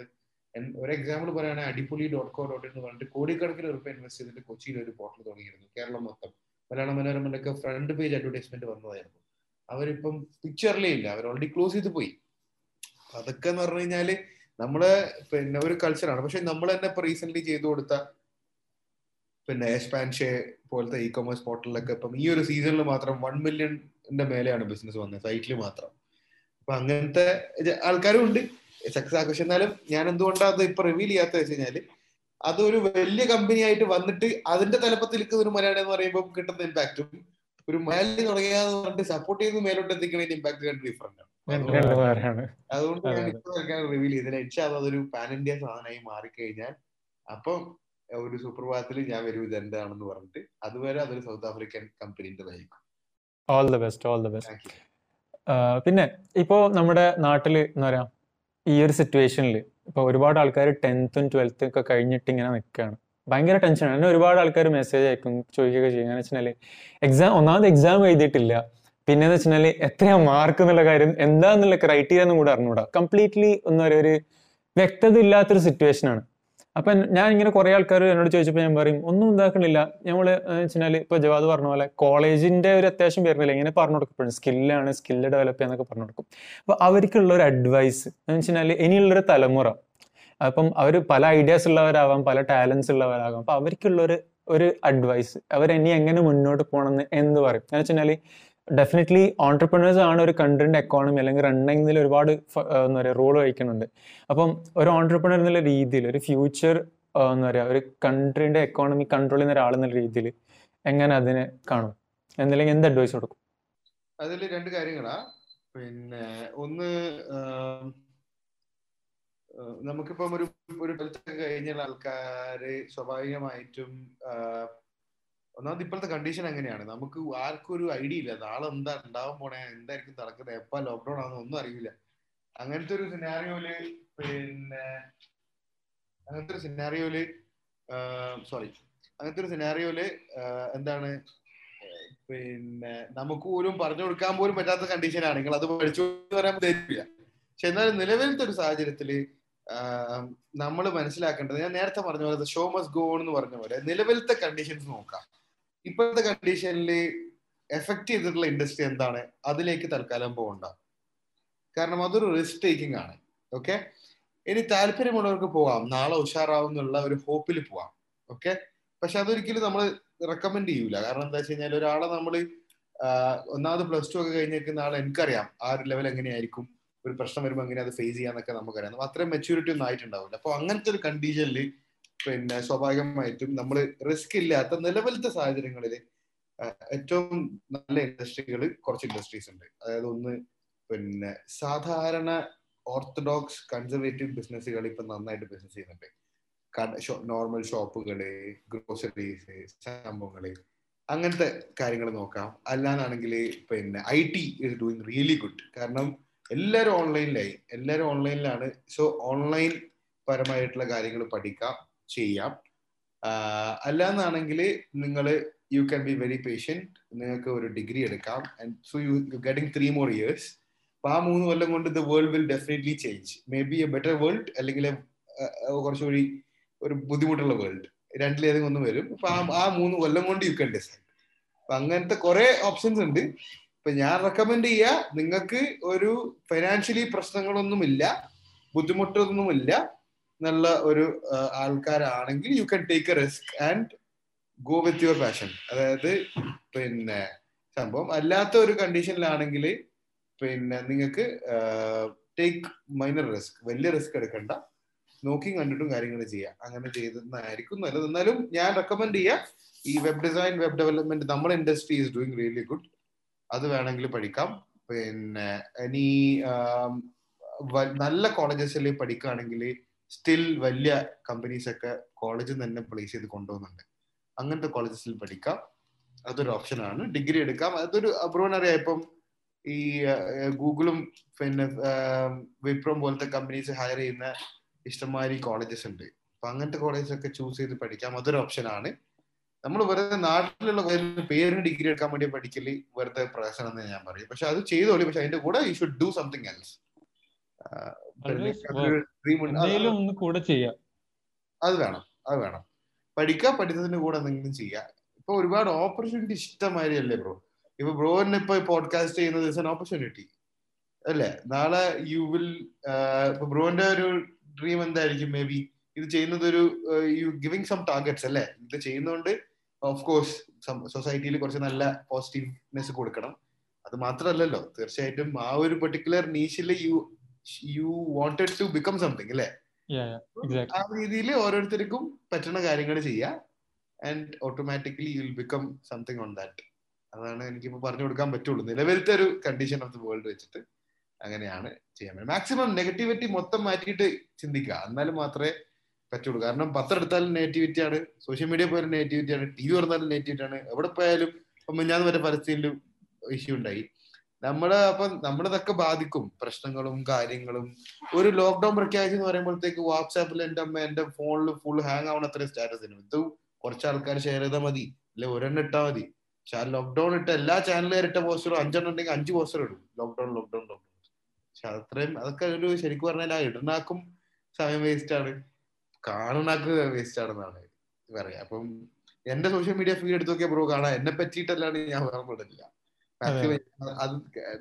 ഒരു എക്സാമ്പിൾ പറയുകയാണെങ്കിൽ അടിപൊളി ഡോട്ട് കോ ഡോട്ട് എന്ന് പറഞ്ഞിട്ട് കോടിക്കണക്കിന് ഉറപ്പ് ഇൻവെസ്റ്റ് ചെയ്തിട്ട് കൊച്ചിയിൽ ഒരു പോർട്ടൽ തുടങ്ങിയിരുന്നു കേരളം മൊത്തം. മലയാള മനോരമയിലൊക്കെ ഫ്രണ്ട് പേജ് അഡ്വർടൈസ്മെന്റ് വന്നതായിരുന്നു. അവരിപ്പം പിക്ചറിലേ ഇല്ല. അവർ ഓൾറെഡി ക്ലോസ് ചെയ്ത് പോയി. അതൊക്കെ എന്ന് പറഞ്ഞു കഴിഞ്ഞാൽ നമ്മൾ പിന്നെ ഒരു കൾച്ചറാണ് പക്ഷെ നമ്മൾ തന്നെ ഇപ്പൊ റീസെന്റ് ചെയ്തു കൊടുത്ത പിന്നെ എസ്പാൻഷെ പോലത്തെ ഇ കൊമേഴ്സ് പോർട്ടലിലൊക്കെ ഇപ്പം ഈ ഒരു സീസണിൽ മാത്രം വൺ മില്യണിന്റെ മേലെയാണ് ബിസിനസ് വന്നത് സൈറ്റിൽ മാത്രം. അപ്പൊ അങ്ങനത്തെ ആൾക്കാരും ഉണ്ട്. സക്സസ് ആക്കും പക്ഷെ എന്നാലും ഞാൻ എന്തുകൊണ്ടാണ് അത് ഇപ്പൊ റിവീൽ ചെയ്യാത്ത വെച്ച് കഴിഞ്ഞാൽ അതൊരു വലിയ കമ്പനി ആയിട്ട് വന്നിട്ട് അതിന്റെ തലപ്പത്തിൽ നിൽക്കുന്ന ഒരു മലയാളി എന്ന് പറയുമ്പോൾ കിട്ടുന്ന ഇമ്പാക്റ്റും ഒരു മലയാളി തുടങ്ങിയാന്ന് പറഞ്ഞിട്ട് സപ്പോർട്ട് ചെയ്ത് മേലോട്ട് എത്തിക്കുന്നതിന്റെ ഇമ്പാക്ട് രണ്ട് ഡിഫറെന്റ് ആണ്. അതുകൊണ്ട് ഞാൻ റിവീൽ ചെയ്തില്ല അതൊരു പാൻ ഇന്ത്യ സാധനമായി മാറിക്കഴിഞ്ഞാൽ അപ്പം ഒരു സുപ്രഭാതത്തിൽ ഞാൻ വരും ഇത് എന്താണെന്ന് പറഞ്ഞിട്ട്. അതുവരെ അതൊരു South African കമ്പനിന്റെതായിരിക്കും
all the best all the best പിന്നെ ഇപ്പോ നമ്മുടെ നാട്ടിൽ എന്താ പറയാ ഈ ഒരു സിറ്റുവേഷനിൽ ഇപ്പൊ ഒരുപാട് ആൾക്കാർ ടെൻത്തും ട്വൽത്തും ഒക്കെ കഴിഞ്ഞിട്ട് ഇങ്ങനെ നിൽക്കുകയാണ് ഭയങ്കര ടെൻഷനാണ് എന്നെ ഒരുപാട് ആൾക്കാർ മെസ്സേജ് അയക്കും ചോദിക്കുകയൊക്കെ ചെയ്യും. എന്ന് വെച്ചാൽ എക്സാം ഒന്നാമത് എക്സാം എഴുതിയിട്ടില്ല. പിന്നെ വെച്ചാൽ എത്രയാ മാർക്ക് എന്നുള്ള കാര്യം എന്താന്നുള്ള ക്രൈറ്റീരിയ ഒന്നും കൂടെ അറിഞ്ഞൂടാ. കംപ്ലീറ്റ്ലി എന്താ പറയുക ഒരു വ്യക്തത ഇല്ലാത്തൊരു സിറ്റുവേഷൻ ആണ്. അപ്പൊ ഞാൻ ഇങ്ങനെ കുറെ ആൾക്കാർ എന്നോട് ചോദിച്ചപ്പോൾ ഞാൻ പറയും ഒന്നും ഇതാക്കണില്ല. നമ്മൾ വെച്ചാൽ ഇപ്പൊ ജവാദ് പറഞ്ഞ പോലെ കോളേജിന്റെ ഒരു അത്യാവശ്യം വരുന്നില്ല ഇങ്ങനെ പറഞ്ഞു കൊടുക്കും. സ്കില്ലാണ് സ്കില്ല് ഡെവലപ്പ് ചെയ്യാന്നൊക്കെ പറഞ്ഞു കൊടുക്കും. അപ്പൊ അവർക്കുള്ള ഒരു അഡ്വൈസ് എന്ന് വെച്ചാൽ ഇനിയുള്ളൊരു തലമുറ. അപ്പം അവർ പല ഐഡിയാസ് ഉള്ളവരാവാം പല ടാലൻസ് ഉള്ളവരാകാം അപ്പൊ അവർക്കുള്ളൊരു ഒരു ഒരു അഡ്വൈസ് അവർ ഇനി എങ്ങനെ മുന്നോട്ട് പോകണം എന്ന് പറയും? എന്ന് വെച്ചാൽ ഡെഫിനറ്റ്ലി ഓൺടർപ്രണേഴ്സ് ആണ് ഒരു കണ്ടന്റ് എക്കോണമി അല്ലെങ്കിൽ റണ്ണിങ്ങിൽ ഒരുപാട് എന്താ പറയുക റോൾ വഹിക്കുന്നുണ്ട്. അപ്പം ഒരു ഓൺടർപ്രണർ എന്നുള്ള രീതിയിൽ ഒരു ഫ്യൂച്ചർ എന്താ പറയുക ഒരു കൺട്രീന്റെ എക്കോണമി കൺട്രോൾ ചെയ്യുന്ന ഒരാൾ എന്നുള്ള രീതിയിൽ എങ്ങനെ അതിനെ കാണും? എന്തെങ്കിലും എന്ത് അഡ്വൈസ് കൊടുക്കും?
അതിൽ രണ്ട് കാര്യങ്ങളാ. പിന്നെ ഒന്ന് നമുക്കിപ്പം ഒരു ഒരു കഴിഞ്ഞ ആൾക്കാര് സ്വാഭാവികമായിട്ടും ഒന്നാമത് ഇപ്പോഴത്തെ കണ്ടീഷൻ എങ്ങനെയാണ് നമുക്ക് ആർക്കും ഒരു ഐഡിയ ഇല്ല. നാളെ എന്താ ഉണ്ടാവാൻ പോണേ എന്തായിരിക്കും നടക്കുന്നത് എപ്പാ ലോക്ക്ഡൌൺ ആണെന്ന് ഒന്നും അറിയില്ല. അങ്ങനത്തെ ഒരു സിനാരിയോയിൽ പിന്നെ അങ്ങനത്തെ ഒരു സിനാരിയോയിൽ സോറി അങ്ങനത്തെ ഒരു സിനാരിയോയിൽ എന്താണ് പിന്നെ നമുക്ക് പോലും പറഞ്ഞു കൊടുക്കാൻ പോലും പറ്റാത്ത കണ്ടീഷനാണ് നിങ്ങൾ അത് പഠിച്ചു പറയാൻ തരില്ല പക്ഷെ എന്നാലും നിലവിലത്തെ ഒരു സാഹചര്യത്തിൽ നമ്മൾ മനസ്സിലാക്കേണ്ടത് ഞാൻ നേരത്തെ പറഞ്ഞ പോലെ ഷോ മസ് ഗോൺ എന്ന് പറഞ്ഞ പോലെ നിലവിലത്തെ കണ്ടീഷൻസ് നോക്കാം. ഇപ്പോഴത്തെ കണ്ടീഷനിൽ എഫക്ട് ചെയ്തിട്ടുള്ള ഇൻഡസ്ട്രി എന്താണ്? അതിലേക്ക് തൽക്കാലം പോകണ്ട. കാരണം അതൊരു റിസ്ക് ടേക്കിംഗ് ആണ്. ഓക്കെ ഇനി താല്പര്യമുള്ളവർക്ക് പോവാം. നാളെ ഉഷാറാവും എന്നുള്ള ഒരു ഹോപ്പിൽ പോവാം. ഓക്കെ പക്ഷെ അതൊരിക്കലും നമ്മൾ റെക്കമെൻഡ് ചെയ്യൂല. കാരണം എന്താ വെച്ച് കഴിഞ്ഞാൽ ഒരാളെ നമ്മൾ ഒന്നാമത് പ്ലസ് ടു ഒക്കെ കഴിഞ്ഞേക്കുന്ന ആളെ എനിക്കറിയാം. ആ ഒരു ലെവൽ എങ്ങനെയായിരിക്കും? ഒരു പ്രശ്നം വരുമ്പോൾ എങ്ങനെ അത് ഫേസ് ചെയ്യാന്നൊക്കെ നമുക്കറിയാം. അത്രയും മെച്യൂരിറ്റി ഒന്നും ആയിട്ടുണ്ടാവില്ല. അപ്പോൾ അങ്ങനത്തെ ഒരു കണ്ടീഷനിൽ പിന്നെ സ്വാഭാവികമായിട്ടും നമ്മൾ റിസ്ക് ഇല്ലാത്ത നിലവിലത്തെ സാഹചര്യങ്ങളിൽ ഏറ്റവും നല്ല ഇൻഡസ്ട്രികൾ കുറച്ച് ഇൻഡസ്ട്രീസ് ഉണ്ട്. അതായത് ഒന്ന് പിന്നെ സാധാരണ ഓർത്തഡോക്സ് കൺസർവേറ്റീവ് ബിസിനസ്സുകൾ ഇപ്പൊ നന്നായിട്ട് ബിസിനസ് ചെയ്യുന്നുണ്ട്. നോർമൽ ഷോപ്പുകൾ ഗ്രോസറീസ് സംഭവങ്ങൾ അങ്ങനത്തെ കാര്യങ്ങൾ നോക്കാം. അല്ലാന്നാണെങ്കിൽ പിന്നെ I T is doing really good കാരണം എല്ലാവരും ഓൺലൈനിലായി എല്ലാവരും ഓൺലൈനിലാണ് സോ ഓൺലൈൻ പരമായിട്ടുള്ള കാര്യങ്ങൾ പഠിക്കാം. ചെയ്യാം. അല്ലാന്നാണെങ്കിൽ നിങ്ങൾ you can be very patient നിങ്ങൾക്ക് ഒരു ഡിഗ്രി എടുക്കാം. And so you getting three more years അപ്പം ആ മൂന്ന് കൊല്ലം കൊണ്ട് the world will definitely change maybe a better world അല്ലെങ്കിൽ കുറച്ചുകൂടി ഒരു ബുദ്ധിമുട്ടുള്ള വേൾഡ് രണ്ടിലേതെങ്കിലും ഒന്ന് വരും. അപ്പൊ ആ മൂന്ന് കൊല്ലം കൊണ്ട് യു ക്യാൻ ഡിസൈഡ് അപ്പൊ അങ്ങനത്തെ കുറെ ഓപ്ഷൻസ് ഉണ്ട്. ഇപ്പൊ ഞാൻ റെക്കമെൻഡ് ചെയ്യുക നിങ്ങൾക്ക് ഒരു ഫൈനാൻഷ്യലി പ്രശ്നങ്ങളൊന്നുമില്ല ബുദ്ധിമുട്ടൊന്നുമില്ല. എന്നുള്ള ഒരു ആൾക്കാരാണെങ്കിൽ you can take a risk and go with your passion അതായത് പിന്നെ സംഭവം അല്ലാത്ത ഒരു കണ്ടീഷനിലാണെങ്കിൽ പിന്നെ നിങ്ങൾക്ക് ടേക്ക് മൈനർ റിസ്ക് വലിയ റിസ്ക് എടുക്കണ്ട. നോക്കി കണ്ടിട്ടും കാര്യങ്ങൾ ചെയ്യാം. അങ്ങനെ ചെയ്തതായിരിക്കും നല്ലത്. എന്നാലും ഞാൻ റെക്കമെൻഡ് ചെയ്യാം ഈ വെബ് ഡിസൈൻ വെബ് ഡെവലപ്മെന്റ് നമ്മുടെ industry is doing really good അത് വേണമെങ്കിൽ പഠിക്കാം. പിന്നെ ഇനി നല്ല കോളേജസിൽ പഠിക്കുകയാണെങ്കിൽ സ്റ്റിൽ വലിയ കമ്പനീസ് ഒക്കെ കോളേജിൽ തന്നെ പ്ലേസ് ചെയ്ത് കൊണ്ടുപോകുന്നുണ്ട്. അങ്ങനത്തെ കോളേജസിൽ പഠിക്കാം. അതൊരു ഓപ്ഷൻ ആണ്. ഡിഗ്രി എടുക്കാം. അതൊരു അബ്രോൺ അറിയാം ഇപ്പം ഈ ഗൂഗിളും പിന്നെ വിപ്രോം പോലത്തെ കമ്പനീസ് ഹയർ ചെയ്യുന്ന ഇഷ്ടംമാതിരി കോളേജസ് ഉണ്ട്. അപ്പൊ അങ്ങനത്തെ കോളേജസ് ഒക്കെ ചൂസ് ചെയ്ത് പഠിക്കാം. അതൊരു ഓപ്ഷൻ ആണ്. നമ്മൾ വെറുതെ നാട്ടിലുള്ള പേരിന് ഡിഗ്രി എടുക്കാൻ വേണ്ടി പഠിക്കൽ വെറുതെ പ്രശ്നം എന്ന് ഞാൻ പറയും. പക്ഷെ അത് ചെയ്തോളി. പക്ഷെ അതിന്റെ കൂടെ you should do something else
ഒന്ന് കൂടെ ചെയ്യാം.
അത് വേണം അത് വേണം. പഠിക്കുക പഠിത്തത്തിന്റെ കൂടെ എന്തെങ്കിലും ചെയ്യാം. ഇപ്പൊ ഒരുപാട് ഓപ്പർച്യൂണിറ്റി ഇഷ്ടമാതിരി അല്ലേ ബ്രോ ഇപ്പൊ ബ്രോനെ ഇപ്പൊ പോഡ്കാസ്റ്റ് ചെയ്യുന്നത് ഇസ് എൻ ഓപ്പർച്യൂണിറ്റി അല്ലേ? നാളെ യു വിൽ ഇപ്പൊ ബ്രോന്റെ ഒരു ഡ്രീം എന്തായിരിക്കും? മേ ബി ഇത് ചെയ്യുന്നത് ഒരു യു ഗിവിംഗ് സം ടാർഗറ്റ്സ് അല്ലേ? ഇത് ചെയ്യുന്നതുകൊണ്ട് ഓഫ് കോഴ്സ് സൊസൈറ്റിയിൽ കുറച്ച് നല്ല പോസിറ്റീവ്നെസ് കൊടുക്കണം. അത് മാത്രമല്ലല്ലോ തീർച്ചയായിട്ടും ആ ഒരു particular നീഷിൽ you you wanted to become something അല്ലേ? ആ രീതിയിൽ ഓരോരുത്തർക്കും പറ്റുന്ന കാര്യങ്ങൾ ചെയ്യുക. And automatically you will become something on that അതാണ് എനിക്കിപ്പോ പറഞ്ഞു കൊടുക്കാൻ പറ്റുള്ളൂ. നിലവിലത്തെ ഒരു കണ്ടീഷൻ ഓഫ് ദി വേൾഡ് വെച്ചിട്ട് അങ്ങനെയാണ് ചെയ്യാൻ പറ്റും മാക്സിമം നെഗറ്റിവിറ്റി മൊത്തം മാറ്റിയിട്ട് ചിന്തിക്കുക. എന്നാലും മാത്രമേ പറ്റുള്ളൂ. കാരണം പത്രം എടുത്താലും നെഗറ്റിവിറ്റി ആണ്. സോഷ്യൽ മീഡിയ പോയാലും നെഗറ്റിവിറ്റി ആണ്. ടി വി തുറന്നാലും നെഗറ്റിവിറ്റി ആണ്. എവിടെ പോയാലും ഞാൻ വരെ പരസ്യത്തിലും ഇഷ്യൂ ഉണ്ടായി. നമ്മൾ അപ്പൊ നമ്മളിതൊക്കെ ബാധിക്കും പ്രശ്നങ്ങളും കാര്യങ്ങളും. ഒരു ലോക്ക്ഡൌൺ പ്രഖ്യാപിച്ചു എന്ന് പറയുമ്പോഴത്തേക്ക് വാട്സാപ്പിൽ എന്റെ അമ്മ എന്റെ ഫോണിൽ ഫുൾ ഹാങ് ആവണ അത്രയും സ്റ്റാറ്റസ് ഉണ്ട് ഇത് കുറച്ച് ആൾക്കാർ ഷെയർ ചെയ്താൽ മതി. അല്ലെ ഒരെണ്ണം ഇട്ടാൽ മതി. ലോക്ക്ഡൌൺ ഇട്ട എല്ലാ ചാനലുകാർ ഇട്ട പോസ്റ്ററും അഞ്ചെണ്ണം ഉണ്ടെങ്കിൽ അഞ്ച് പോസ്റ്റർ ഇടും. ലോക്ക്ഡൌൺ ലോക്ക്ഡൌൺ ലോക്ക്ഡൌൺ പക്ഷെ അത്രയും അതൊക്കെ ഒരു ശരിക്കും പറഞ്ഞാൽ ആ ഇടുന്നാക്കും സമയം വേസ്റ്റ് ആണ്. കാണുന്നാക്ക് വേസ്റ്റ് ആണെന്നാണ് പറയാ. അപ്പം എന്റെ സോഷ്യൽ മീഡിയ ഫീഡ് എടുത്തു നോക്കിയാൽ ബ്രോ കാണാം. എന്നെ പറ്റിയിട്ടല്ലാണ്ട് ഞാൻ വേറെ വിടില്ല അത്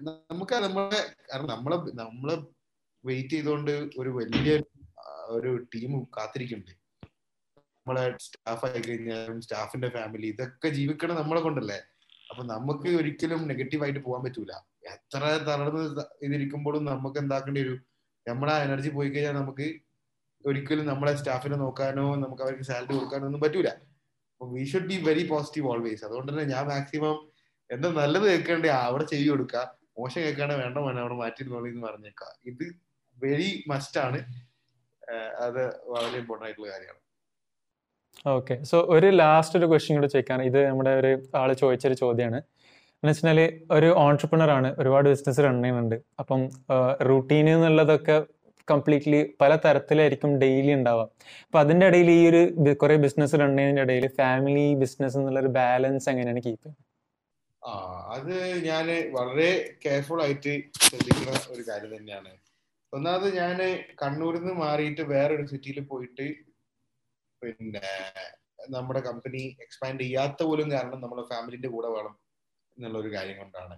നമുക്ക് നമ്മളെ കാരണം നമ്മളെ നമ്മളെ വെയിറ്റ് ചെയ്തുകൊണ്ട് ഒരു വലിയ ഒരു ടീം കാത്തിരിക്കുന്നുണ്ട് നമ്മളെ സ്റ്റാഫ് ആയി കഴിഞ്ഞാലും സ്റ്റാഫിന്റെ ഫാമിലി ഇതൊക്കെ ജീവിക്കണം നമ്മളെ കൊണ്ടല്ലേ? അപ്പൊ നമുക്ക് ഒരിക്കലും നെഗറ്റീവായിട്ട് പോകാൻ പറ്റൂല. എത്ര തളർന്ന് ഇതിരിക്കുമ്പോഴും നമുക്ക് എന്താക്കേണ്ടി ഒരു നമ്മളെ എനർജി പോയി കഴിഞ്ഞാൽ നമുക്ക് ഒരിക്കലും നമ്മളെ സ്റ്റാഫിനെ നോക്കാനോ നമുക്ക് അവർക്ക് സാലറി കൊടുക്കാനോ ഒന്നും പറ്റൂല. We should be very positive always അതുകൊണ്ട് തന്നെ ഞാൻ മാക്സിമം എന്താ നല്ലത് കേൾക്കണ്ടേ? അവിടെ ചെയ്തു കൊടുക്കുക മോശം കേൾക്കാണ്ട് വേണ്ട മോനെ അവിടെ മാറ്റി എന്ന് പറഞ്ഞേക്കാം. ഇത് വെരി മസ്റ്റ് ആണ്. അത് വളരെ ഇമ്പോർട്ടന്റ് ആയിട്ടുള്ള കാര്യമാണ്.
ഓക്കെ സോ ഒരു ലാസ്റ്റ് ഒരു ക്വസ്റ്റ്യൻ കൂടെ ചോദിക്കാൻ ഇത് നമ്മുടെ ഒരു ആൾ ചോദിച്ചൊരു ചോദ്യമാണ് എന്ന് ഒരു ഓൺട്രപ്രണർ ആണ് ഒരുപാട് ബിസിനസ് റൺ ചെയ്യുന്നുണ്ട്. അപ്പം റൂട്ടീൻ എന്നുള്ളതൊക്കെ കംപ്ലീറ്റ്ലി പല തരത്തിലായിരിക്കും ഡെയിലി ഉണ്ടാവാം. അപ്പൊ അതിന്റെ ഇടയിൽ ഈ ഒരു കുറെ ബിസിനസ് റൺ ചെയ്യുന്നതിന്റെ ഇടയിൽ ഫാമിലി ബിസിനസ് എന്നുള്ള ഒരു ബാലൻസ് എങ്ങനെയാണ് കീപ്പ് ചെയ്യുന്നത്?
ആ അത് ഞാൻ വളരെ കെയർഫുൾ ആയിട്ട് ശ്രദ്ധിക്കുന്ന ഒരു കാര്യം തന്നെയാണ്. ഒന്നാമത് ഞാൻ കണ്ണൂരിൽ നിന്ന് മാറിയിട്ട് വേറൊരു സിറ്റിയിൽ പോയിട്ട് പിന്നെ നമ്മുടെ കമ്പനി എക്സ്പാൻഡ് ചെയ്യാത്ത പോലും കാരണം നമ്മുടെ ഫാമിലിന്റെ കൂടെ വേണം എന്നുള്ള ഒരു കാര്യം കൊണ്ടാണ്.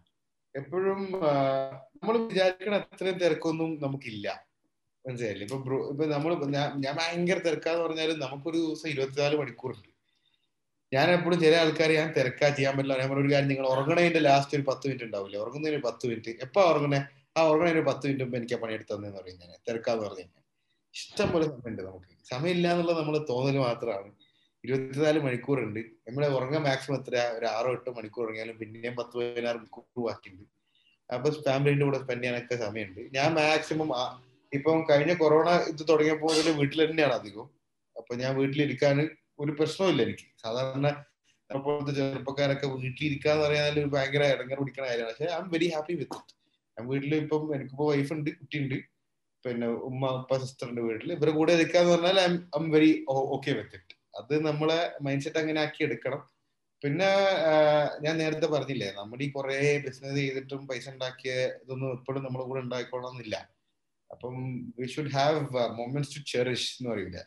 എപ്പോഴും നമ്മൾ വിചാരിക്കണ അത്രയും തിരക്കൊന്നും നമുക്കില്ല. മനസ്സിലായില്ലേ? ഇപ്പൊ ഇപ്പൊ നമ്മൾ ഞാൻ ഭയങ്കര തിരക്കാന്ന് പറഞ്ഞാലും നമുക്കൊരു ദിവസം ഇരുപത്തിനാല് മണിക്കൂറുണ്ട്. ഞാൻ എപ്പോഴും ചില ആൾക്കാർ ഞാൻ തിരക്കാ ചെയ്യാൻ പറ്റില്ല. ഞാൻ ഒരു കാര്യം നിങ്ങൾ ഉറങ്ങണതിന്റെ ലാസ്റ്റ് ഒരു പത്ത് മിനിറ്റ് ഉണ്ടാവില്ലേ ഉറങ്ങുന്നതിന് പത്ത് മിനിറ്റ് എപ്പോ ഉറങ്ങണേ ആ ഉറങ്ങണതിന് പത്ത് മിനിറ്റ് മുമ്പ് എനിക്ക് പണിയെടുത്തതെന്ന് പറയും ഞാൻ തിരക്കാന്ന് പറഞ്ഞു കഴിഞ്ഞാൽ. ഇഷ്ടം പോലെ സമയമുണ്ട് നമുക്ക്. സമയമില്ല എന്നുള്ളത് നമ്മൾ തോന്നൽ മാത്രമാണ്. ഇരുപത്തിനാല് മണിക്കൂറുണ്ട്. നമ്മളെ ഉറങ്ങാൻ മാക്സിമം എത്ര ഒരു ആറോ എട്ടോ മണിക്കൂർ ഉറങ്ങിയാലും പിന്നെയും പത്ത് പതിനാറ് മണിക്കൂർ ബാക്കിയുണ്ട്. അപ്പൊ ഫാമിലിന്റെ കൂടെ സ്പെൻഡ് ചെയ്യാനൊക്കെ സമയമുണ്ട്. ഞാൻ മാക്സിമം ഇപ്പം കഴിഞ്ഞ കൊറോണ ഇത് തുടങ്ങിയപ്പോൾ വീട്ടിൽ തന്നെയാണ് അധികം അപ്പൊ ഞാൻ വീട്ടിലിരിക്കാൻ ഒരു പ്രശ്നമില്ല എനിക്ക്. സാധാരണ പോലത്തെ ചെറുപ്പക്കാരൊക്കെ വീട്ടിലിരിക്കാന്ന് പറയാൻ ഒരു ഭയങ്കര ഇടങ്ങർ പിടിക്കുന്ന കാര്യമാണ്. പക്ഷെ I'm very happy with it ഞാൻ വീട്ടിൽ ഇപ്പം എനിക്കിപ്പോ വൈഫ് ഉണ്ട് കുട്ടിയുണ്ട്. പിന്നെ ഉമ്മ ഉപ്പ സിസ്റ്ററിന്റെ വീട്ടിൽ ഇവരുടെ കൂടെ ഇരിക്കാന്ന് പറഞ്ഞാൽ I'm very okay with it അത് നമ്മളെ മൈൻഡ് സെറ്റ് അങ്ങനെ ആക്കി എടുക്കണം. പിന്നെ ഞാൻ നേരത്തെ പറഞ്ഞില്ലേ നമ്മുടെ ഈ കുറെ ബിസിനസ് ചെയ്തിട്ടും പൈസ ഉണ്ടാക്കിയ ഇതൊന്നും എപ്പോഴും നമ്മുടെ കൂടെ ഉണ്ടായിക്കോളണമെന്നില്ല അപ്പം we should have moments to cherish എന്ന് പറയില്ല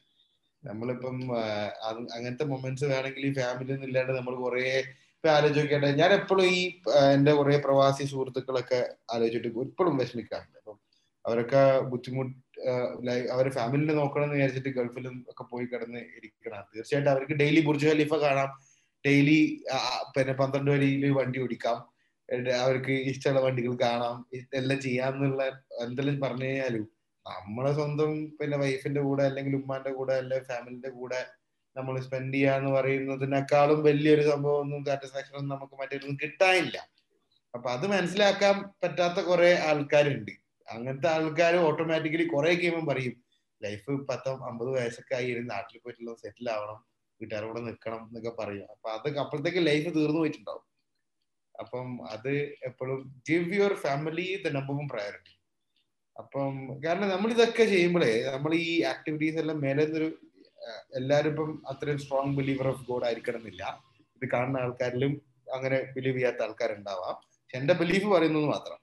നമ്മളിപ്പം അങ്ങനത്തെ മൊമെന്റ്സ് വേണമെങ്കിൽ ഈ ഫാമിലി ഒന്നും ഇല്ലാണ്ട് നമ്മൾ കുറെ ഇപ്പൊ ഞാൻ എപ്പോഴും ഈ എന്റെ കുറെ പ്രവാസി സുഹൃത്തുക്കളൊക്കെ ആലോചിച്ചിട്ട് ഇപ്പോഴും വിഷമിക്കാറുണ്ട്. അപ്പം അവരൊക്കെ ബുദ്ധിമുട്ട് അവരെ ഫാമിലിനെ നോക്കണം എന്ന് വിചാരിച്ചിട്ട് ഗൾഫിലും ഒക്കെ പോയി കിടന്ന് ഇരിക്കണം തീർച്ചയായിട്ടും അവർക്ക് ഡെയിലി ബുർജ് ഖലീഫ കാണാം. ഡെയിലി പിന്നെ പന്ത്രണ്ട് വരിയിൽ വണ്ടി ഓടിക്കാം. അവർക്ക് ഇഷ്ടമുള്ള വണ്ടികൾ കാണാം. എല്ലാം ചെയ്യാന്നുള്ള എന്തെല്ലാം പറഞ്ഞു കഴിഞ്ഞാലും നമ്മളെ സ്വന്തം പിന്നെ വൈഫിന്റെ കൂടെ അല്ലെങ്കിൽ ഉമ്മാന്റെ കൂടെ അല്ലെങ്കിൽ ഫാമിലിന്റെ കൂടെ നമ്മൾ സ്പെൻഡ് ചെയ്യാന്ന് പറയുന്നതിനേക്കാളും വലിയൊരു സംഭവം ഒന്നും സാറ്റിസ്ഫാക്ഷൻ ഒന്നും നമുക്ക് മറ്റൊന്നും കിട്ടാനില്ല. അപ്പൊ അത് മനസ്സിലാക്കാൻ പറ്റാത്ത കുറെ ആൾക്കാരുണ്ട്. അങ്ങനത്തെ ആൾക്കാർ ഓട്ടോമാറ്റിക്കലി കുറെ കഴിയുമ്പോൾ പറയും ലൈഫ് പത്തോ അമ്പത് വയസ്സൊക്കെ ആയി നാട്ടിൽ പോയിട്ടുള്ള സെറ്റിൽ ആവണം വീട്ടുകാരുടെ കൂടെ നിൽക്കണം എന്നൊക്കെ പറയും. അപ്പൊ അത് അപ്പോഴത്തേക്ക് ലൈഫ് തീർന്നു പോയിട്ടുണ്ടാവും. അപ്പം അത് എപ്പോഴും give your family the number one priority അപ്പം കാരണം നമ്മൾ ഇതൊക്കെ ചെയ്യുമ്പോഴേ നമ്മൾ ഈ ആക്ടിവിറ്റീസ് എല്ലാം മേലെ എല്ലാവരും ഇപ്പം അത്രയും സ്ട്രോങ് ബിലീവർ ഓഫ് ഗോഡ് ആയിരിക്കണം എന്നില്ല ഇത് കാണുന്ന ആൾക്കാരിലും അങ്ങനെ ബിലീവ് ചെയ്യാത്ത ആൾക്കാരുണ്ടാവാം. പക്ഷെ എന്റെ ബിലീഫ് പറയുന്നത് മാത്രം.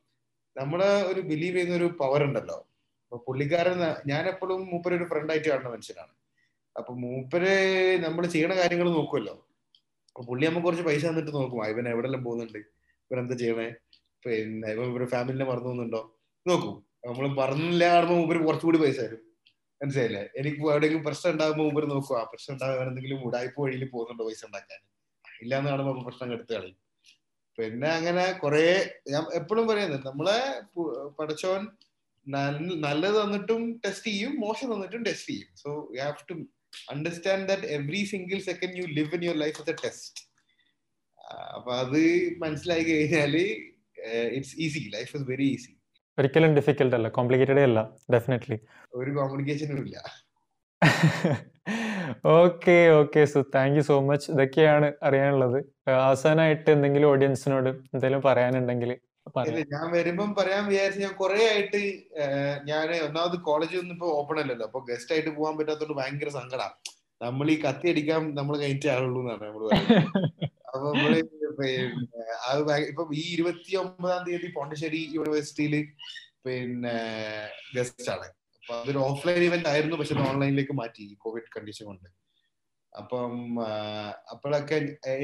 നമ്മൾ ഒരു ബിലീവ് ചെയ്യുന്ന ഒരു പവർ ഉണ്ടല്ലോ. അപ്പൊ പുള്ളിക്കാരൻ ഞാൻ എപ്പോഴും മൂപ്പര് ഒരു ഫ്രണ്ട് ആയിട്ട് കാണുന്ന മനുഷ്യനാണ്. അപ്പൊ മൂപ്പര് നമ്മൾ ചെയ്യണ കാര്യങ്ങൾ നോക്കുമല്ലോ അപ്പൊ പുള്ളി നമുക്ക് കുറച്ച് പൈസ തന്നിട്ട് നോക്കും. ഇവൻ എവിടെല്ലാം പോകുന്നുണ്ട്? ഇവൻ എന്താ ചെയ്യണേ? പിന്നെ ഇവൻ ഇവരുടെ ഫാമിലിനെ മറന്നു പോകുന്നുണ്ടോ? നോക്കും. നമ്മൾ പറഞ്ഞില്ല കാണുമ്പോൾ മൂപ്പര് കുറച്ചുകൂടി പൈസ തരും. മനസ്സിലായില്ലേ? എനിക്ക് എവിടെയെങ്കിലും പ്രശ്നം ഉണ്ടാകുമ്പോൾ മൂപ്പര് നോക്കുക ആ പ്രശ്നം ഉണ്ടാകാൻ എന്തെങ്കിലും ഉടായ്പ വഴിയിൽ പോകുന്നുണ്ടോ പൈസ ഉണ്ടാക്കാൻ? ഇല്ലാന്ന് കാണുമ്പോൾ പ്രശ്നം എടുത്ത് കളയും. പിന്നെ അങ്ങനെ കുറെ ഞാൻ എപ്പോഴും പറയുന്നത് നമ്മളെ പഠിച്ചോൻ നല്ലത് തന്നിട്ടും ടെസ്റ്റ് ചെയ്യും മോശം തന്നിട്ടും ടെസ്റ്റ് ചെയ്യും. So you have to understand that every single second you live in your life test അപ്പൊ അത് മനസ്സിലാക്കി കഴിഞ്ഞാൽ it's easy life is very easy
ഒരിക്കലും ഡിഫിക്കൽട്ട് അല്ല. കോംപ്ലിക്കേറ്റഡേ അല്ല. ഡെഫിനറ്റ്ലി
ഒരു കോമ്പ്ലിക്കേഷനും ഇല്ല.
ഓക്കെ ഓക്കെ സു താങ്ക് യു സോ മച്ച് ഇതൊക്കെയാണ് അറിയാനുള്ളത്. അവസാനമായിട്ട് എന്തെങ്കിലും ഓഡിയൻസിനോട് എന്തെങ്കിലും പറയാനുണ്ടെങ്കിൽ
ഞാൻ വരുമ്പം പറയാൻ വിചാരിച്ചു ഞാൻ കുറെ ആയിട്ട് ഞാൻ ഒന്നാമത് കോളേജ് ഒന്നും ഇപ്പൊ ഓപ്പൺ അല്ലല്ലോ. അപ്പൊ ഗസ്റ്റ് ആയിട്ട് പോകാൻ പറ്റാത്തോണ്ട് ഭയങ്കര സങ്കടം. നമ്മൾ ഈ കത്തി അടിക്കാൻ നമ്മൾ കഴിഞ്ഞിട്ടേ ആളുള്ളൂ എന്നാണ് നമ്മൾ <laughs> അപ്പൊ നമ്മൾ പിന്നെ അത് ഇപ്പൊ ഈ ഇരുപത്തി ഒമ്പതാം തീയതി പോണ്ടിശ്ശേരി യൂണിവേഴ്സിറ്റിയിൽ പിന്നെ ഗസ്റ്റ് ആണ്. അപ്പൊ അതൊരു ഓഫ്ലൈൻ ഇവന്റ് ആയിരുന്നു പക്ഷെ ഓൺലൈനിലേക്ക് മാറ്റി കോവിഡ് കണ്ടീഷൻ കൊണ്ട്. അപ്പം അപ്പോഴൊക്കെ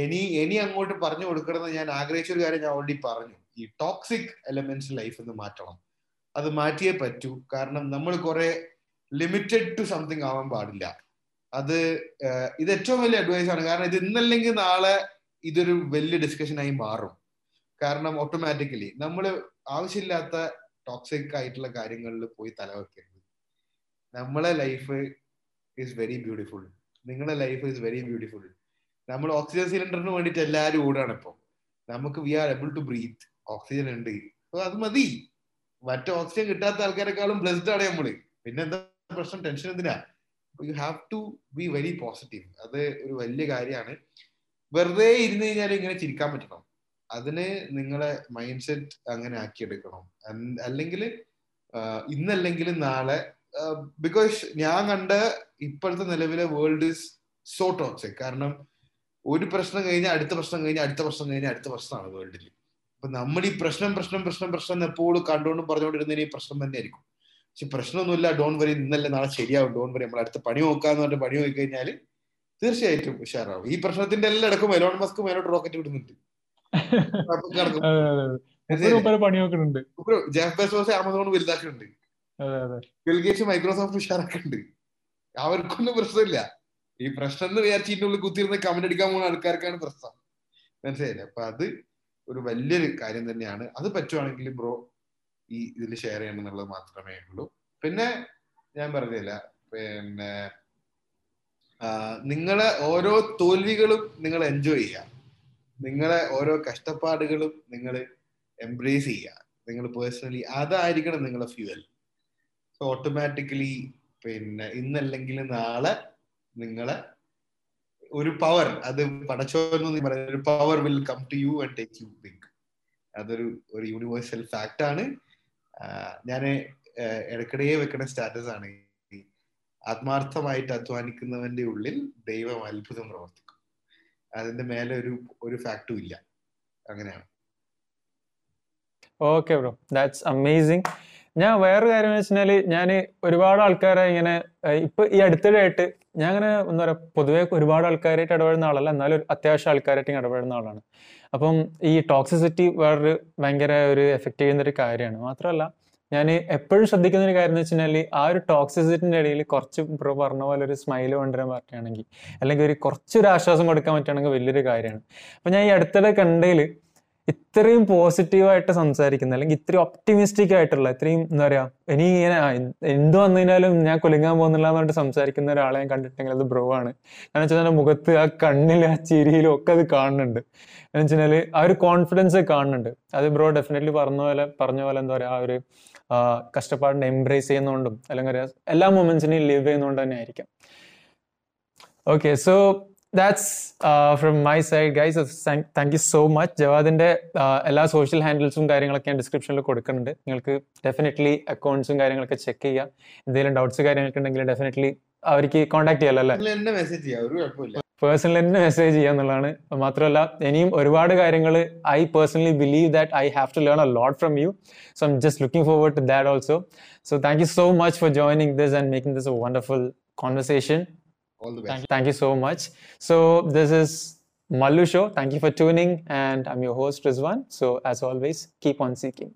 ഇനി ഇനി അങ്ങോട്ട് പറഞ്ഞു കൊടുക്കണമെന്ന് ഞാൻ ആഗ്രഹിച്ച ഒരു കാര്യം ഞാൻ ഓൾറെഡി പറഞ്ഞു. ഈ ടോക്സിക് എലമെന്റ്സ് ലൈഫ് എന്ന് മാറ്റണം. അത് മാറ്റിയേ പറ്റൂ. കാരണം നമ്മൾ കുറെ ലിമിറ്റഡ് ടു സംതിങ് ആവാൻ പാടില്ല. അത് ഇത് ഏറ്റവും വലിയ അഡ്വൈസ് ആണ്. കാരണം ഇത് ഇന്നല്ലെങ്കിൽ നാളെ ഇതൊരു വലിയ ഡിസ്കഷനായി മാറും. കാരണം ഓട്ടോമാറ്റിക്കലി നമ്മൾ ആവശ്യമില്ലാത്ത ടോക്സിക് ആയിട്ടുള്ള കാര്യങ്ങളിൽ പോയി തലവെക്കരുത് നമ്മളെ ലൈഫ് ഈസ് വെരി ബ്യൂട്ടിഫുൾ നിങ്ങളുടെ ലൈഫ് ഈസ് വെരി ബ്യൂട്ടിഫുൾ നമ്മൾ ഓക്സിജൻ സിലിണ്ടറിന് വേണ്ടിയിട്ട് എല്ലാവരും ഓടാണ് ഇപ്പോൾ നമുക്ക് we are able to breathe oxygen ഉണ്ട്. അത് മതി. മറ്റേ ഓക്സിജൻ കിട്ടാത്ത ആൾക്കാരെക്കാളും ബ്ലെസ്ഡ് ആണ് നമ്മൾ. പിന്നെ എന്താ പ്രശ്നം? ടെൻഷൻ എന്തിനാ? You have to be very positive അത് ഒരു വലിയ കാര്യമാണ്. വെറുതെ ഇരുന്ന് കഴിഞ്ഞാൽ ഇങ്ങനെ ചിരിക്കാൻ പറ്റണം. അതിന് നിങ്ങളെ മൈൻഡ് സെറ്റ് അങ്ങനെ ആക്കിയെടുക്കണം. അല്ലെങ്കിൽ ഇന്നല്ലെങ്കിൽ നാളെ ബിക്കോസ് ഞാൻ കണ്ട ഇപ്പോഴത്തെ നിലവിലെ വേൾഡ് ഇസ് സോ ടോക്സിക് കാരണം ഒരു പ്രശ്നം കഴിഞ്ഞാൽ അടുത്ത പ്രശ്നം കഴിഞ്ഞാൽ അടുത്ത പ്രശ്നം കഴിഞ്ഞാൽ അടുത്ത പ്രശ്നമാണ് വേൾഡിൽ അപ്പൊ നമ്മൾ ഈ പ്രശ്നം പ്രശ്നം പ്രശ്നം പ്രശ്നം എപ്പോഴും കണ്ടുകൊണ്ടും പറഞ്ഞുകൊണ്ടിരുന്നതിന് ഈ പ്രശ്നം തന്നെ ആയിരിക്കും പക്ഷെ പ്രശ്നമൊന്നുമില്ല. ഡോൺ വരി ഇന്നല്ലേ നാളെ ശരിയാവും. ഡോൺ വരി നമ്മൾ അടുത്ത പണി നോക്കാന്ന് പറഞ്ഞിട്ട് പണി നോക്കി കഴിഞ്ഞാൽ തീർച്ചയായിട്ടും ഉഷാറാവും. ഈ പ്രശ്നത്തിന്റെ എല്ലാം ഇടക്കും എലോൺ മസ്ക് മേലോട്ട് റോക്കറ്റ് വിടുന്നുണ്ട് ജെഫ് ബെസോസ് ആമസോൺ വലുതാക്കുന്നുണ്ട്. ബിൽഗേറ്റ്സ് മൈക്രോസോഫ്റ്റ് ഉഷാറാക്കുന്നുണ്ട്. അവർക്കൊന്നും പ്രശ്നമില്ല. ഈ പ്രശ്നം എന്ന് വിചാരിച്ചിട്ടുള്ളിൽ കുത്തിയിരുന്ന് കമന്റ് അടിക്കാൻ പോകുന്ന ആൾക്കാർക്കാണ് പ്രശ്നം. മനസ്സിലായില്ലേ? അപ്പൊ അത് ഒരു വലിയൊരു കാര്യം തന്നെയാണ്. അത് പറ്റുവാണെങ്കിൽ ബ്രോ ഈ ഇതിൽ ഷെയർ ചെയ്യണം എന്നുള്ളത് മാത്രമേ ഉള്ളൂ. പിന്നെ ഞാൻ പറഞ്ഞില്ല പിന്നെ നിങ്ങളെ ഓരോ തോൽവികളും നിങ്ങൾ എൻജോയ് ചെയ്യുക. നിങ്ങളെ ഓരോ കഷ്ടപ്പാടുകളും നിങ്ങൾ എംബ്രേസ് ചെയ്യുക. നിങ്ങൾ പേഴ്സണലി അതായിരിക്കണം നിങ്ങളെ ഫ്യൂവൽ സോ ഓട്ടോമാറ്റിക്കലി പിന്നെ ഇന്നല്ലെങ്കിൽ നാളെ നിങ്ങളെ ഒരു പവർ അത് പടച്ചോന്ന് പറയുന്ന ഒരു power will come to you and take you big അതൊരു ഒരു യൂണിവേഴ്സൽ ഫാക്ട് ആണ്. ഞാൻ ഇടക്കിടയെ വെക്കുന്ന സ്റ്റാറ്റസ് ആണ്. ആത്മാർത്ഥമായിട്ട് അധ്വാനിക്കുന്നവന്റെ ഉള്ളിൽ ദൈവം അത്ഭുതം പ്രവർത്തിക്കും. അതിന്റെ മേലെ ഒരു ഒരു ഫാക്ടും ഇല്ല. അങ്ങനെയാണ്.
ഓക്കെ ബ്രോ ദാറ്റ്സ് അമേസിങ് ഞാൻ വേറൊരു കാര്യം എന്ന് വെച്ചാൽ ഞാൻ ഒരുപാട് ആൾക്കാരെ ഇങ്ങനെ ഇപ്പൊ ഈ അടുത്തിടെയായിട്ട് ഞാൻ അങ്ങനെ എന്താ പറയാ പൊതുവെ ഒരുപാട് ആൾക്കാരായിട്ട് ഇടപെടുന്ന ആളല്ല എന്നാലും അത്യാവശ്യം ആൾക്കാരായിട്ട് ഇടപെടുന്ന ആളാണ്. അപ്പം ഈ ടോക്സിസിറ്റി വേറൊരു ഭയങ്കര ഒരു എഫക്റ്റ് ചെയ്യുന്ന ഒരു കാര്യമാണ്. മാത്രമല്ല ഞാൻ എപ്പോഴും ശ്രദ്ധിക്കുന്ന ഒരു കാര്യം എന്ന് വെച്ചാൽ ആ ഒരു ടോക്സിസിറ്റിന്റെ ഇടയിൽ കുറച്ച് ബ്രോ പറഞ്ഞ പോലെ ഒരു സ്മൈൽ കൊണ്ടുവരാൻ പറ്റുകയാണെങ്കിൽ അല്ലെങ്കിൽ ഒരു കുറച്ചൊരു ആശ്വാസം കൊടുക്കാൻ പറ്റുകയാണെങ്കിൽ വലിയൊരു കാര്യമാണ്. അപ്പൊ ഞാൻ ഈ അടുത്തിടെ കണ്ടതിൽ ഇത്രയും പോസിറ്റീവായിട്ട് സംസാരിക്കുന്ന അല്ലെങ്കിൽ ഇത്രയും ഒപ്റ്റിമിസ്റ്റിക് ആയിട്ടുള്ള ഇത്രയും എന്താ പറയാ ഇനി ഇങ്ങനെ എന്ത് വന്നു കഴിഞ്ഞാലും ഞാൻ കൊലുങ്ങാൻ പോകുന്നില്ല എന്ന് പറഞ്ഞിട്ട് സംസാരിക്കുന്ന ഒരാളെ ഞാൻ കണ്ടിട്ടുണ്ടെങ്കിൽ അത് ബ്രോ ആണ്. കാരണം വെച്ചാൽ മുഖത്ത് ആ കണ്ണിലും ആ ചിരിയിലും ഒക്കെ അത് കാണുന്നുണ്ട്. എന്ന് വെച്ചാൽ ആ ഒരു കോൺഫിഡൻസ് കാണുന്നുണ്ട്. അത് ബ്രോ ഡെഫിനറ്റ്ലി പറഞ്ഞ പോലെ പറഞ്ഞ പോലെ എന്താ ആ ഒരു കഷ്ടപ്പാടിനെ എംബ്രേസ് ചെയ്യുന്നതുകൊണ്ടും അല്ലെങ്കിൽ എല്ലാ മൊമെന്റ്സിനെയും ലിവ് ചെയ്യുന്നതുകൊണ്ട് തന്നെ ആയിരിക്കാം. Okay so that's from my side guys thank you so much ജവാദിന്റെ എല്ലാ സോഷ്യൽ ഹാൻഡിൽസും കാര്യങ്ങളൊക്കെ ഞാൻ ഡിസ്ക്രിപ്ഷനിൽ കൊടുക്കുന്നുണ്ട്. നിങ്ങൾക്ക് ഡെഫിനറ്റ്ലി അക്കൗണ്ട്സും കാര്യങ്ങളൊക്കെ ചെക്ക് ചെയ്യുക എന്തെങ്കിലും ഡൗട്ട്സ് കാര്യങ്ങളൊക്കെ ഉണ്ടെങ്കിൽ ഡെഫിനറ്റ്ലി അവർക്ക് കോൺടാക്ട് ചെയ്യാലോ അല്ലേ?
മെസ്സേജ് ചെയ്യാം. ഒരു കുഴപ്പമില്ല.
പേഴ്സണലി തന്നെ മെസ്സേജ് ചെയ്യുക എന്നുള്ളതാണ് മാത്രമല്ല ഇനിയും ഒരുപാട് കാര്യങ്ങൾ I personally believe that I have to learn a lot from you so I'm just looking forward to that also so thank you so much for joining this and making this a wonderful conversation
all the
Thank,
best
thank you so much. So this is Mallu Show. Thank you for tuning, and I'm your host Rizwan. So as always, keep on seeking.